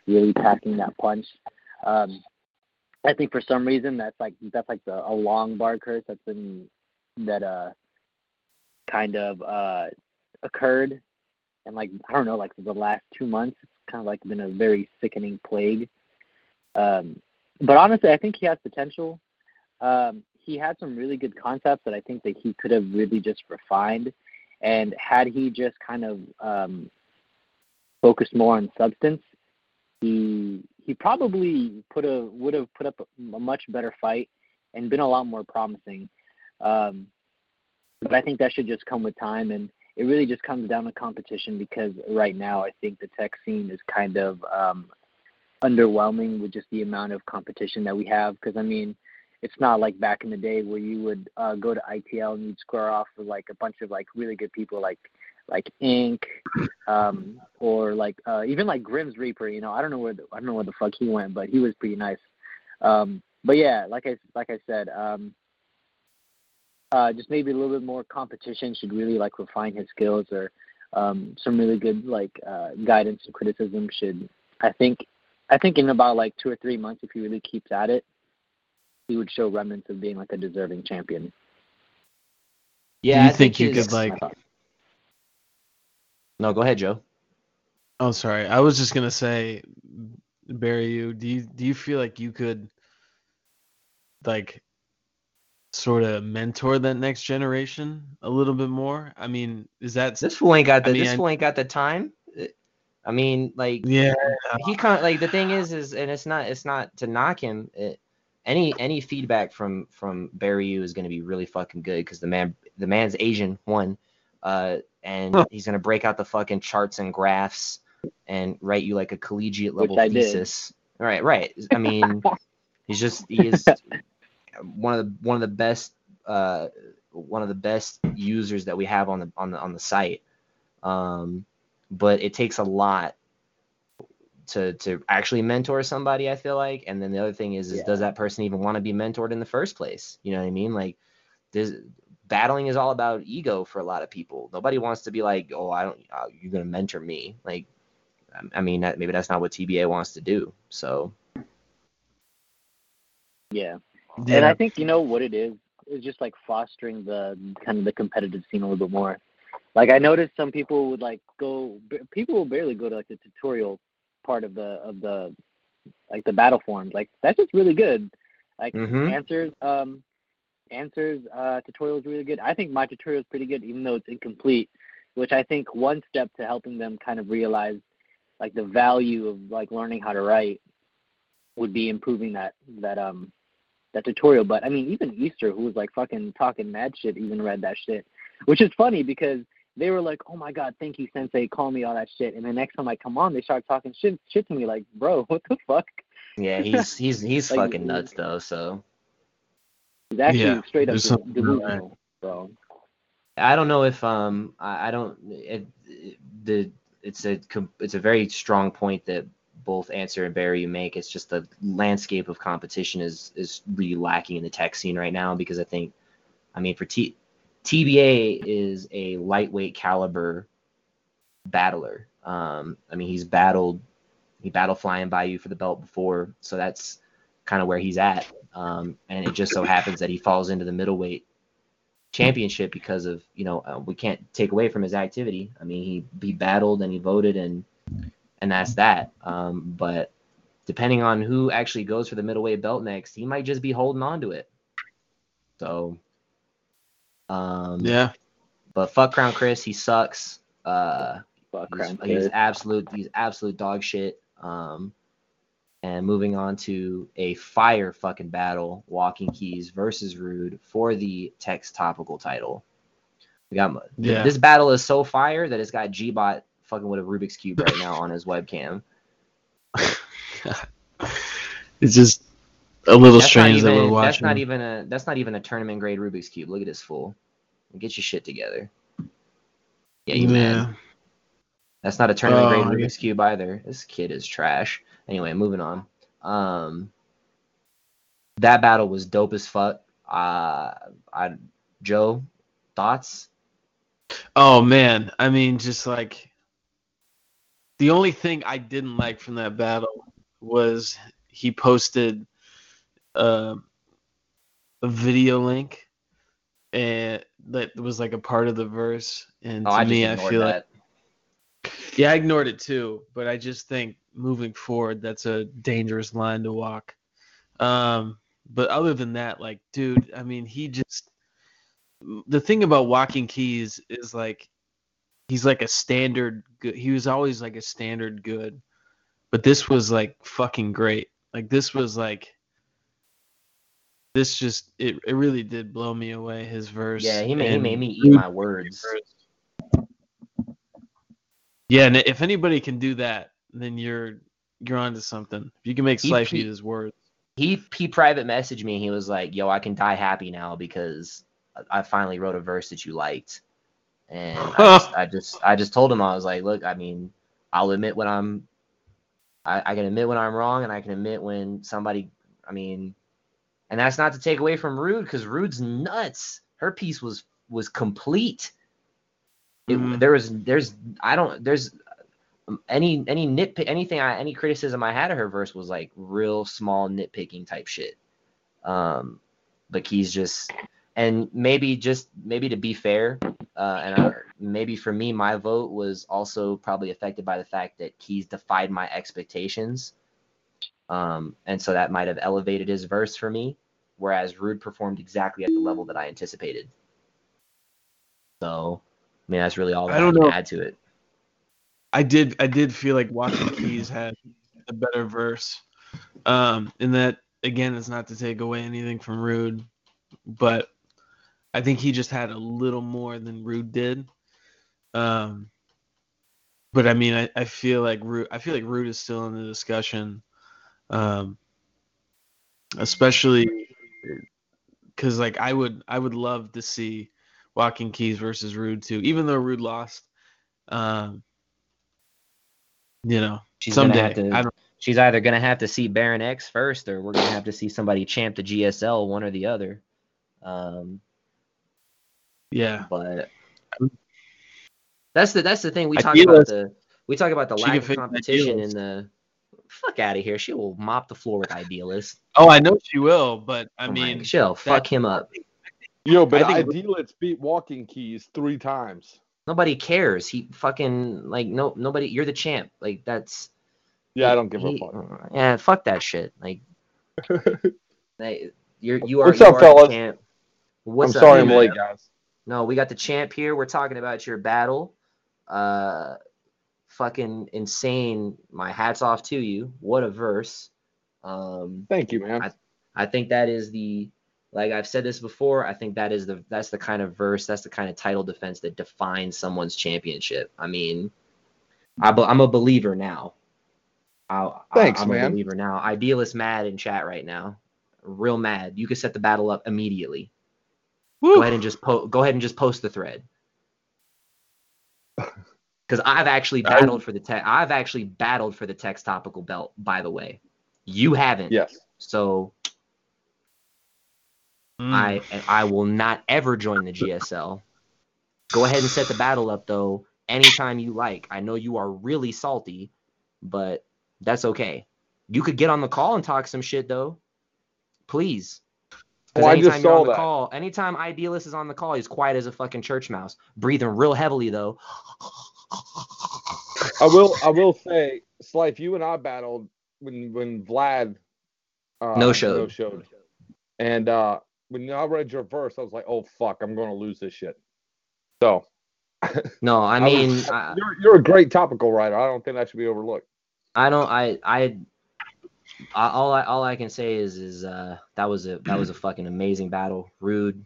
really packing that punch. Um, I think for some reason that's like that's like the a long bar curse that's been that uh kind of uh occurred and like I don't know like the last two months it's kind of like been a very sickening plague. Um, but honestly, I think he has potential. Um, he had some really good concepts that I think that he could have really just refined, and had he just kind of um, focused more on substance, he he probably put a would have put up a, a much better fight and been a lot more promising. Um, but I think that should just come with time, and it really just comes down to competition because right now I think the text scene is kind of um, underwhelming with just the amount of competition that we have. Because I mean, it's not like back in the day where you would uh, go to ITL and you'd square off with like a bunch of like really good people like like Ink, um, or like uh, even like Grimm's Reaper. You know, I don't know where the, I don't know where the fuck he went, but he was pretty nice. Um, but yeah, like I like I said, um, uh, just maybe a little bit more competition should really like refine his skills, or um, some really good like uh, guidance and criticism should. I think I think in about like two or three months, if he really keeps at it, he would show remnants of being like a deserving champion. Yeah, Do you I think you could like? No, go ahead, Joe. Oh, sorry. I was just gonna say, Barry, you do you do you feel like you could like sort of mentor that next generation a little bit more? I mean, is that This fool ain't got the I mean, this fool ain't got the time. I mean, like Yeah. he kind of like the thing is is and it's not it's not to knock him. It, any any feedback from from Barry Yu is going to be really fucking good because the man the man's Asian one, uh, and Huh. he's gonna break out the fucking charts and graphs and write you like a collegiate level Which I did. thesis. Right, right. I mean, he's just he is one of the one of the best uh one of the best users that we have on the on the on the site. Um, but it takes a lot to to actually mentor somebody. I feel like, and then the other thing is, is does that person even want to be mentored in the first place? You know what I mean? Like, this battling is all about ego for a lot of people. Nobody wants to be like, oh, I don't, uh, you're gonna mentor me. Like, I- I mean, that, maybe that's not what TBA wants to do. So Yeah. And I think you know what it is is just like fostering the kind of the competitive scene a little bit more. Like I noticed some people would like go people will barely go to like the tutorial part of the of the like the battle forms. Like that's just really good. Like Mhm. answers um answers uh tutorial is really good. I think my tutorial is pretty good even though it's incomplete, which I think one step to helping them kind of realize like the value of like learning how to write would be improving that that um that tutorial. But I mean, even Easter, who was like fucking talking mad shit, even read that shit, which is funny because they were like, "Oh my god, thank you, Sensei, call me all that shit." And the next time I come on, they start talking shit shit to me like, "Bro, what the fuck?" yeah, he's he's he's Like, fucking nuts though. So He's actually Yeah, straight up there's de- something to that. delusional, bro. I don't know if um I, I don't it, it- the it's a it's a very strong point that both Answer and Barry you make. It's just the landscape of competition is is really lacking in the text scene right now because I think I mean for T TBA is a lightweight caliber battler. Um I mean he's battled he battled flying by you for the belt before, so that's kind of where he's at. Um and it just so happens that he falls into the middleweight championship because of you know uh, we can't take away from his activity. I mean he he battled and he voted and and that's that. Um, but depending on who actually goes for the middleweight belt next, he might just be holding on to it. So um, Yeah. But fuck Crown Chris, he sucks. Uh, Fuck he's, Crown he's Chris. absolute he's absolute dog shit. Um, and moving on to a fire fucking battle, Walking Keys versus Rude for the Text Topical title. We got Yeah. this battle is so fire that it's got Gbot fucking with a Rubik's cube right now on his webcam. It's just a little That's strange that we're watching. That's not even a that's not even a tournament grade Rubik's cube. Look at this fool. Get your shit together. Yeah, you mad. That's not a tournament grade Oh, Rubik's cube either. This kid is trash. Anyway, moving on. Um, that battle was dope as fuck. Uh, I Joe, thoughts? Oh man, I mean, just like the only thing I didn't like from that battle was he posted uh, a video link and that was like a part of the verse, and Oh, to I me, I feel that. like yeah, I ignored it too, but I just think moving forward, that's a dangerous line to walk. Um, but other than that, like, dude, I mean, he just the thing about walking keys is like he's like a standard good he was always like a standard good but this was like fucking great like this was like this just it, it really did blow me away his verse Yeah, he made, he made me eat my words. yeah and if anybody can do that then you're you're onto something if you can make Slife eat his words He he private messaged me. He was like, "Yo, I can die happy now because I finally wrote a verse that you liked." And I just, I just I just told him I was like, "Look, I mean, I'll admit when I'm I, I can admit when I'm wrong, and I can admit when somebody. I mean, and that's not to take away from Rude because Rude's nuts. Her piece was was complete. It, There was there's I don't there's um, any any nitpick anything I any criticism I had of her verse was like real small nitpicking type shit. Um, but he's just and maybe just maybe to be fair, uh, and I, maybe for me, my vote was also probably affected by the fact that Keys defied my expectations, um, and so that might have elevated his verse for me, whereas Rude performed exactly at the level that I anticipated. So, I mean, that's really all that I I, don't can know. add to it. I did I did feel like Walking Keys had a better verse. Um and that again is not to take away anything from Rude, but I think he just had a little more than Rude did. Um but I mean I, I feel like Rude I feel like Rude is still in the discussion. Um especially because like I would I would love to see Walking Keys versus Rude too, even though Rude lost. Um you know, She's someday. to. I don't, She's either gonna have to see Baron X first, or we're gonna have to see somebody champ the GSL, one or the other. Um, Yeah. But that's the that's the thing we talk about the we talk about the She lack of competition in the fuck out of here. She will mop the floor with idealist. Oh, I know she will, but I Oh my- mean, she'll fuck him up. Yo, but I think- Idealist beat Walking Keys three times. Nobody cares. He fucking like no nobody. You're the champ. Like that's Yeah, I don't give a fuck. Yeah, fuck that shit. Like, hey, you're you are What's you up, are the fellas? champ. What's I'm up, sorry I'm dude? late, guys. No, we got the champ here. We're talking about your battle. Uh, fucking insane. My hats off to you. What a verse. Um, Thank you, man. I, I think that is the like I've said this before. I think that is the that's the kind of verse. That's the kind of title defense that defines someone's championship. I mean, I, I'm a believer now. I, Thanks, I'm man. a believer now. Idealist mad in chat right now. Real mad. You could set the battle up immediately. Go ahead and just po- go ahead and just post the thread. Because I've actually battled for the tech. I've actually battled for the text topical belt. By the way, you haven't. Yes. So mm. I I will not ever join the GSL. Go ahead and set the battle up though anytime you like. I know you are really salty, but that's okay. You could get on the call and talk some shit though. Please. 'Cause Oh, I just anytime you're on the that. call, anytime Idealist is on the call, he's quiet as a fucking church mouse, breathing real heavily though. I will. I will say, Slife, you and I battled when when Vlad uh, No-showed. no showed, and uh, when I read your verse, I was like, "Oh fuck, I'm going to lose this shit." So No, I was- mean, I- you're you're a great topical writer. I don't think that should be overlooked. I don't. I. I. I all I all I can say is is uh that was a that was a fucking amazing battle. Rude,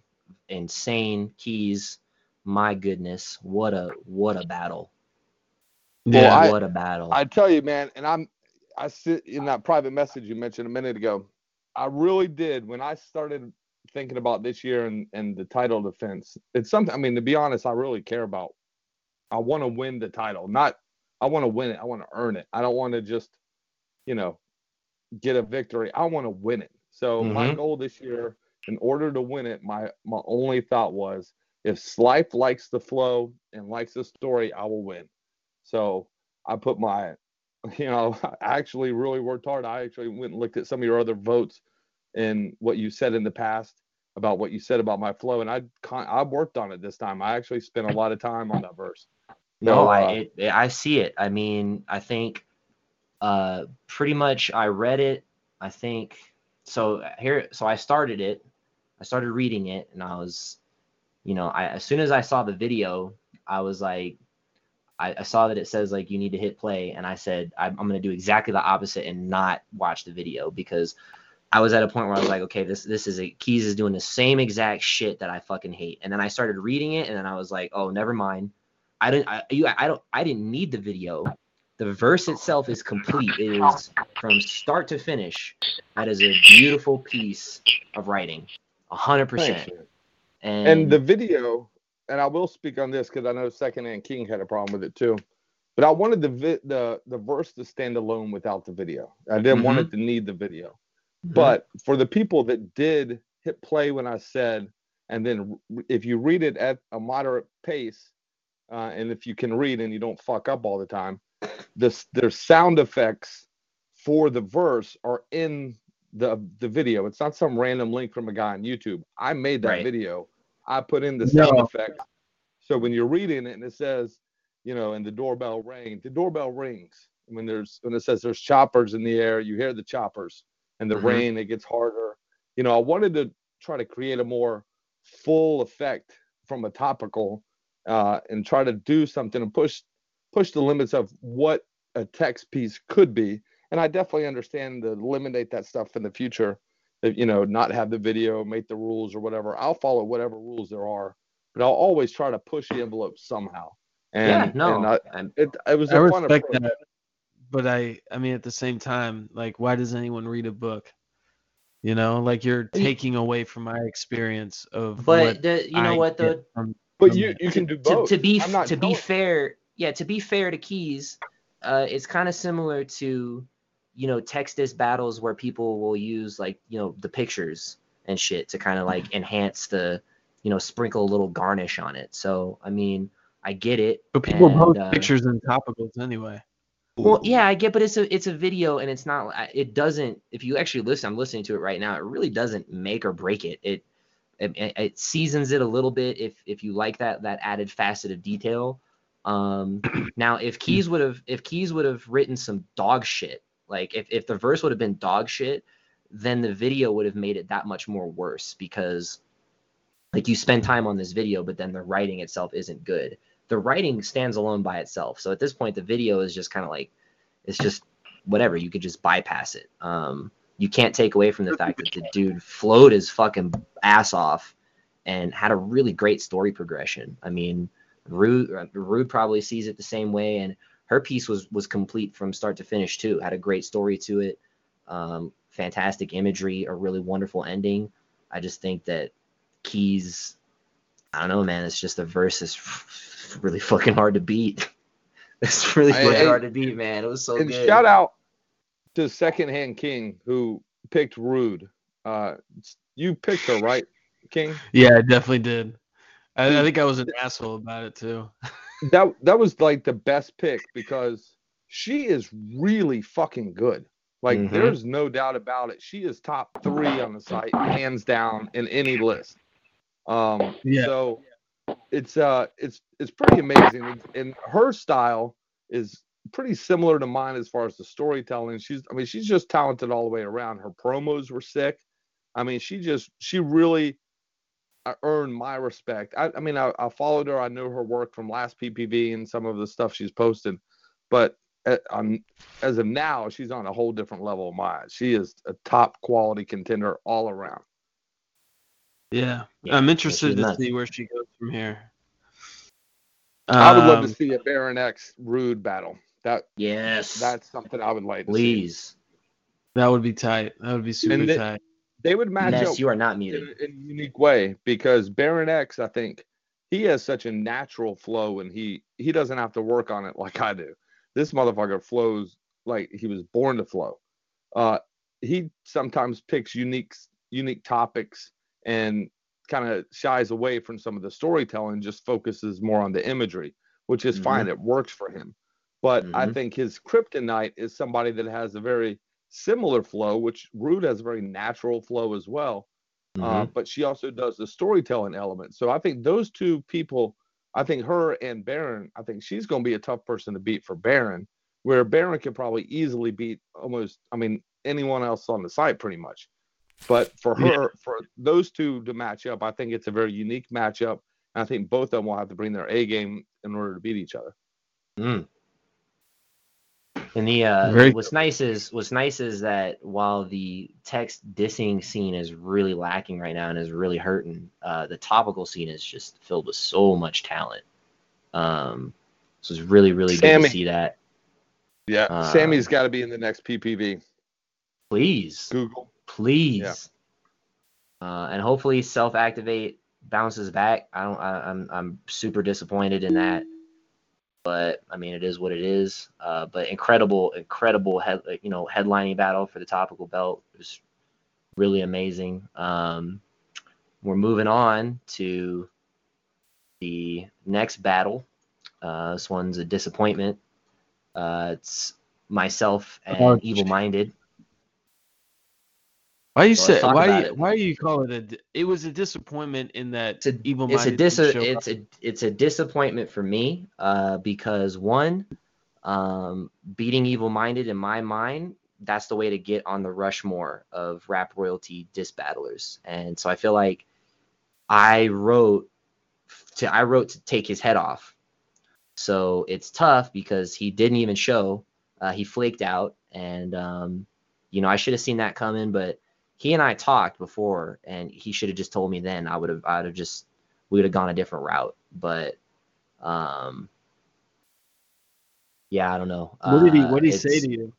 insane keys. My goodness, what a what a battle. Well, I- what a battle. I tell you, man, and I'm I sit in that private message you mentioned a minute ago. I really did when I started thinking about this year and, and the title defense. It's something I mean, to be honest, I really care about. I want to win the title. Not I want to win it. I want to earn it. I don't want to just, you know, get a victory. I want to win it. So my Mhm. goal this year, in order to win it, my my only thought was if Slife likes the flow and likes the story, I will win. So I put my, you know, I actually really worked hard. I actually went and looked at some of your other votes and what you said in the past about what you said about my flow, and I con- I worked on it this time. I actually spent a lot of time on that verse. No, So, I uh, it, it- I see it. I mean, I think uh pretty much I read it. I think so here so I started it. I started reading it and I was you know, I as soon as I saw the video, I was like I, I saw that it says like you need to hit play and I said I'm, I'm going to do exactly the opposite and not watch the video because I was at a point where I was like, okay, this this is a Keys is doing the same exact shit that I fucking hate. And then I started reading it and then I was like, oh, never mind. I didn't I you I don't I didn't need the video. The verse itself is complete. It is from start to finish. That is a beautiful piece of writing. A hundred percent. And, and the video, and I will speak on this because I know Secondhand King had a problem with it too. But I wanted the vi- the the verse to stand alone without the video. I didn't want Mhm. it to need the video. Mhm. But for the people that did hit play when I said, and then if you read it at a moderate pace, uh, and if you can read and you don't fuck up all the time, this there's sound effects for the verse are in the the video. It's not some random link from a guy on YouTube. I made that Right. video. I put in the sound No. effects. So when you're reading it and it says, you know, and the doorbell rang, the doorbell rings. When there's when it says there's choppers in the air, you hear the choppers and the Mhm. rain, it gets harder. You know, I wanted to try to create a more full effect from a topical uh, and try to do something and push push the limits of what a text piece could be. And I definitely understand to eliminate that stuff in the future. That, you know, not have the video, make the rules or whatever. I'll follow whatever rules there are, but I'll always try to push the envelope somehow. And, yeah, no. and I, I'm- it, it was I a fun approach. that, but I I mean at the same time, like why does anyone read a book? You know, like you're taking away from my experience of. But what the, you know I what get though? from- But from you you can do to, both. to be I'm not to be fair yeah to be fair to keys uh it's kind of similar to you know textus battles where people will use like you know the pictures and shit to kind of like enhance the you know, sprinkle a little garnish on it. So I mean, I get it. But people and, post uh, pictures and topicals anyway. Well, yeah, I get, but it's a it's a video, and it's not. It doesn't. If you actually listen, I'm listening to it right now. It really doesn't make or break it. It it, it- it seasons it a little bit if if you like that that added facet of detail. Um, now, if Keys would have if Keys would have written some dog shit, like if if the verse would have been dog shit, then the video would have made it that much more worse because like you spend time on this video, but then the writing itself isn't good. The writing stands alone by itself. So at this point, the video is just kind of like it's just whatever. You could just bypass it. Um, you can't take away from the fact that the dude flowed his fucking ass off and had a really great story progression. I mean, Rude, Rude probably sees it the same way, and her piece was was complete from start to finish too. Had a great story to it, um, fantastic imagery, a really wonderful ending. I just think that Keys, I don't know, man. It's just the verse is really fucking hard to beat. It's really I- fucking I- hard to beat, man. It was so and good. shout out to Secondhand King who picked Rude. Uh, you picked her, right, King? Yeah, I definitely did. I, I think I was an asshole about it too. That that was like the best pick because she is really fucking good. Like Mhm. there's no doubt about it. She is top three on the site, hands down, in any list. Um, Yeah. so it's uh it's it's pretty amazing, and, and her style is pretty similar to mine as far as the storytelling. She's I mean she's just talented all the way around. Her promos were sick. I mean she just she really uh, earned my respect. I, I mean I, I followed her. I knew her work from last PPV and some of the stuff she's posted, but uh, um, as of now she's on a whole different level of mine. She is a top quality contender all around. Yeah, Yeah, I'm interested to nuts. see where she goes from here. I would love to Um, see a Baron X Rude battle. That yes, that's something I would like to see. please. That would be tight. That would be super And tight. They would match Ness, up you are not in, muted. a- in a unique way because Baron X, I think, he has such a natural flow and he he doesn't have to work on it like I do. This motherfucker flows like he was born to flow. Uh, he sometimes picks unique unique topics and kind of shies away from some of the storytelling, just focuses more on the imagery, which is fine. It works for him. But I Mhm. think his kryptonite is somebody that has a very similar flow, which Rude has a very natural flow as well. Uh, Mhm. but she also does the storytelling element. So I think those two people, I think her and Baron, I think she's going to be a tough person to beat for Baron, where Baron could probably easily beat almost, I mean, anyone else on the site pretty much. But for Yeah. her, for those two to match up, I think it's a very unique matchup. And I think both of them will have to bring their A game in order to beat each other. Mm. And the uh, Very what's nice is what's nice is that while the text dissing scene is really lacking right now and is really hurting, uh, the topical scene is just filled with so much talent. Um, so it's really really good to see that. Yeah. Uh, Sammy's got to be in the next PPV. Please, Google. please, uh, and hopefully self activate bounces back. I don't. I, I'm I'm super disappointed in that, but I mean it is what it is. Uh, but incredible, incredible head you know headlining battle for the topical belt It was really amazing. Um, we're moving on to the next battle. Uh, this one's a disappointment. Uh, it's myself and Oh, Evil Minded. Why you say talk why are you, it. why you call it a? It was a disappointment in that evil it's a dis it's a it's a disappointment for me uh because one um beating evil minded in my mind that's the way to get on the rushmore of rap royalty disc battlers and so i feel like i wrote to i wrote to take his head off so it's tough because he didn't even show uh, he flaked out and um you know i should have seen that coming but he and i talked before and he should have just told me then i would have i would have just we would have gone a different route. But um yeah, I don't know. What did he Uh, What did he say to you?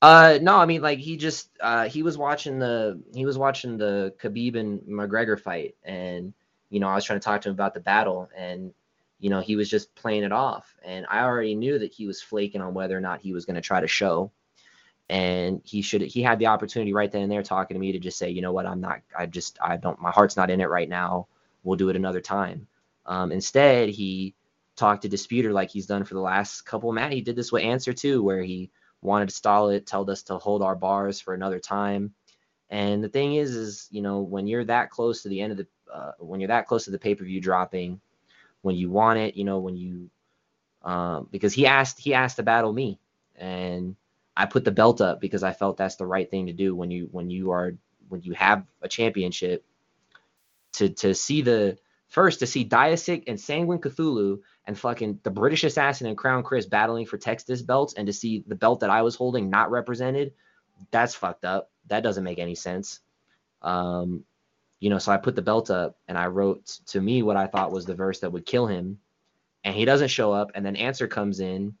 Uh no, I mean like he just uh he was watching the he was watching the Khabib and McGregor fight and you know, I was trying to talk to him about the battle and you know, he was just playing it off and I already knew that he was flaking on whether or not he was going to try to show and he should he had the opportunity right then and there talking to me to just say, "You know what? I'm not I just I don't my heart's not in it right now. we'll do it another time. Um, instead, he talked to Disputer like he's done for the last couple of matches. He did this with Answer too, where he wanted to stall it, told us to hold our bars for another time. And the thing is, is you know when you're that close to the end of the uh, when you're that close to the pay per view dropping, when you want it, you know when you um, because he asked he asked to battle me, and I put the belt up because I felt that's the right thing to do when you when you are when you have a championship to to see the first to see Diasic and Sanguine Cthulhu and fucking the British Assassin and Crown Chris battling for Texas belts and to see the belt that I was holding not represented, that's fucked up. That doesn't make any sense. Um, you know, so I put the belt up and I wrote to me what I thought was the verse that would kill him, and he doesn't show up, and then Answer comes in,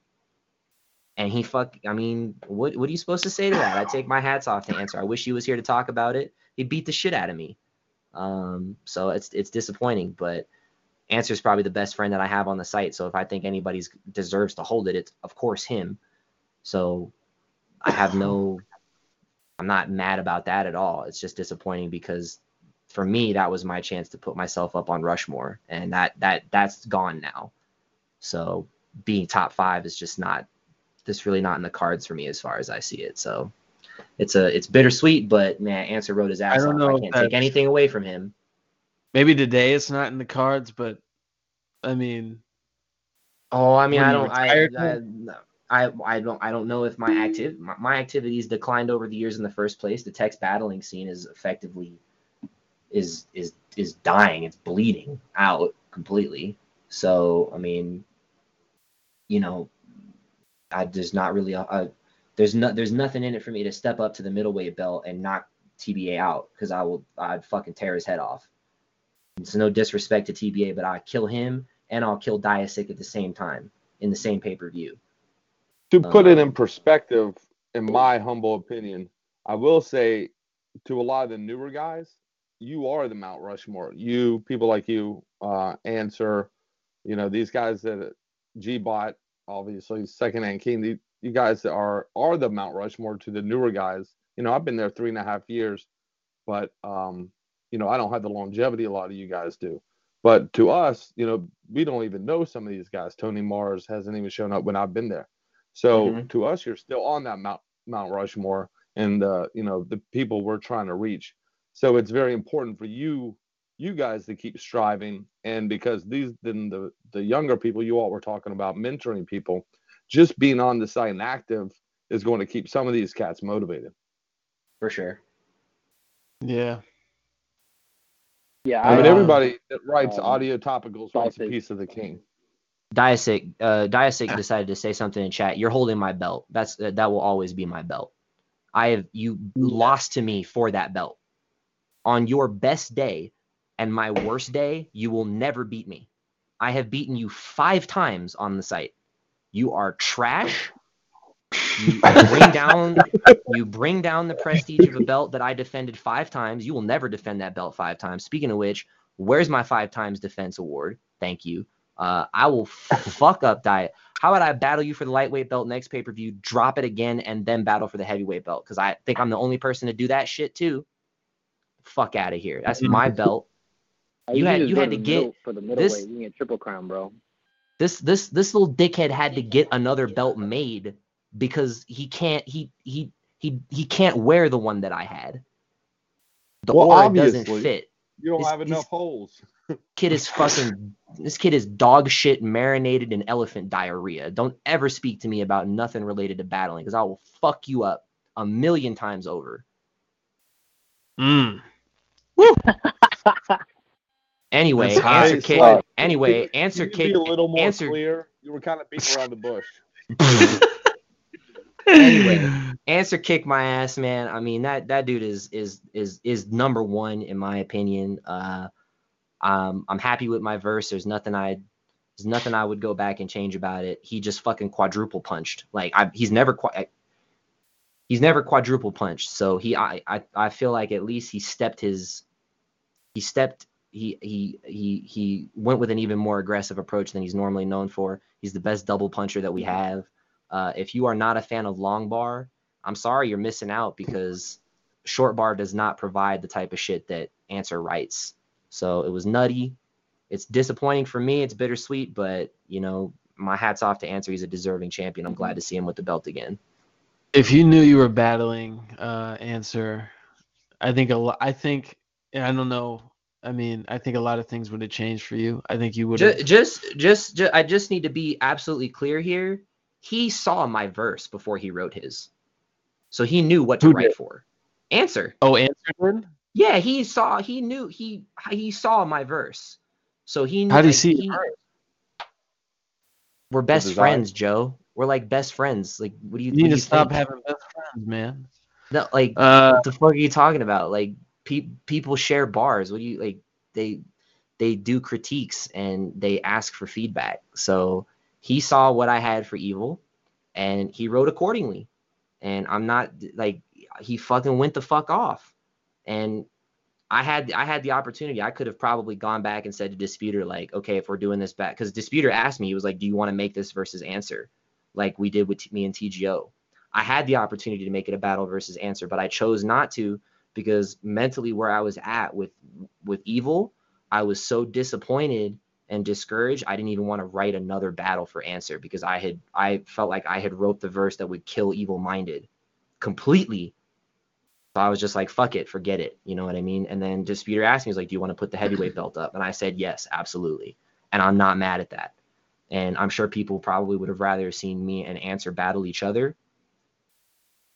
and he fuck. I mean, what what are you supposed to say to that? I take my hats off to Answer. I wish he was here to talk about it. He beat the shit out of me. Um, so it's it's disappointing, but Answer is probably the best friend that I have on the site. So if I think anybody's deserves to hold it, it's of course him. So I have no, I'm not mad about that at all. It's just disappointing because for me that was my chance to put myself up on Rushmore, and that that that's gone now. So being top five is just not, this really not in the cards for me as far as I see it. So it's a it's bittersweet, but man, Answer wrote his ass I don't off. know I can't take anything away from him. Maybe today it's not in the cards, but I mean, Oh, I mean, I don't, I, I, I, I don't, I don't know if my active, my, my activities declined over the years in the first place. The text battling scene is effectively, is, is, is dying. It's bleeding out completely. So, I mean, you know, I there's not really a, there's no, there's nothing in it for me to step up to the middleweight belt and knock TBA out because I will, I'd fucking tear his head off. It's no disrespect to TBA, but I kill him and I'll kill Diasic at the same time in the same pay per view. To put Um, it in perspective, in my humble opinion, I will say to a lot of the newer guys, you are the Mount Rushmore. You people like you, uh, Answer, you know these guys that Gbot, obviously Secondhand King. The, you guys are are the Mount Rushmore to the newer guys. You know I've been there three and a half years, but um, you know I don't have the longevity a lot of you guys do. But to us, you know, we don't even know some of these guys. Tony Mars hasn't even shown up when I've been there. So Mhm. to us, you're still on that Mount Mount Rushmore, and uh, you know the people we're trying to reach. So it's very important for you you guys to keep striving, and because these then the the younger people you all were talking about mentoring people, just being on the site and active is going to keep some of these cats motivated. For sure. yeah. Yeah, I mean, uh, everybody that writes um, audio topicals wants a piece of the king. Diasic, uh, Diasic decided to say something in chat. You're holding my belt. That's uh, that will always be my belt. I have you lost to me for that belt. On your best day and my worst day, you will never beat me. I have beaten you five times on the site. You are trash. You bring down you bring down the prestige of a belt that I defended five times. You will never defend that belt five times. Speaking of which, where's my five times defense award? Thank you. Uh, I will fuck up diet. How about I battle you for the lightweight belt next pay per view, drop it again, and then battle for the heavyweight belt? Because I think I'm the only person to do that shit too. Fuck out of here. That's my belt. Uh, You had you had to to the middle- get for the this middleweight. You get triple crown, bro. this this this little dickhead had to get another belt made because he can't he he he he can't wear the one that I had. The Well, aura doesn't fit. You don't This- have enough holes. Kid is fucking this kid is dog shit marinated in elephant diarrhea. Don't ever speak to me about nothing related to battling because I will fuck you up a million times over. Mm. Anyway, That's answer kick. Sly, Anyway, can- answer you kick. Be a little more answer clear. You were kind of beating around the bush. anyway, answer kick my ass, man. I mean that that dude is is is is number one in my opinion. Uh, um, I'm happy with my verse. There's nothing I there's nothing I would go back and change about it. He just fucking quadruple punched. Like I, he's never quite. He's never quadruple punched, so he I, I I feel like at least he stepped his he stepped he he he he went with an even more aggressive approach than he's normally known for. He's the best double puncher that we have. Uh, if you are not a fan of long bar, I'm sorry you're missing out because short bar does not provide the type of shit that Answer writes. So it was nutty. It's disappointing for me. It's bittersweet, but you know, my hats off to Answer. He's a deserving champion. I'm glad to see him with the belt again. If you knew you were battling uh, Answer, I think a lot. I think I don't know. I mean, I think a lot of things would have changed for you. I think you would have. Just, just, just, I just need to be absolutely clear here. He saw my verse before he wrote his, so he knew what to Who write did? for. Answer. Oh, Answer did. Yeah, he saw. He knew. He he saw my verse, so he. Knew, How do you see he- We're best friends, eyes? Joe. We're like best friends. Like, what do you? You need what to you stop think? having best friends, man. No, like Uh, what the fuck are you talking about? Like pe- people share bars. What do you like? They they do critiques and they ask for feedback. So he saw what I had for evil, and he wrote accordingly. And I'm not like he fucking went the fuck off. And I had I had the opportunity. I could have probably gone back and said to Disputer like, okay, if we're doing this back, because Disputer asked me, he was like, do you want to make this versus answer, like we did with t- me and TGO. I had the opportunity to make it a battle versus answer, but I chose not to because mentally where I was at with with evil, I was so disappointed and discouraged. I didn't even want to write another battle for answer because I had I felt like I had wrote the verse that would kill evil minded completely. So I was just like, fuck it, forget it. You know what I mean? And then Disputer asked me, he's like, Do you want to put the heavyweight belt up? And I said, Yes, absolutely. And I'm not mad at that. And I'm sure people probably would have rather seen me and Answer battle each other.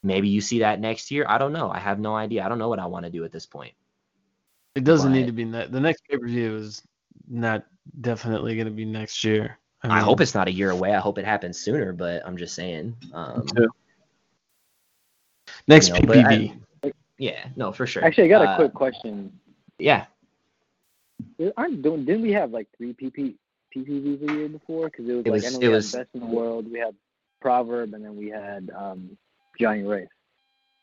Maybe you see that next year. I don't know. I have no idea. I don't know what I want to do at this point. It doesn't need to be ne- the next pay per view is not definitely going to be next year. I, hope it's not a year away. I hope it happens sooner, but I'm just saying. Um. Next you know, but I- PPV. yeah, no, for sure. Actually, I got a Uh, quick question. Yeah. Aren't doing? Didn't we have like three PP PPVs a year before? Because it was It like was- it was- best in the world, we had Proverb, and then we had um, Johnny Wraith.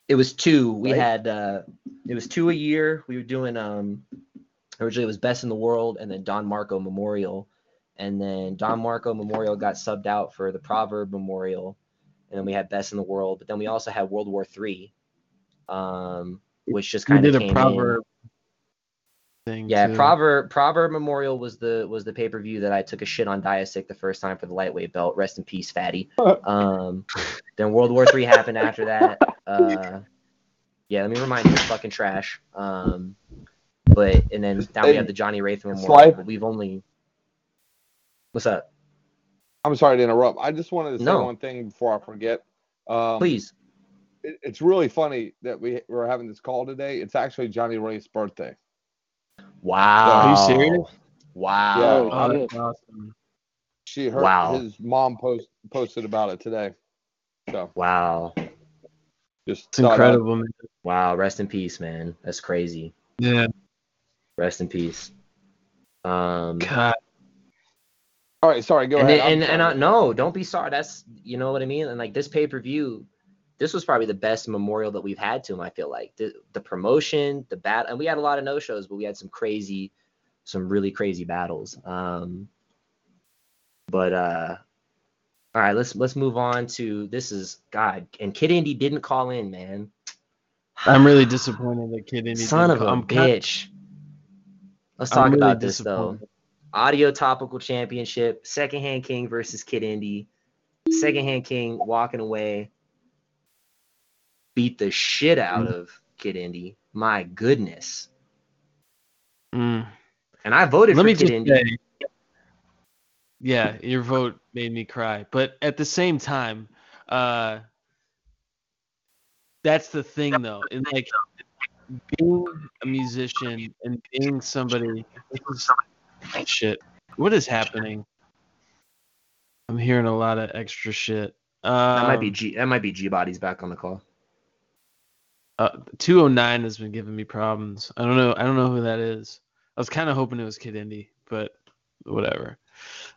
It was two. We Right? had uh it was two a year. We were doing um originally it was best in the world and then Don Marco Memorial. And then Don Marco Memorial got subbed out for the Proverb Memorial. And then we had best in the world. But then we also had World War Three. Um which just kind of did a came in. Proverb thing. Yeah, too. Proverb Proverb Memorial was the was the pay per view that I took a shit on Diasic the first time for the lightweight belt. Rest in peace, fatty. Um, then World War Three happened after that. Uh, yeah, let me remind you, it's fucking trash. Um, but and then now we have the Johnny Wraith Memorial. Slife? But we've only what's up? I'm sorry to interrupt. I just wanted to say No. one thing before I forget. Um, Please. It, it's really funny that we we're having this call today. It's actually Johnny Wraith's birthday. Wow. Are you serious? Wow. Yeah. Oh, that's awesome. She her Wow. his mom post posted about it today. So Wow. just It's incredible, man. Wow. Rest in peace, man. That's crazy. Yeah. Rest in peace. Um, God. All right, sorry, go and ahead. then, I'm and and sorry. uh, no, don't be sorry. That's you know what I mean. And like this pay per view, this was probably the best memorial that we've had to him. I feel like the the promotion, the bat, and we had a lot of no shows, but we had some crazy, some really crazy battles. Um, but uh, all right, let's let's move on to this is God and Kid Indy didn't call in, man. I'm really disappointed that Kid Indy. Son didn't of a. I'm kind- bitch. Let's talk really about this though. Audio Topical Championship, Secondhand King versus Kid Indy. Secondhand King walking away, beat the shit out Mm. of Kid Indy. My goodness. Mm. And I voted Let for me Kid Indy. say, yeah, your vote made me cry. But at the same time, uh, that's the thing though. And like being a musician and being somebody shit. What is happening? I'm hearing a lot of extra shit. Um, that might be G that might be G Body's back on the call. Uh, 209 has been giving me problems. I don't know. I don't know who that is. I was kind of hoping it was Kid Indy, but whatever.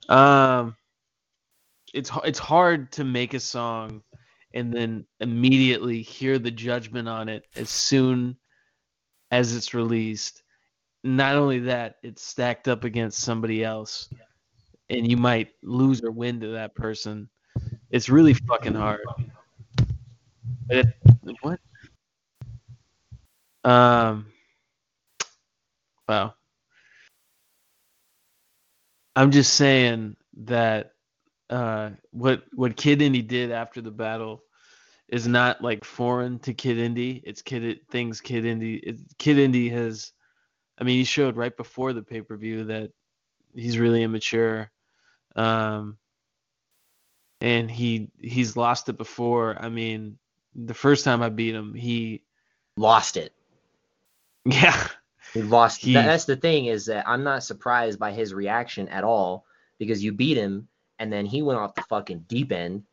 Um, it's it's hard to make a song and then immediately hear the judgment on it as soon as it's released. Not only that, it's stacked up against somebody else, and you might lose or win to that person. It's really fucking hard. It, what? Um. Wow. I'm just saying that uh, what what Kid Indy did after the battle is not like foreign to Kid Indy. It's Kid things Kid Indy. It, Kid Indy has. I mean, he showed right before the pay per view that he's really immature, um, and he he's lost it before. I mean, the first time I beat him, he lost it. Yeah, He lost. He- that's the thing is that I'm not surprised by his reaction at all because you beat him and then he went off the fucking deep end.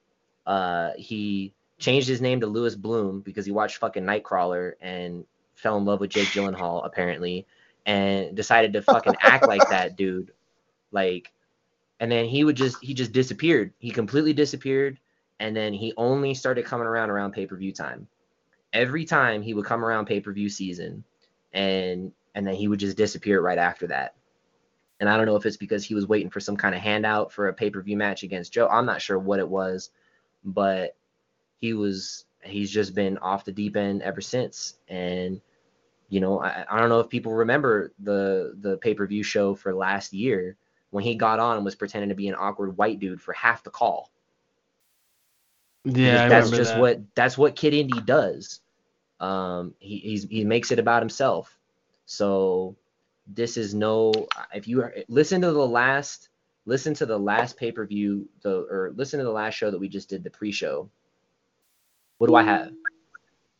Uh, he changed his name to Louis Bloom because he watched fucking Nightcrawler and fell in love with Jake Gyllenhaal apparently, and decided to fucking act like that dude, like, and then he would just he just disappeared. He completely disappeared, and then he only started coming around around pay per view time. Every time he would come around pay per view season, and and then he would just disappear right after that. And I don't know if it's because he was waiting for some kind of handout for a pay per view match against Joe. I'm not sure what it was, but he was he's just been off the deep end ever since. And you know, I, I don't know if people remember the the pay per view show for last year when he got on and was pretending to be an awkward white dude for half the call. yeah. I that's just that. what that's what Kid Indy does. Um, he he's, he makes it about himself. So this is no. If you listen to the last listen to the last pay per view the or listen to the last show that we just did the pre show. What do I have?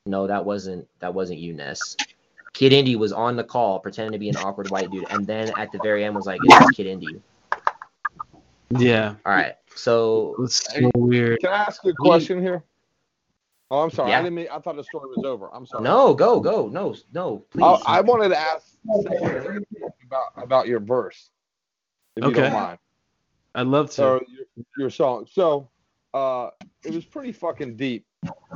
No, that wasn't that wasn't you, Ness. Kid Indy was on the call pretending to be an awkward white dude, and then at the very end was like, "It's Kid Indy." Yeah. All right, so It's so weird. Can I ask you a question here? Oh, I'm sorry. Yeah. I didn't mean. I thought the story was over. I'm sorry. No, go, go, no, no, please. Oh, I wanted to ask about about your verse, if you Okay. don't mind. I'd love to. So your, your song. So uh, it was pretty fucking deep,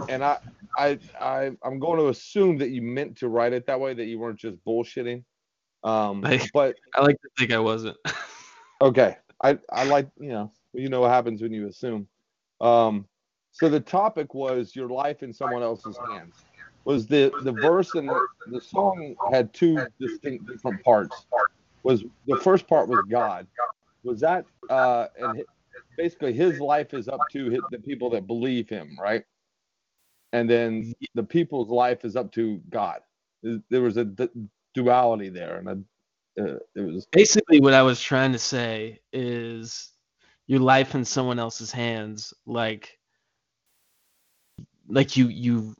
and I I I I'm going to assume that you meant to write it that way, that you weren't just bullshitting. Um, I- but I like to think I wasn't. Okay. I, I like, you know, you know what happens when you assume. Um, so the topic was your life in someone else's hands. Was the, the verse and the, the song had two distinct different parts. Was the first part was God. Was that uh and basically his life is up to the people that believe him, right? And then the people's life is up to God. There was a d- duality there, and a, uh, it was Basically, what I was trying to say is your life in someone else's hands, like like you you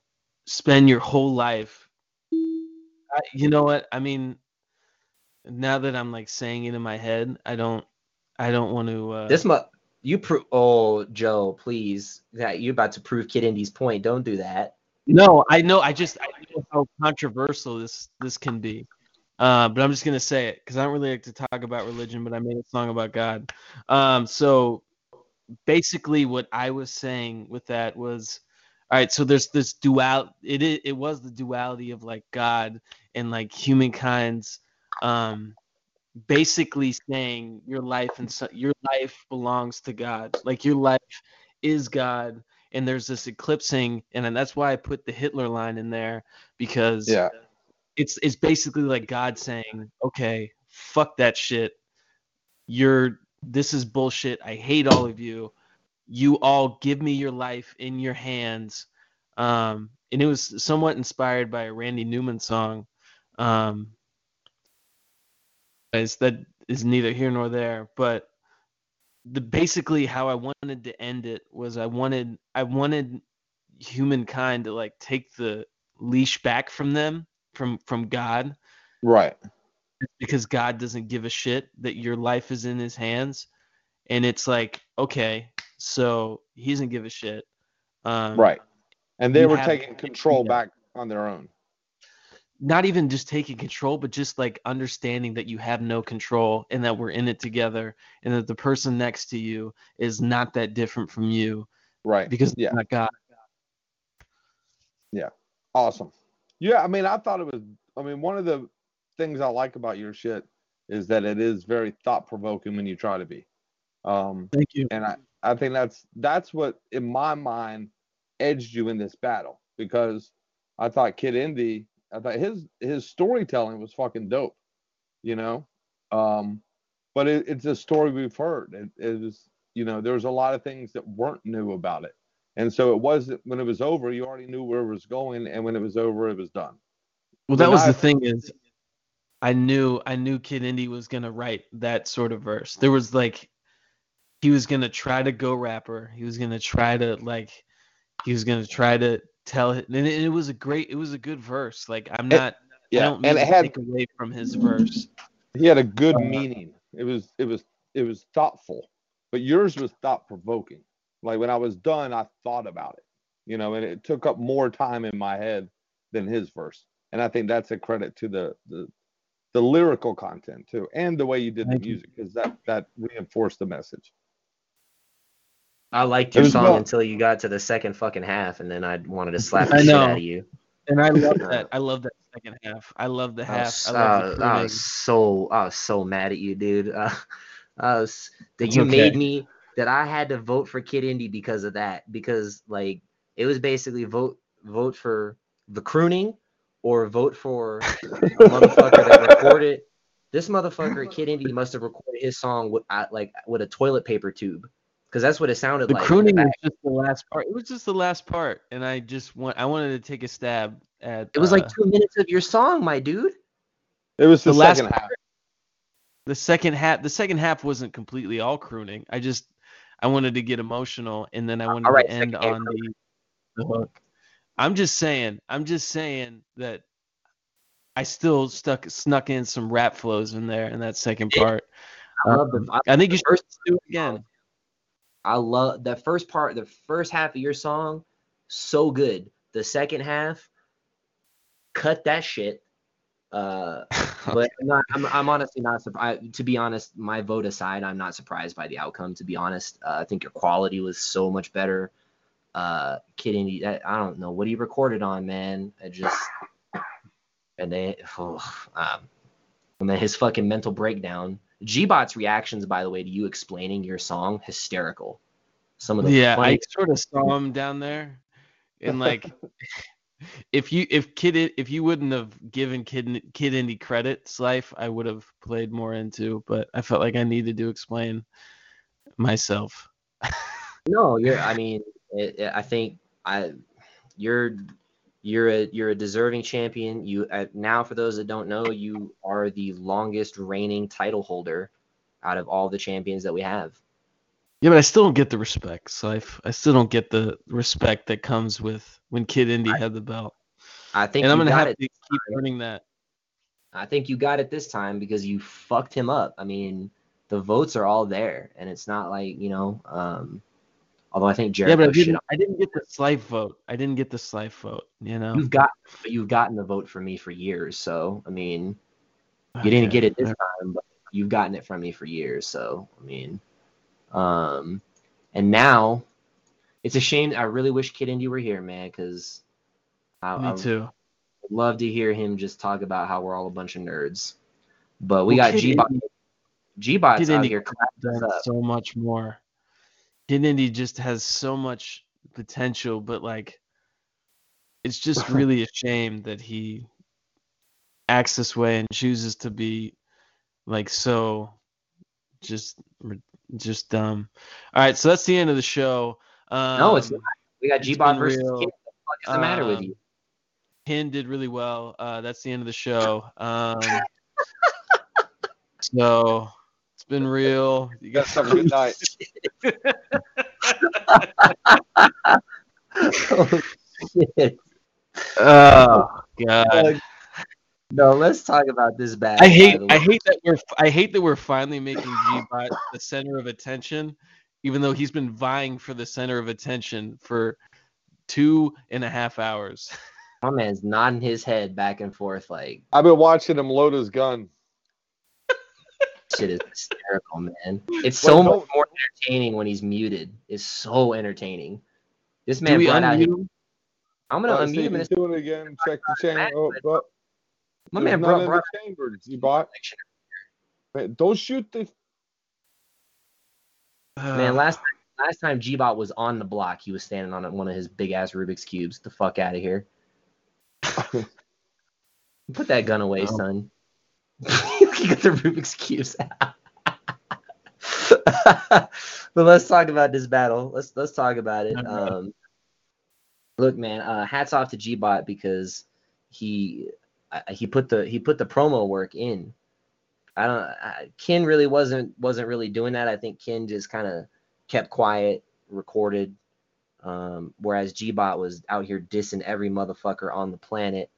spend your whole life. I, you know what? I mean, now that I'm like saying it in my head, I don't I don't want to. Uh, This mu you prove. Oh, Joe, please. That you're about to prove Kid Indy's point. Don't do that. No, I know. I just I know how controversial this this can be. Uh, but I'm just gonna say it because I don't really like to talk about religion, but I made a song about God. Um, so basically, what I was saying with that was, all right. So there's this dual. It it was the duality of like God and like humankind's. Um, basically saying your life and so, your life belongs to God. Like your life is God, and there's this eclipsing, and then that's why I put the Hitler line in there because Yeah. it's it's basically like God saying, okay, fuck that shit. You're this is bullshit. I hate all of you. You all give me your life in your hands. Um, and it was somewhat inspired by a Randy Newman song. Um, that is neither here nor there, but the basically how I wanted to end it was I wanted I wanted humankind to like take the leash back from them from from God right. because God doesn't give a shit that your life is in his hands and it's like okay so he doesn't give a shit um, Right. And they were taking control back on their own. not even just taking control, but just like understanding that you have no control and that we're in it together and that the person next to you is not that different from you. Right. Because Yeah. yeah. not God. Yeah. Awesome. Yeah, I mean, I thought it was I mean, one of the things I like about your shit is that it is very thought provoking when you try to be. Um Thank you. and I, I think that's that's what in my mind edged you in this battle because I thought Kid Indy, I thought his his storytelling was fucking dope, you know. Um, but it, it's a story we've heard. It, it is, you know, there was a lot of things that weren't new about it, and so it wasn't when it was over. You already knew where it was going, and when it was over, it was done. Well, that When was I- the thing is, I knew I knew Kid Indy was gonna write that sort of verse. There was like, he was gonna try to go rapper. He was gonna try to like, he was gonna try to tell it, and it, it was a great, it was a good verse. Like I'm not, yeah, I don't mean and it to had- take away from his verse. He had a good Uh, meaning. It was it was it was thoughtful, but yours was thought provoking. Like when I was done, I thought about it, you know, and it took up more time in my head than his verse. And I think that's a credit to the the, the lyrical content too, and the way you did the music, because that that reinforced the message. I liked your song well- until you got to the second fucking half, and then I wanted to slap the I shit out of you. And I love that. I love that second half. I love the I half. was, I love the uh, I was so I was so mad at you, dude. Uh, I was that It's you okay. made me that I had to vote for Kid Indy because of that. Because like it was basically vote vote for the crooning or vote for the motherfucker that recorded. This motherfucker, Kid Indy, must have recorded his song with uh, like with a toilet paper tube, because that's what it sounded the like. in crooning was just the last part. It was just the last part, and I just want I wanted to take a stab at. It was uh, like two minutes of your song, my dude. It was the, the last second half. part- The second half. The second half wasn't completely all crooning. I just I wanted to get emotional, and then I wanted All right, to end on the, the hook. I'm just saying. I'm just saying that I still stuck snuck in some rap flows in there in that second part. I love the. Um, I, I think you should do it again. I love the first part, the first half of your song, so good. The second half, cut that shit. Uh, but I'm, not, I'm, I'm honestly not surprised. To be honest, my vote aside, I'm not surprised by the outcome. To be honest, uh, I think your quality was so much better. Uh, Kid Indy, I, I don't know what he recorded on, man. I just and then, oh, um, and then his fucking mental breakdown. Gbot's reactions, by the way, to you explaining your song, hysterical. Some of the yeah, funny, I sort of saw him down there, and like, if you if Kid if you wouldn't have given Kid Kid Indy credits, life I would have played more into, but I felt like I needed to explain myself. No, you're. I mean, it, it- I think I, you're, you're a you're a deserving champion. You uh, now, for those that don't know, you are the longest reigning title holder out of all the champions that we have. Yeah, but I still don't get the respect, so I, I still don't get the respect that comes with when Kid Indy had the belt. I think and I'm gonna have to keep earning that. I think you got it this time because you fucked him up. I mean, the votes are all there, and it's not like you know. Um, although I think Jared. Yeah, but I didn't, I didn't get the slife vote. I didn't get the slife vote. You know. You've got, you've gotten the vote for me for years. So I mean, you didn't get it this time, but you've gotten it from me for years. So I mean, um, and now it's a shame. I really wish Kid Indy were here, man, because I, Me I too. would love to hear him just talk about how we're all a bunch of nerds. But we Well, got G Bot. G Bot's Kid out here clapping us up. so much more. Indy just has so much potential, but like, it's just really a shame that he acts this way and chooses to be like so just just dumb. All right, so that's the end of the show. Um, no, it's not. We got G Bot versus real. Kid. What the fuck is the matter with Um, you? Ken did really well. Uh, that's the end of the show. Um, so been real. You guys have a good night. oh, shit. Oh God. No, let's talk about this bad. I hate I hate that we're I hate that we're finally making G-Bot the center of attention, even though he's been vying for the center of attention for two and a half hours. My man's nodding his head back and forth like I've been watching him load his gun. Shit is hysterical, man. It's so don't- much more entertaining when he's muted. It's so entertaining. This man brought out his. I'm gonna Uh, unmute him he's doing it again. Check the channel. Oh, but My man brought, brought the chamber. You bought. Man, don't shoot the. man last time, last time G-Bot was on the block, he was standing on one of his big ass Rubik's cubes. The fuck out of here. Put that gun away, Oh. son. you got the Rubik's cubes but let's talk about this battle. Let's let's talk about it. Um, look, man, uh, hats off to Gbot because he uh, he put the he put the promo work in. I don't. I, Ken really wasn't wasn't really doing that. I think Ken just kind of kept quiet, recorded, um, whereas Gbot was out here dissing every motherfucker on the planet,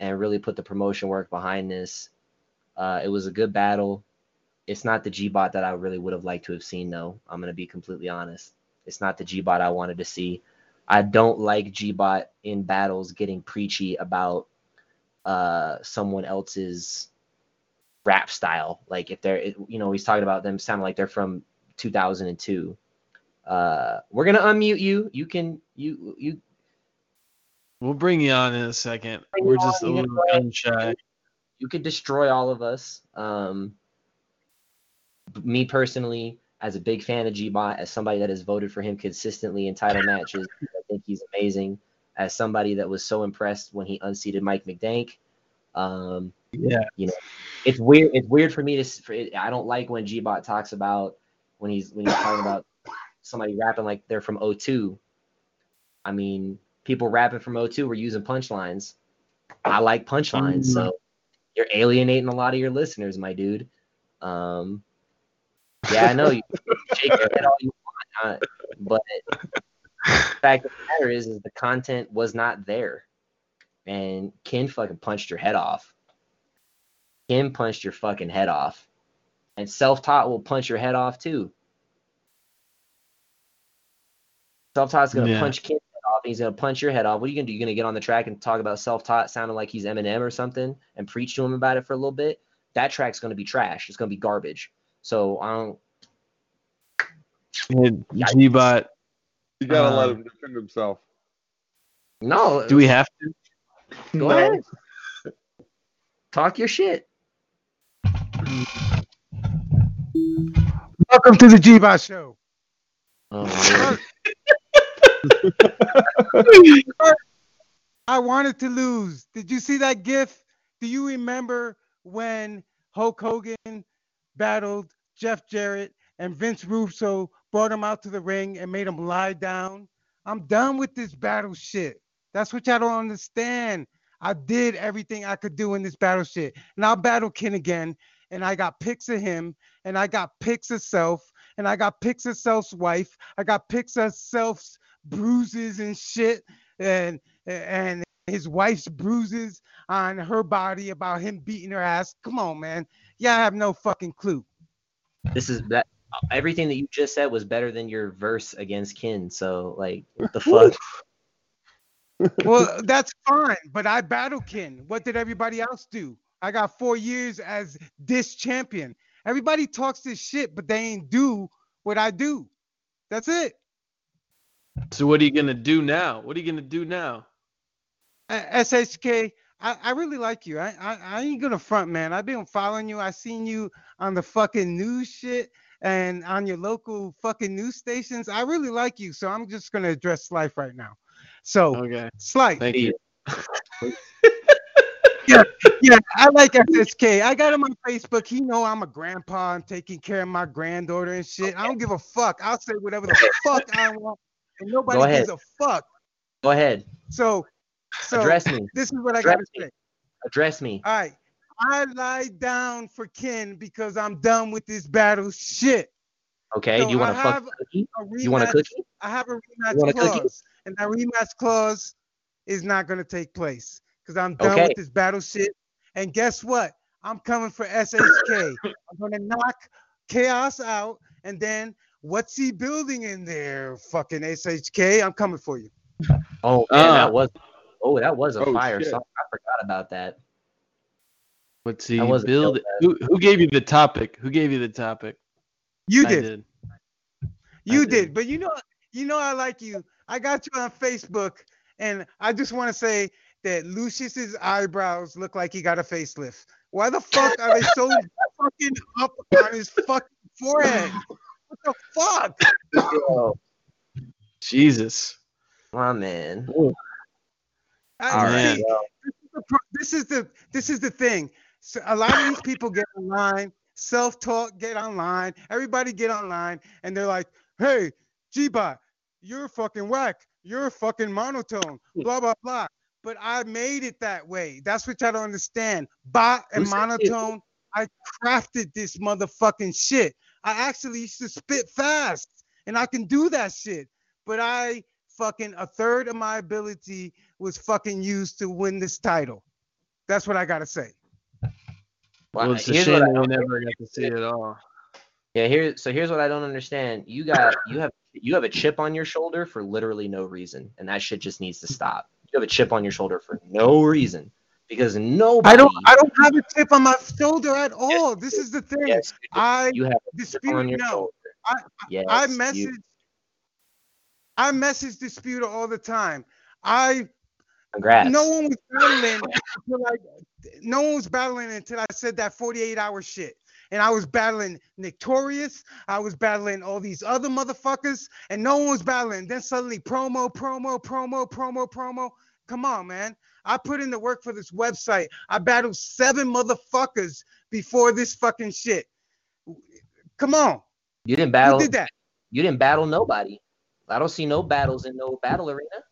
and really put the promotion work behind this. Uh, it was a good battle. It's not the G bot that I really would have liked to have seen, though. I'm gonna be completely honest. It's not the G bot I wanted to see. I don't like G bot in battles getting preachy about uh, someone else's rap style. Like if they're, you know, he's talking about them sounding like they're from 2002. Uh, we're gonna unmute you. You can you you. We'll bring you on in a second. We're just a on, little gun shy. You could destroy all of us. Um, me personally, as a big fan of Gbot, as somebody that has voted for him consistently in title matches, I think he's amazing. As somebody that was so impressed when he unseated Mike McDank, um, Yeah. you know, it's weird. It's weird for me to. For it, I don't like when Gbot talks about when he's when he's talking about somebody rapping like they're from O2. I mean, people rapping from O2 were using punchlines. I like punchlines, so you're alienating a lot of your listeners, my dude. Um, yeah, I know you shake your head all you want, uh, but the fact of the matter is, is the content was not there, and Ken fucking punched your head off. Ken punched your fucking head off, and self-taught will punch your head off too. Self-taught's gonna Yeah. punch Ken's head off, and he's gonna punch your head off. What are you gonna do? You're gonna get on the track and talk about self-taught sounding like he's Eminem or something, and preach to him about it for a little bit? That track's gonna be trash. It's gonna be garbage. So I don't. And Gbot. You gotta let uh, him defend himself. No. Do we have to? Go No. ahead. Talk your shit. Welcome to the G-Bot Show. Oh, I wanted to lose. Did you see that gif? Do you remember when Hulk Hogan battled Jeff Jarrett and Vince Russo brought him out to the ring and made him lie down? I'm done with this battle shit. That's what y'all don't understand. I did everything I could do in this battle shit. And I'll battle Ken again. And I got pics of him. And I got pics of self. And I got pics of self's wife. I got pics of self's bruises and shit. And and his wife's bruises on her body about him beating her ass. Come on, man. Y'all have no fucking clue. this is that. Everything that you just said was better than your verse against Ken. So like, what the fuck? well, that's fine, but I battle Ken. What did everybody else do? I got four years as this champion. Everybody talks this shit, but they ain't do what I do. That's it. So what are you gonna do now? What are you gonna do now? Uh, SHK, I, I really like you. I, I I ain't gonna front, man. I've been following you. I seen you on the fucking news shit and on your local fucking news stations. I really like you, so I'm just gonna address life right now. So, Okay. Slight. Thank you. yeah, yeah, I like SHK. I got him on Facebook. He know I'm a grandpa. I'm taking care of my granddaughter and shit. I don't give a fuck. I'll say whatever the fuck I want, and nobody gives a fuck. Go ahead. So, so Address me. This is what I gotta me. say. Address me. All right, I lie down for Ken because I'm done with this battle shit. Okay. So do you want to fuck cookie? You want a cookie? I have a rematch want a clause, and that rematch clause is not gonna take place because I'm done Okay. with this battle shit. And guess what? I'm coming for SHK. I'm gonna knock Chaos out, and then what's he building in there? Fucking SHK. I'm coming for you. Oh man, Uh. that was. Oh, that was a Oh, fire shit. song. I forgot about that. What's he That wasn't build? Who who gave you the topic? Who gave you the topic? You I did. You did. did. but you know, you know, I like you. I got you on Facebook, and I just want to say that Lucius's eyebrows look like he got a facelift. Why the fuck are they so fucking up on his fucking forehead? What the fuck? Yo, Jesus. my man. I, All right. see, this is the this is the this is the thing. So a lot of these people get online. self-taught get online. Everybody get online, and they're like, "Hey, G-Bot, you're fucking whack. You're fucking monotone. Blah blah blah." But I made it that way. That's what y'all don't understand. Bot and Who monotone. I crafted this motherfucking shit. I actually used to spit fast, and I can do that shit. But I fucking a third of my ability was fucking used to win this title. That's what I gotta say. Well, it's a here's shame what I we never got to see it all. Yeah, here. So here's what I don't understand. You got you have you have a chip on your shoulder for literally no reason, and that shit just needs to stop. You have a chip on your shoulder for no reason because nobody. I don't I don't have a chip on my shoulder at all. this is the thing. Yes, I you have a chip dispute on your no. shoulder. I Yes, I you- message I message disputer all the time. I Congrats. no one was battling until I, no one was battling until I said that 48 hour shit. And I was battling Victorious. I was battling all these other motherfuckers, and no one was battling. Then suddenly promo, promo, promo, promo, promo. Come on, man. I put in the work for this website. I battled seven motherfuckers before this fucking shit. Come on. You didn't battle. did that? You didn't battle nobody. I don't see no battles in no battle arena.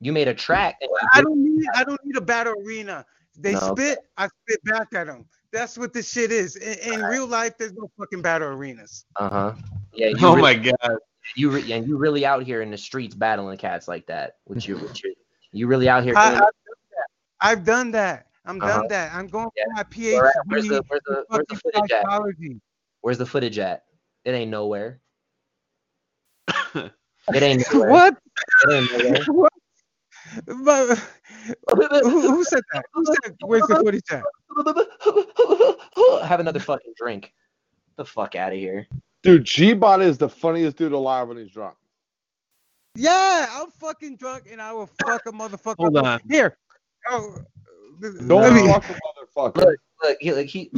You made a track. You I don't need I don't need a battle arena. They No. spit, I spit back at them. That's what this shit is. In, in real life, there's no fucking battle arenas. Uh huh. Yeah. You Oh really- my god. You re- and you really out here in the streets battling cats like that. With you, with you, you really out here. I, I've, done that. I've done that. I'm Uh-huh. done that. I'm going Yeah. for my Where at? PhD Where's the where's the where's the fucking footage at? Where's the footage at? It ain't nowhere. It ain't nowhere. What? It ain't nowhere. What? But, who, who said that? Who said where's the footage at? Have another fucking drink. the fuck out of here. Dude, G-Bot is the funniest dude alive when he's drunk. Yeah, I'm fucking drunk and I will fuck a motherfucker. Hold on. Here. Oh, Don't let me- fuck a motherfucker. Look, look, he, like he,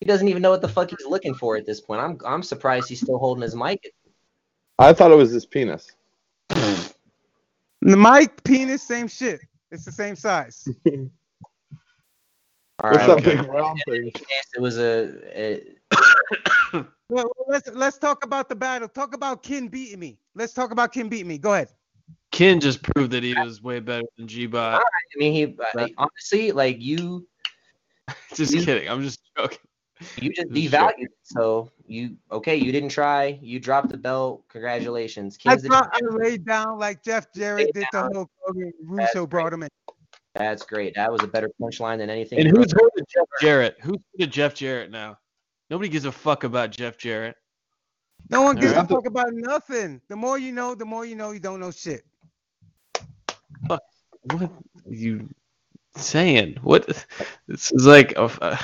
he doesn't even know what the fuck he's looking for at this point. I'm, I'm surprised he's still holding his mic. I thought it was his penis. The mic, penis, same shit. It's the same size. All What's right. up, okay. big round thing? any case, it was a, a Well, well, let's let's talk about the battle. Talk about Ken beating me. Let's talk about Ken beating me. Go ahead. Ken just proved that he was way better than G-Bot. I mean, he I- honestly like you. Just you- kidding. I'm just joking. You just Just devalued. it. So you okay? You didn't try. You dropped the belt. Congratulations. I Kings of- thought I laid down like Jeff Jarrett did the whole Hogan. That's Russo brought him in. That's great. That was a better punchline than anything. And who's wrote. hurting Jeff Jarrett? Who's hurting Jeff Jarrett now? Nobody gives a fuck about Jeff Jarrett. No one gives a fuck about nothing. The more you know, the more you know you don't know shit. What are you saying? What? This is like. A, uh,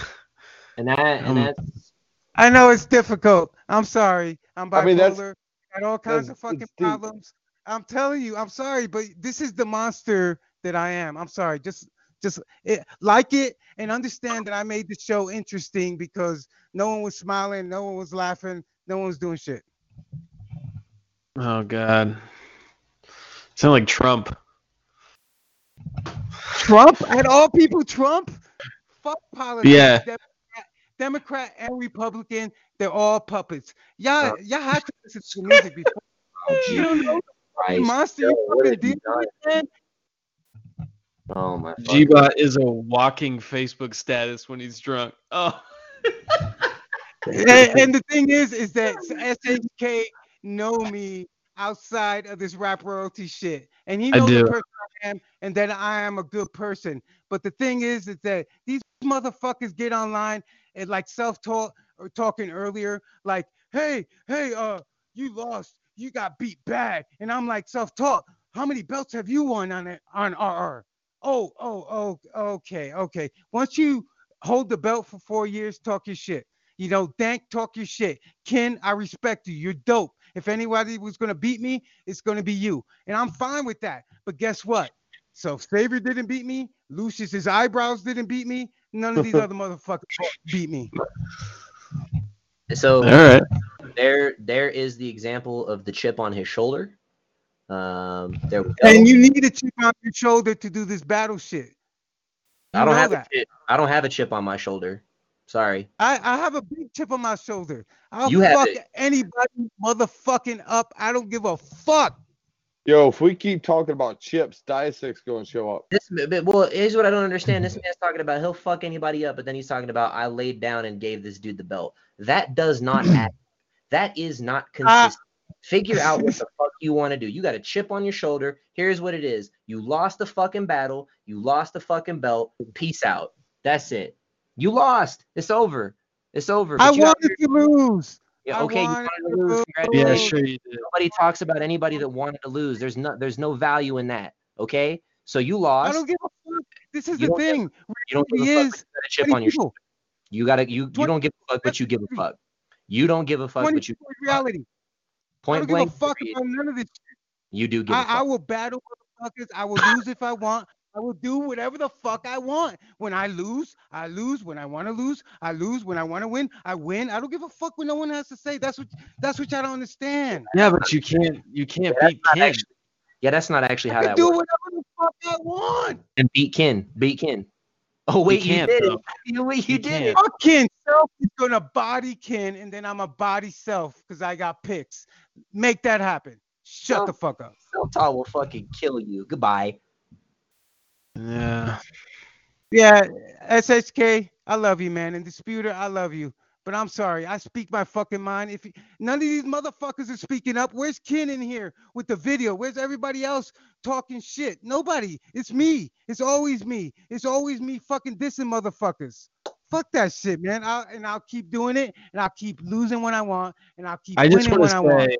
And that and Um, that's I know it's difficult. I'm sorry. I'm bipolar. I mean, that's- got all kinds of fucking problems. I'm telling you, I'm sorry, but this is the monster that I am. I'm sorry. Just just it, like it and understand that I made the show interesting because no one was smiling, no one was laughing, no one was doing shit. oh God. Sound like Trump. Trump and all people Trump? Fuck politics. Yeah. Democrat, Democrat and Republican, they're all puppets. Y'all, y'all have to listen to music before. you don't know the Christ. monster Yo, you fucking have you deal with, man. oh my. fuck. G-Bot is a walking Facebook status when he's drunk. Oh. and, and the thing is, is that SHK know me outside of this rap royalty shit, and he I knows the person I am, and that I am a good person. But the thing is, is that these motherfuckers get online and like self-taught or talking earlier, like, hey, hey, uh, you lost, you got beat bad, and I'm like self-taught. How many belts have you won on it on RR? Oh, oh, oh, okay, okay. Once you hold the belt for four years, talk your shit. You know, Dank, talk your shit. Ken, I respect you. You're dope. If anybody was gonna beat me, it's gonna be you, and I'm fine with that. But guess what? So Savior didn't beat me. Lucius's eyebrows didn't beat me. None of these other motherfuckers beat me. So All right. there, there is the example of the chip on his shoulder. Um, there we go. And you need a chip on your shoulder to do this battle shit. I don't have that. a chip. I don't have a chip on my shoulder. Sorry. I, I have a big chip on my shoulder. I'll You fuck it. anybody motherfucking up. I don't give a fuck. Yo, if we keep talking about chips, Diasic's going to show up. This, but, well, here's what I don't understand. This man's talking about he'll fuck anybody up, but then he's talking about I laid down and gave this dude the belt. That does not hmm. add. That is not consistent. Ah. Figure out what the fuck you want to do. You got a chip on your shoulder. Here's what it is. You lost the fucking battle. You lost the fucking belt. Peace out. That's it. You lost. It's over. It's over. I But you wanted to lose. Yeah, I okay, you wanted wanted to lose. to Congratulations. Yeah, sure you did. Nobody talks about anybody that wanted to lose. There's no there's no value in that. Okay? So you lost. I don't give a fuck. This is You the don't give- thing. you don't give a fuck, is but you a chip on your people. shoulder. You gotta you you don't give a fuck, but you give a fuck. You don't give a fuck, but you 24 is reality. I point don't give blank. a fuck about none of this. You do give a I, I fuck. I will battle motherfuckers. I will lose if I want. I will do whatever the fuck I want. When I lose, I lose. When I want to lose, I lose. When I want to win, I win. I don't give a fuck what no one has to say. That's what that's what y'all don't understand. Yeah, but you can't you can't Yeah, beat Ken. actually- Yeah, that's not actually how I can that do works. whatever the fuck I want. And beat Ken. Beat Ken. Oh wait, you, can't, did though. it. You wait, you, You did can't. it. Fuck Ken. Self is gonna body Ken, and then I'm a body self because I got picks. Make that happen. Shut No. the fuck up. Self-taught will fucking kill you. Goodbye. Yeah. Yeah, SHK, I love you, man. And Disputer, I love you. But I'm sorry, I speak my fucking mind. If you, none of these motherfuckers are speaking up, where's Ken in here with the video? Where's everybody else talking shit? Nobody. It's me. It's always me. It's always me fucking dissing motherfuckers. Fuck that shit, man. I'll, and I'll keep doing it, and I'll keep losing when I want, and I'll keep I winning want when to I want. say,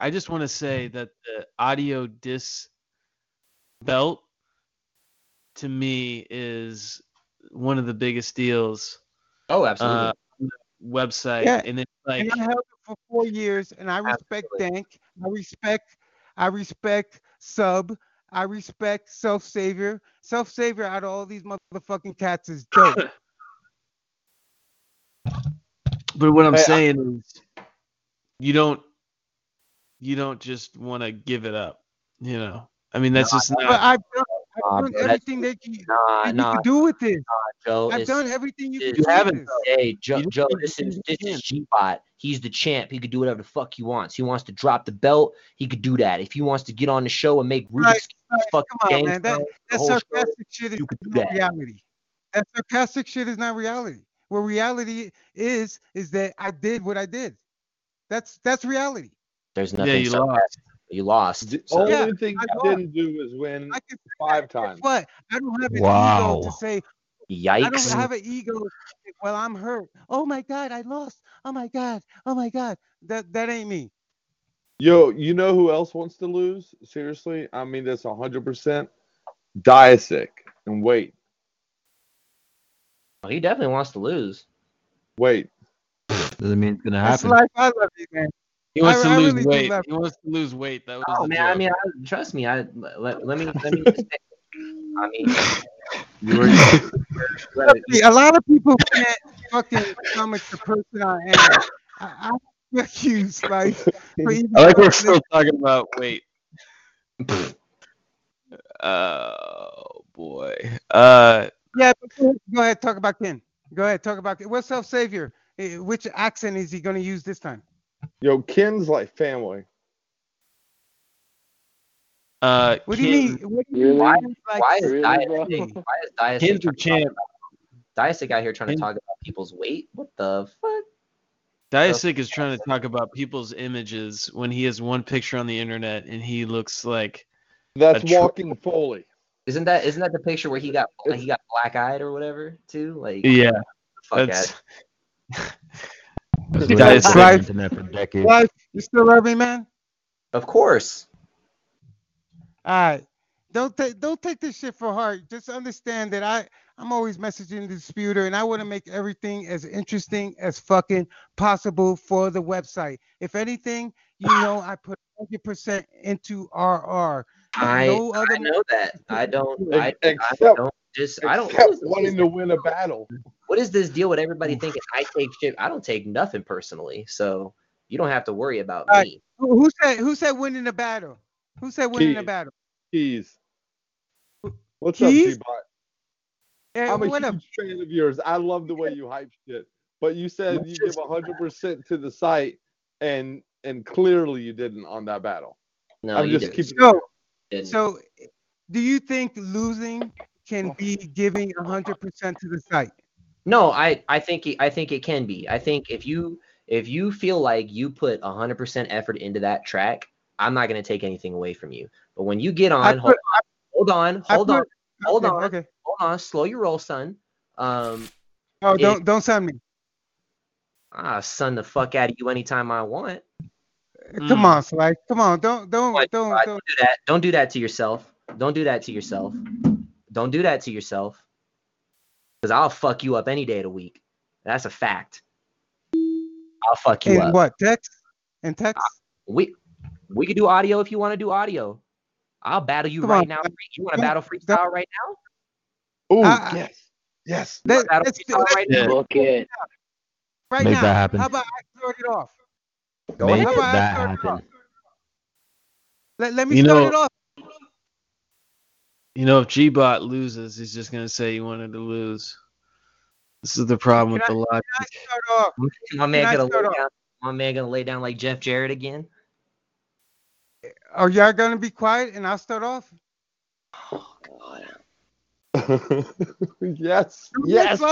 I just want to say that the audio disc belt to me is one of the biggest deals. Oh, absolutely. Uh, on the website, Yeah, and it's like and I held it for four years, and I respect Dank. I respect, I respect Sub. I respect Self Savior. Self Savior out of all these motherfucking cats is dope. But what I'm Hey, I- saying is, you don't, you don't just want to give it up. You know, I mean, that's just but not. I've done, Nah, I've um, done everything that you, Nah, that you nah, can do with this. Joe. I've it's- done everything you can it's- do. haven't, with this. though. Hey, Joe, You Joe, this is this is G-Bot. He's the champ. He could do whatever the fuck he wants. He wants to drop the belt. He could do that. If he wants to get on the show and make Rubik's Right, Cube right, fucking Come on, game man. That, that whole show, sarcastic shit is you could do not that. reality. That sarcastic shit is not reality. What reality is is that I did what I did. That's that's reality. There's Yeah, nothing. you so lost. You lost. The So, only Yeah, thing I you didn't do is win I can five times. What? I don't have an Wow. ego to say. Yikes! I don't have an ego. Well, I'm hurt. Oh my god, I lost. Oh my god. Oh my god. That that ain't me. Yo, you know who else wants to lose? Seriously, I mean this 100%. Diasic and wait, Oh, he definitely wants to lose. wait. Doesn't mean it's gonna happen. That's life. I love you, man. He wants I- to I lose really weight. He wants to lose weight. That was Oh the man, I mean, I, trust me. I let, let me let me. Just say, I mean, you were. A lot of people can't fucking stomach the person I am. I, I refuse, like, for even I like we're listening- still talking about weight. Oh boy. Uh, Yeah, go ahead, go ahead, talk about Ken. Go ahead, talk about Ken. What's self savior? Which accent is he going to use this time? Yo, kin's like family. uh, What do you mean? What do you mean? Why? Like, Why is Really, bro? Diasic? Why is Diasic? Ken's trying your to talk champ. about- Diasic out here trying to talk about people's weight? What the fuck? Diasic is trying to talk about people's images when he has one picture on the internet and he looks like That's A tro- walking Foley. Isn't that isn't that the picture where he got he got black eyed or whatever too? Like yeah. fuck That's at That's Diasic. what happened the Life. internet for decades. Life, you still love me, man? Of course. All right. Don't take don't take this shit for heart. Just understand that I I'm always messaging the disputer, and I want to make everything as interesting as fucking possible for the website. If anything, you know I put 100% into RR. I no other I know that. I don't I, I don't just I don't Except what is- what wanting to win a battle. what is this deal with everybody thinking I take shit? I don't take nothing personally, so you don't have to worry about Right. me. Who, who said who said winning a battle? Who said winning the Keith. battle? Keys. What's Keys? up, T-Bot? Yeah, I'm a whatever. huge fan of yours. I love the way you hype shit. But you said you give 100% to the site, and and clearly you didn't on that battle. No, I'm you just didn't. keeping. So, so do you think losing can be giving 100% to the site? No, I I think it, I think it can be. I think if you if you feel like you put 100% effort into that track, I'm not going to take anything away from you. But when you get on, hold, put- hold on, I hold on, put- hold okay, on, okay. hold on, slow your roll, son. Um, Oh, it- don't don't send me. ah, son, the fuck out of you anytime I want. Come on, Sly. Come on. Don't don't don't uh, don't. do that. Don't do that to yourself. Don't do that to yourself. Don't do that to yourself. Because I'll fuck you up any day of the week. That's a fact. I'll fuck you In up. what text? In text? Uh, we we could do audio if you want to do audio. I'll battle you Come right on, now. You want to Don't- battle freestyle right now? Oh I- I- yes, yes. You wanna battle let's freestyle let's right do now? it Book it. right Make now. that happen. How about I start it off? Go Make How ahead. about I that start it happen. off? Let, let me You start know- it off. You know, if G-Bot loses, he's just gonna say he wanted to lose. This is the problem with Can the logic. Can I start off? My man Can gonna lay start off? down. My man gonna lay down like Jeff Jarrett again. Are y'all gonna be quiet and I'll start off? Oh God. yes, yes.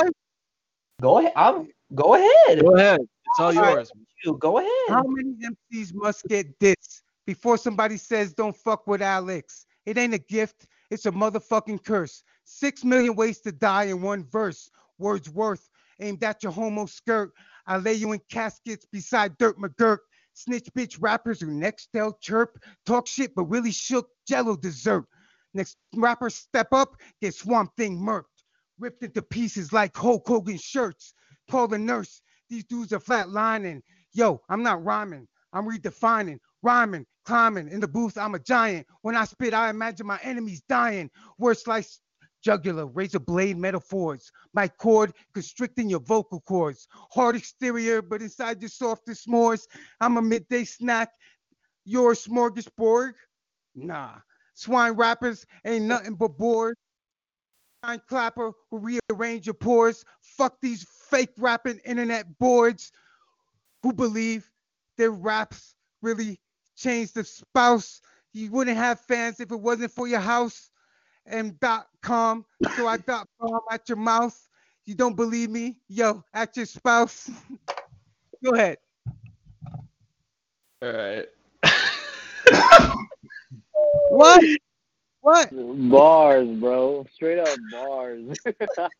Go ahead. I'm, go ahead. Go ahead. It's all Alright. yours. You go ahead. How many MCs must get dissed before somebody says don't fuck with Alex? It ain't a gift, it's a motherfucking curse. Six million ways to die in one verse. Wordsworth aimed at your homo skirt. I lay you in caskets beside Dirt McGirt. Snitch bitch rappers who next they'll chirp, talk shit but really shook jello dessert. Next rapper step up, get swamp thing murked, ripped into pieces like Hulk Hogan shirts. Call the nurse, these dudes are flatlining. Yo, I'm not rhyming. I'm redefining, rhyming, climbing. In the booth, I'm a giant. When I spit, I imagine my enemies dying. Words slice jugular, razor blade metaphors. My cord constricting your vocal cords. Hard exterior, but inside your softest s'mores. I'm a midday snack. You're a smorgasbord? Nah. Swine rappers ain't nothing but bored. Swine clapper who rearrange your pores. Fuck these fake rapping internet boards who believe their raps really changed the spouse. You wouldn't have fans if it wasn't for your house and dot com. So I dot com at your mouth. You don't believe me? Yo, at your spouse. Go ahead. All right. What? What? Bars, bro. Straight up bars.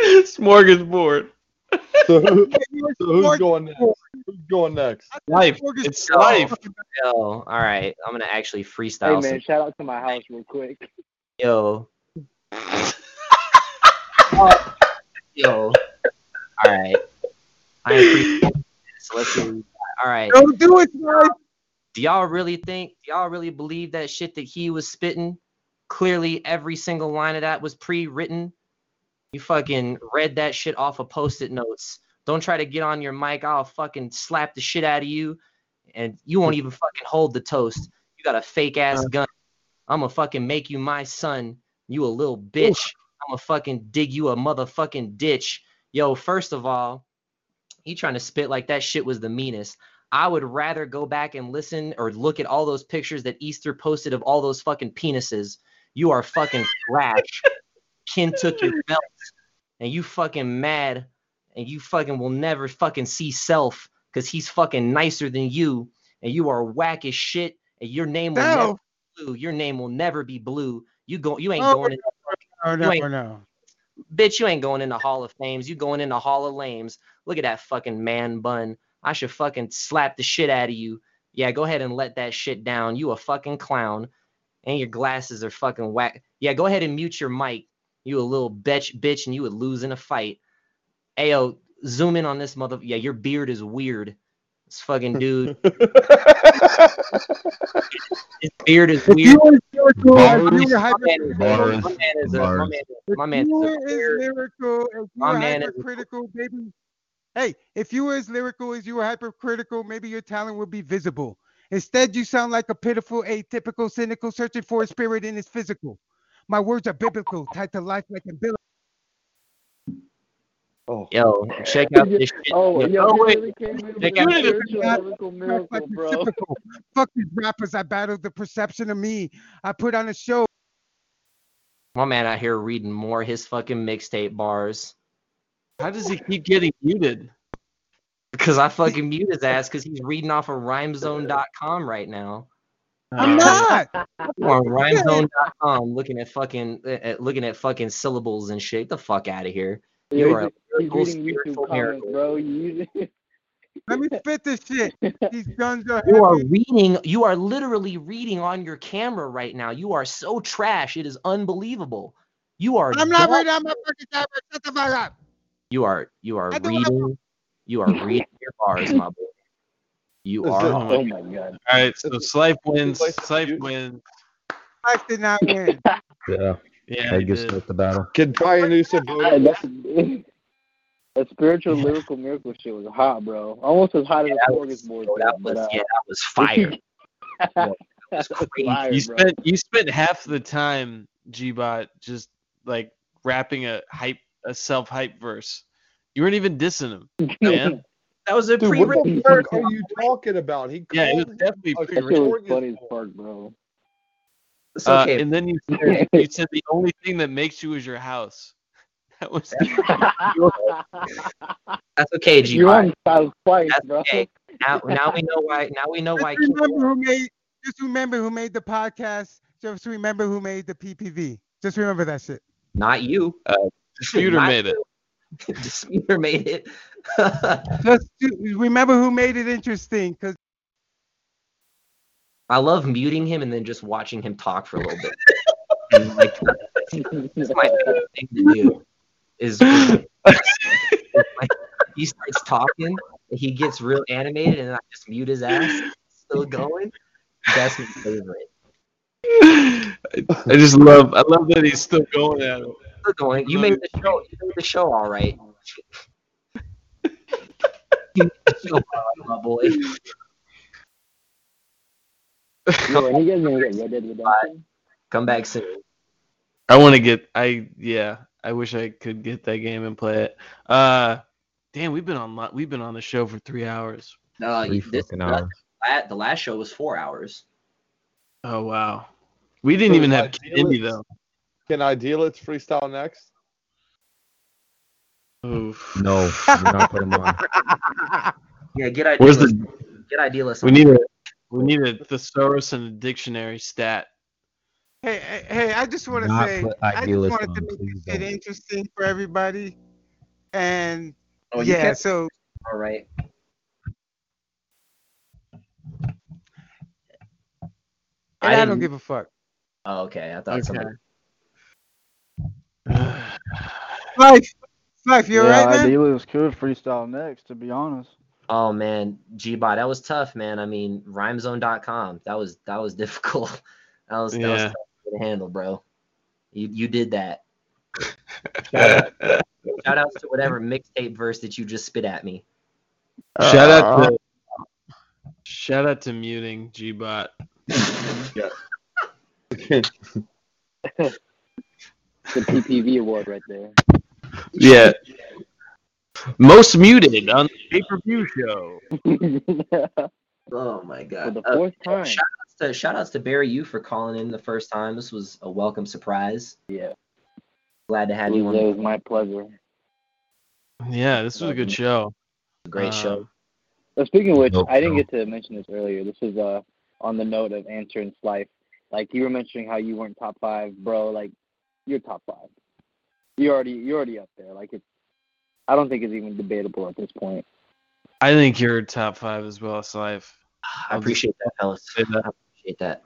Smorgasbord. So, who- so who's going next? Who's going next? Life. It's Yo, life. Yo, all right. I'm gonna actually freestyle. hey man, some, shout out to my house real quick. yo. yo. All right. I am freestyling. So let's see. what we got. All right. Don't do it, guys. Do y'all really think? Do y'all really believe that shit that he was spitting? Clearly, every single line of that was pre-written. You fucking read that shit off of post-it notes. Don't try to get on your mic. I'll fucking slap the shit out of you, and you won't even fucking hold the toast. You got a fake ass uh. gun. I'm gonna fucking make you my son. You a little bitch. I'm gonna fucking dig you a motherfucking ditch. Yo, first of all, he trying to spit like that shit was the meanest. I would rather go back and listen or look at all those pictures that Easter posted of all those fucking penises. You are fucking trash. Took your belt and you fucking mad and you fucking will never fucking see self because he's fucking nicer than you and you are whack as shit and your name will never be blue. Your name will never be blue. You go you ain't Oh, going in No, no, no. Bitch, you ain't going in the Hall of Fames. You going in the Hall of Lames. Look at that fucking man bun. I should fucking slap the shit out of you. Yeah, go ahead and let that shit down. You a fucking clown. And your glasses are fucking whack. Yeah, go ahead and mute your mic. You a little bitch bitch and you would lose in a fight. Ayo, zoom in on this mother. Yeah, your beard is weird. This fucking dude. His beard is weird. you were lyrical, if Bars. you were My man is, Bars. my man is a, my man, if you is were a lyrical as My man is- hypercritical, maybe. Hey, if you were as lyrical as you were hypercritical, maybe your talent would be visible. Instead, you sound like a pitiful, atypical, cynical, searching for a spirit in his physical. My words are biblical, tied to life like a bill. Oh. Yo, check out this shit. Oh, Yo, yo, oh, wait. really came in with Check out spiritual God, lyrical miracle, bro. Fuck these rappers. I battled the perception of me. I put on a show. My man out here reading more his fucking mixtape bars. How does he keep getting muted? Because I fucking mute his ass because he's reading off of rhymezone.com right now. Uh, I'm not. You on rhymezone.com looking at fucking at, looking at fucking syllables and shit. Get the fuck out of here. You Yo, are a he's, he's reading YouTube comments, bro. You, Let me spit this shit. These guns are You are reading. You are literally reading on your camera right now. You are so trash. It is unbelievable. You are. I'm not dumb. reading on my fucking camera. Shut the fuck up. You are. You are I do what I reading. You are reading your bars, my boy. You This are. is- oh my god. All right, so Slife wins. Slife wins. Life did not win. Yeah. Yeah, I he guess did. that's the battle. Can Brian Newsom vote? Yeah, that's, that spiritual lyrical miracle shit was hot, bro. Almost as hot as that the was- smorgasbord. Bro, shit, that but, was uh, yeah, that was fire. That was fire, You bro. spent you spent half the time Gbot just like rapping a hype a self hype verse. You weren't even dissing him, man. That was a Dude, pre-written. the fuck are you talking about? He Yeah, it was definitely a pre-written. was funny as fuck, bro. It's Uh, okay. and then you said, you said the only thing that makes you is your house. That was That's okay, G. You're on South twice, That's bro. okay. Now, now we know why. Now we know why. Just remember who made. Just remember who made the podcast. Just remember who made the PPV. Just remember that shit. Not you. Disputer Not made it. you. Disputer made it. Just remember who made it interesting. Cause I love muting him and then just watching him talk for a little bit. And, like that's my favorite thing to do. Is, is like, he starts talking, and he gets real animated, and I just mute his ass. Still going. That's my favorite. I just love I love that he's still going at it. Still going. You made the show. You made the show all right. You show all right, boy. Yo, you guys gonna get Red Dead Redemption? Come back soon. I want to get I yeah, I wish I could get that game and play it. Uh damn, we've been on lo- we've been on the show for 3 hours. Uh, Three this, fucking hours. that- the last show was four hours. Oh wow. We didn't So even have Idealist- Kennedy though. Can I deal Idealist freestyle next? Oof. No, you're not putting him on. Yeah, get idealist. Where's the Get idealist. We need a we need a thesaurus and a dictionary stat. hey, hey, hey, I just want to say, I just idealist wanted to make please this shit don't. interesting for everybody. And Oh, yeah, can't- so All right. and I, don't didn't- give a fuck. Oh, okay. I thought Okay. somebody. Life, life, you yeah, alright, man? Idealist could freestyle next, to be honest. Oh man, Gbot, that was tough, man. I mean, rhymezone.com. That was that was difficult. That was that was Yeah. tough to handle, bro. You you did that. Shout out, shout outs to whatever mixtape verse that you just spit at me. Shout out uh, to shout out to muting Gbot. The PPV award right there. Yeah. Most muted on the pay per view show. Oh my god. For the Uh, fourth time. shout outs to shout outs to Barry you for calling in the first time. This was a welcome surprise. Yeah. Glad to have It you on. it was my pleasure. Yeah, this was a good show. Great Uh, show. So speaking of which, Nope, I didn't no. get to mention this earlier. This is uh on the note of answering life. Like you were mentioning how you weren't top five, bro. Like you're top five. You already you're already up there. Like it's I don't think it's even debatable at this point. I think you're top five as well, Slife. I I'll appreciate that, fellas. I appreciate that.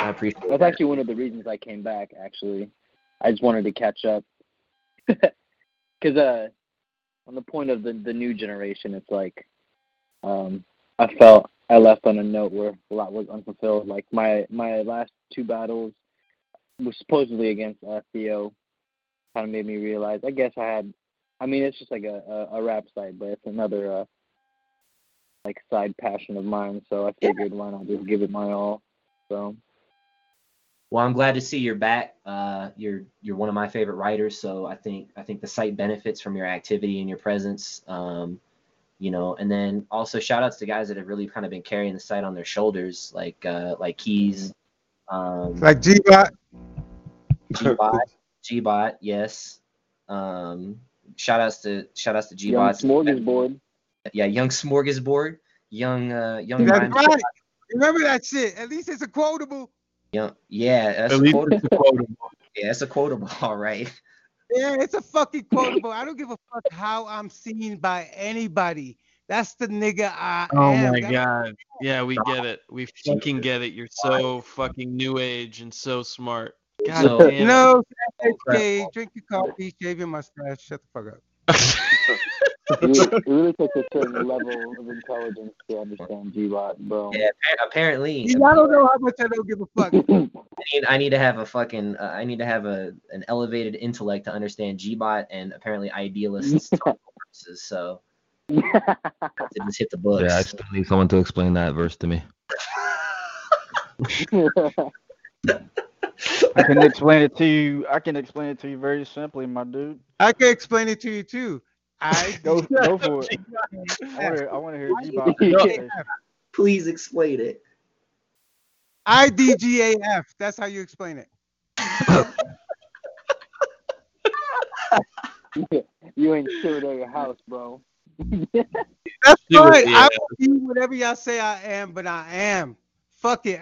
I appreciate that. That's that. actually one of the reasons I came back. Actually, I just wanted to catch up. Because uh, on the point of the the new generation, it's like, um, I felt I left on a note where a lot was unfulfilled. Like my my last two battles were supposedly against uh, Theo, kind of made me realize. I guess I had. I mean, it's just like a a, a rap side, but it's another uh, like side passion of mine. So I figured why not just give it my all. So Well, I'm glad to see you're back. Uh, you're you're one of my favorite writers, so I think I think the site benefits from your activity and your presence. Um, you know, and then also shout outs to guys that have really kind of been carrying the site on their shoulders, like uh, like Keys, um, Like G-Bot. Gbot, Gbot, yes. Um, shout outs to shout outs to Young Gbot. smorgasbord. Yeah, young smorgasbord, young uh, young That's rhyme- right. Remember that shit. At least it's a quotable. young yeah, that's At a least quotable. it's a quotable. Yeah, it's a quotable, all right. Yeah, it's a fucking quotable. I don't give a fuck how I'm seen by anybody. That's the nigga I Oh am. my That's- god. Yeah, we get it. We fucking get it. You're so fucking new age and so smart. God So- damn. No, okay, drink your coffee, shave your mustache, shut the fuck up. It really, it really takes a certain level of intelligence to understand Gbot, bro. Yeah, appa- apparently. I don't know how much I don't give a fuck. I need, I need to have a fucking uh, I need to have a an elevated intellect to understand Gbot and apparently idealists talk. So to just hit the books. Yeah, I still need someone to explain that verse to me. I can explain it to you. I can explain it to you very simply, my dude. I can explain it to you too. I Go, go for it. I want to. I hear Gbot. Please explain it. IDGAF. That's how you explain it. you ain't sure at your house, bro. That's Do it, fine. yeah. I will be whatever y'all say I am, but I am. Fuck it.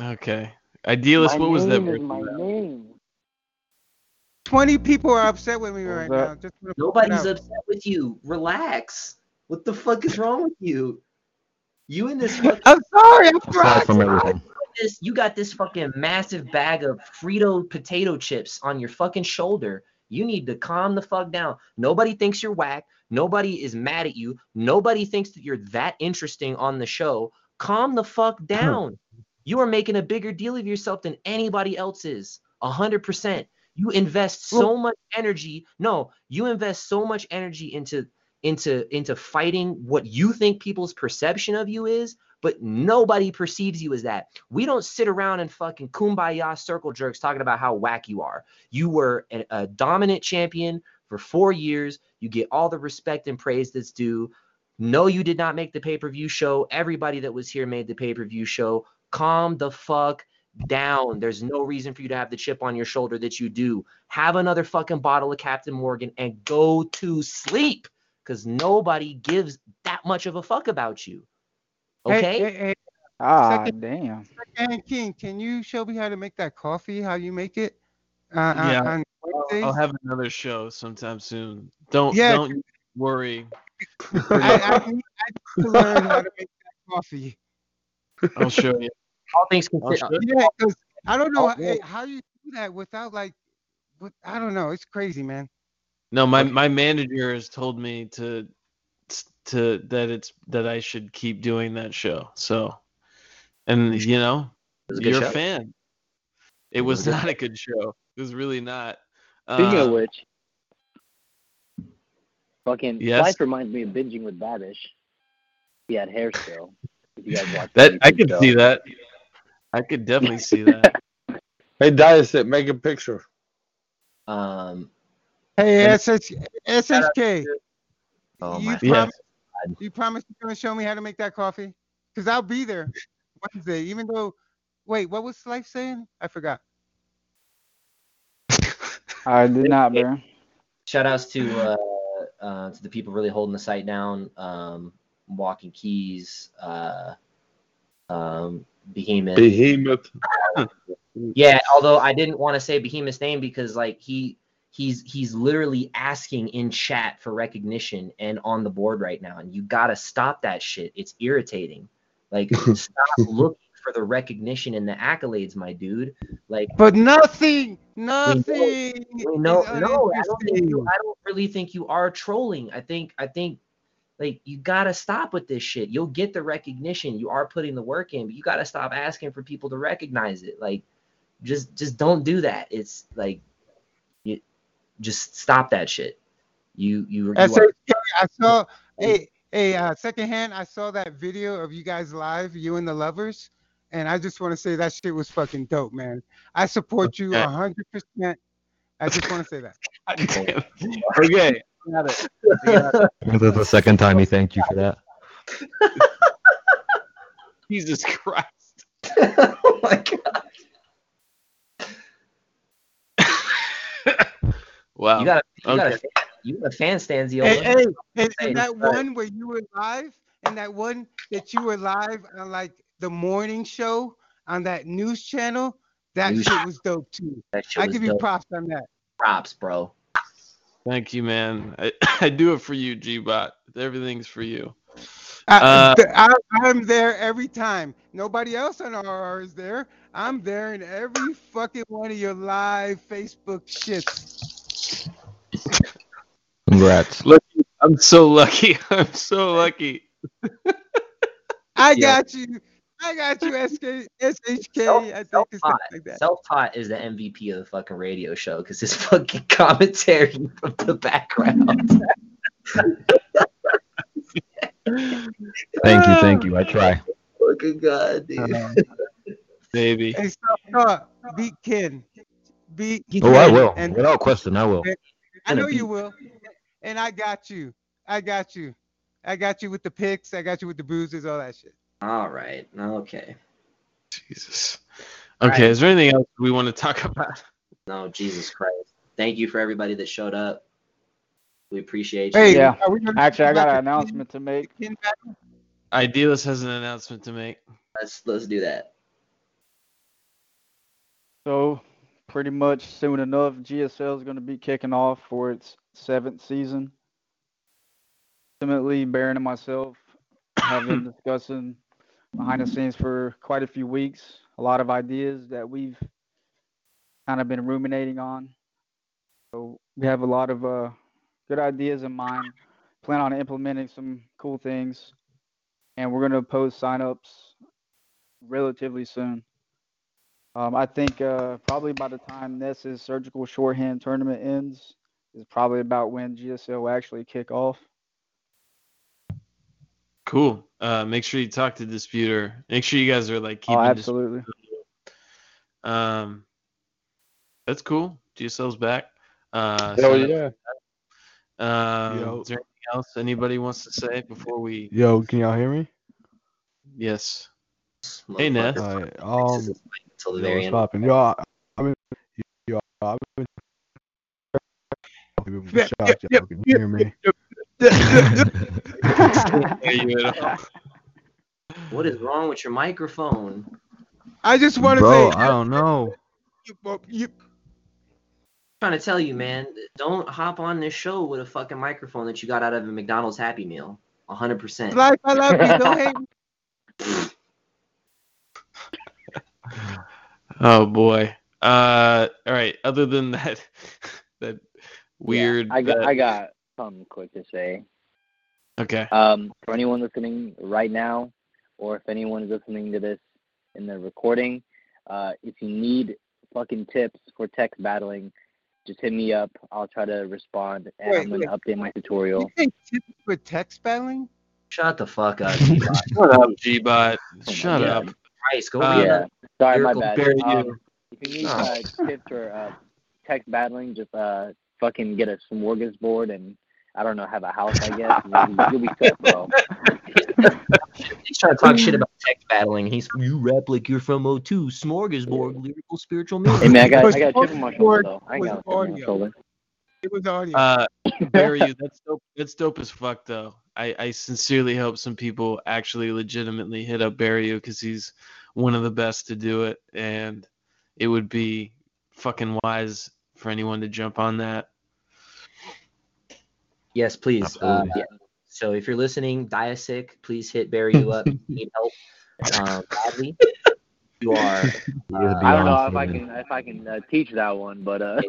Okay. Idealist, my what was that name verse? my name. 20 people are upset with me right that? now. Just wanna put it Nobody's upset with you. Relax. What the fuck is wrong with you? You in this fucking I'm sorry. I'm Aside from everything. this you got this fucking massive bag of Frito potato chips on your fucking shoulder. You need to calm the fuck down. Nobody thinks you're whack. Nobody is mad at you. Nobody thinks that you're that interesting on the show. Calm the fuck hmm. down. You are making a bigger deal of yourself than anybody else is. A hundred percent. You invest so much energy. No, you invest so much energy into into into fighting what you think people's perception of you is, but nobody perceives you as that. We don't sit around and fucking kumbaya circle jerks talking about how whack you are. You were a, a dominant champion for four years. You get all the respect and praise that's due. No, you did not make the pay per view show. Everybody that was here made the pay per view show. Calm the fuck down. There's no reason for you to have the chip on your shoulder that you do. Have another fucking bottle of Captain Morgan and go to sleep because nobody gives that much of a fuck about you. Hey, Okay? hey, hey, Ah, Second- damn. Second King, can you show me how to make that coffee? How you make it? Uh, Yeah, on, on I'll, I'll have another show sometime soon. Don't Yeah. don't worry. I, I, need, I need to learn how to make that coffee. I'll show you. All things I'll considered. Yeah, because I don't know Oh, how, how you do that without like, with, I don't know. It's crazy, man. No, my my manager has told me to to that it's that I should keep doing that show. So, and you know, a you're a fan. It was not a good show. It was really not. Speaking Uh, of which, fucking Yes? life reminds me of binging with Babish. He had hair still. You that I YouTube could show. see that. I could definitely see that. Hey, Diasic, make a picture. Um, Hey, And- SH, SHK, oh you my Yeah. Promise, you promise you're gonna show me how to make that coffee? Cause I'll be there Wednesday. Even though, wait, what was Life saying? I forgot. I did not, bro. shout outs to uh, uh, to the people really holding the site down. Um, Walking Keys, uh, um, Behemoth. Behemoth. Yeah, although I didn't want to say Behemoth's name because like he he's he's literally asking in chat for recognition and on the board right now, and you gotta stop that shit. It's irritating. Like stop looking for the recognition and the accolades, my dude. Like But nothing, nothing. Wait, no, is no, I don't think you. I don't really think you are trolling. I think I think like you gotta stop with this shit. You'll get the recognition. You are putting the work in, but you gotta stop asking for people to recognize it. Like just just don't do that. It's like you just stop that shit. You you, you are, I saw. Hey, hey, uh, secondhand. I saw that video of you guys live, you and the lovers, and I just want to say that shit was fucking dope, man. I support you a hundred percent. I just want to say that. okay. Got it. Got it. That's the second time he thanked you for that. Jesus Christ. oh my god. Wow. You got you got a fan, you got a fan stands, Hey, hey, and, and that right. one where you were live, and that one that you were live on like the morning show on that news channel, that News- shit was dope too. That shit I was give you props on that. Props, bro. Thank you, man. I, I do it for you, Gbot. Everything's for you. I, uh, I, I'm there every time. Nobody else on RR is there. I'm there in every fucking one of your live Facebook shits. Congrats. Lucky. I'm so lucky. I'm so lucky. I Yeah. got you. I got you, SK, SHK. I think Self-taught. like that. Self-taught is the MVP of the fucking radio show because his fucking commentary from the background. Thank you, thank you. I try. fucking god, dude. Uh, Baby. Hey, self-taught. Beat Ken. Beat. Oh, I will. And Without question, I will. I know you will. And I got you. I got you. I got you with the picks. I got you with the bruises, all that shit. All right. Okay. Jesus. Okay, is there anything else we want to talk about? No, Jesus Christ. Thank you for everybody that showed up. We appreciate you. Hey, Yeah. are we Actually, I got an announcement to make. the Ken battle? Idealist has an announcement to make. Let's let's do that. So, pretty much soon enough, GSL is going to be kicking off for its seventh season. Ultimately, Baron and myself have been discussing behind the scenes for quite a few weeks. A lot of ideas that we've kind of been ruminating on. So, we have a lot of uh, good ideas in mind. Plan on implementing some cool things, and we're going to post signups relatively soon. Um, I think uh, probably by the time Ness's surgical shorthand tournament ends is probably about when GSL will actually kick off. Cool. Uh, make sure you talk to Disputer. Make sure you guys are like keeping. Oh, Dis- absolutely. um, that's cool. GSL's back. Uh, Hell sign up yeah. Um, Yo. is there anything else anybody wants to say before we? Yo, can y'all hear me? Yes. Hey, Ness. Alright, um, Until the yo, very end. Yo, I, I mean, yo, I've been Yep, shocked yep, y'all can yep, hear me. You at all. What is wrong with your microphone? I just want to Bro, say, I don't know. you, you, trying to tell you, man, don't hop on this show with a fucking microphone that you got out of a McDonald's Happy Meal. hundred percent. life, I love you. Don't hate me. Oh boy. Uh, all right. Other than that, that weird. I got uh, I got something quick to say. okay. Um, for anyone listening right now, or if anyone is listening to this in the recording, uh, if you need fucking tips for text battling, just hit me up. I'll try to respond, and Wait, I'm gonna wait. update my tutorial. You think tips for text battling? Shut the fuck up, Gbot. Shut up, Gbot. my Shut God. up. Christ, go Uh, yeah, sorry, my bad. Um, you. if you need Oh. uh, tips for uh, text battling, just uh, fucking get a smorgasbord and I don't know, have a house. I guess you'll be, you'll be set, bro. He's trying to talk shit about text battling. He's you rap like you're from O2, Smorgasbord, lyrical spiritual music. Hey man, I got I got a chip on my shoulder though. I ain't got a chip on my audio. shoulder. It was audio. Uh, Barry, you. That's dope. That's dope as fuck, though. I, I sincerely hope some people actually legitimately hit up Barry because he's one of the best to do it, and it would be fucking wise for anyone to jump on that. Yes, please. Uh, yeah. So if you're listening, Diasic, please hit Barry you up. if you need help um, badly. You are You're I don't know if I can if I can uh, teach that one, but uh,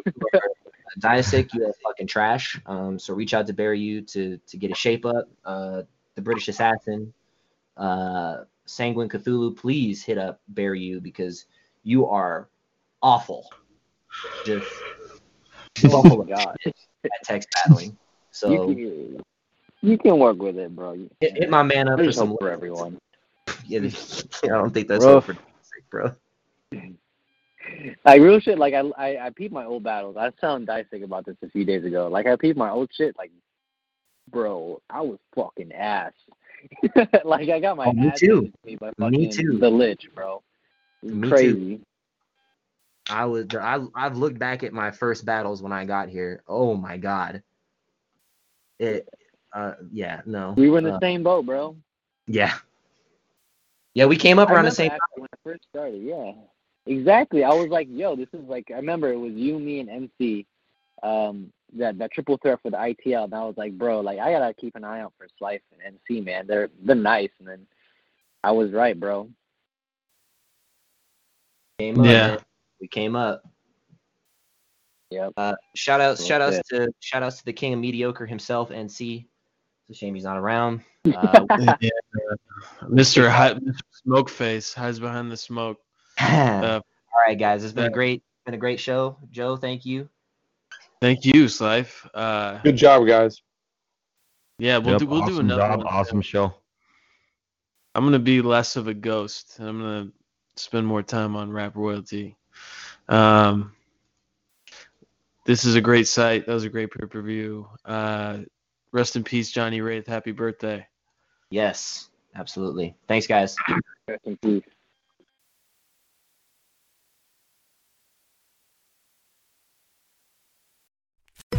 Diasic, you are fucking trash. Um, so reach out to Barry you to to get a shape up. Uh, the British Assassin, uh, Sanguine Cthulhu, please hit up Barry you because you are awful. Just awful oh God, at text battling. So you can you can work with it, bro. Hit, hit my man up for some for everyone. Yeah, I don't think that's Rough. over. bro. Like real shit. Like I, I, I peeped my old battles. I was telling Diasic about this a few days ago. Like I peeped my old shit. Like, bro, I was fucking ass. like I got my Oh, me ass too. me by Me fucking too. the lich, bro. Me crazy. too. I was I I've looked back at my first battles when I got here. Oh my god. It uh yeah, no. We were in the uh, same boat, bro. Yeah. Yeah, we came up I around the same time. when I first started. Yeah, exactly. I was like, "Yo, this is like." I remember it was you, me, and MC, um, that that triple threat for the ITL, and I was like, "Bro, like I gotta keep an eye out for Slife and MC, man. They're they're nice." And then I was right, bro. came up. Yeah. man. We came up. Yep. Uh shout outs Well shout outs said. to shout outs to the king of mediocre himself, NC. It's a shame he's not around. Uh, Yeah, Mr. Hi- Mr. Smokeface hides behind the smoke. Uh, all right, guys. It's been a uh, great been a great show. Joe, thank you. thank you, Slife. Uh, Good job, guys. yeah, we'll Yep, do we'll do another job, one. awesome show. I'm gonna be less of a ghost. I'm gonna spend more time on rap royalty. Um, this is a great site. That was a great pay per view. Uh, rest in peace, Johnny Wraith. Happy birthday. Yes, absolutely. Thanks, guys. Rest in peace.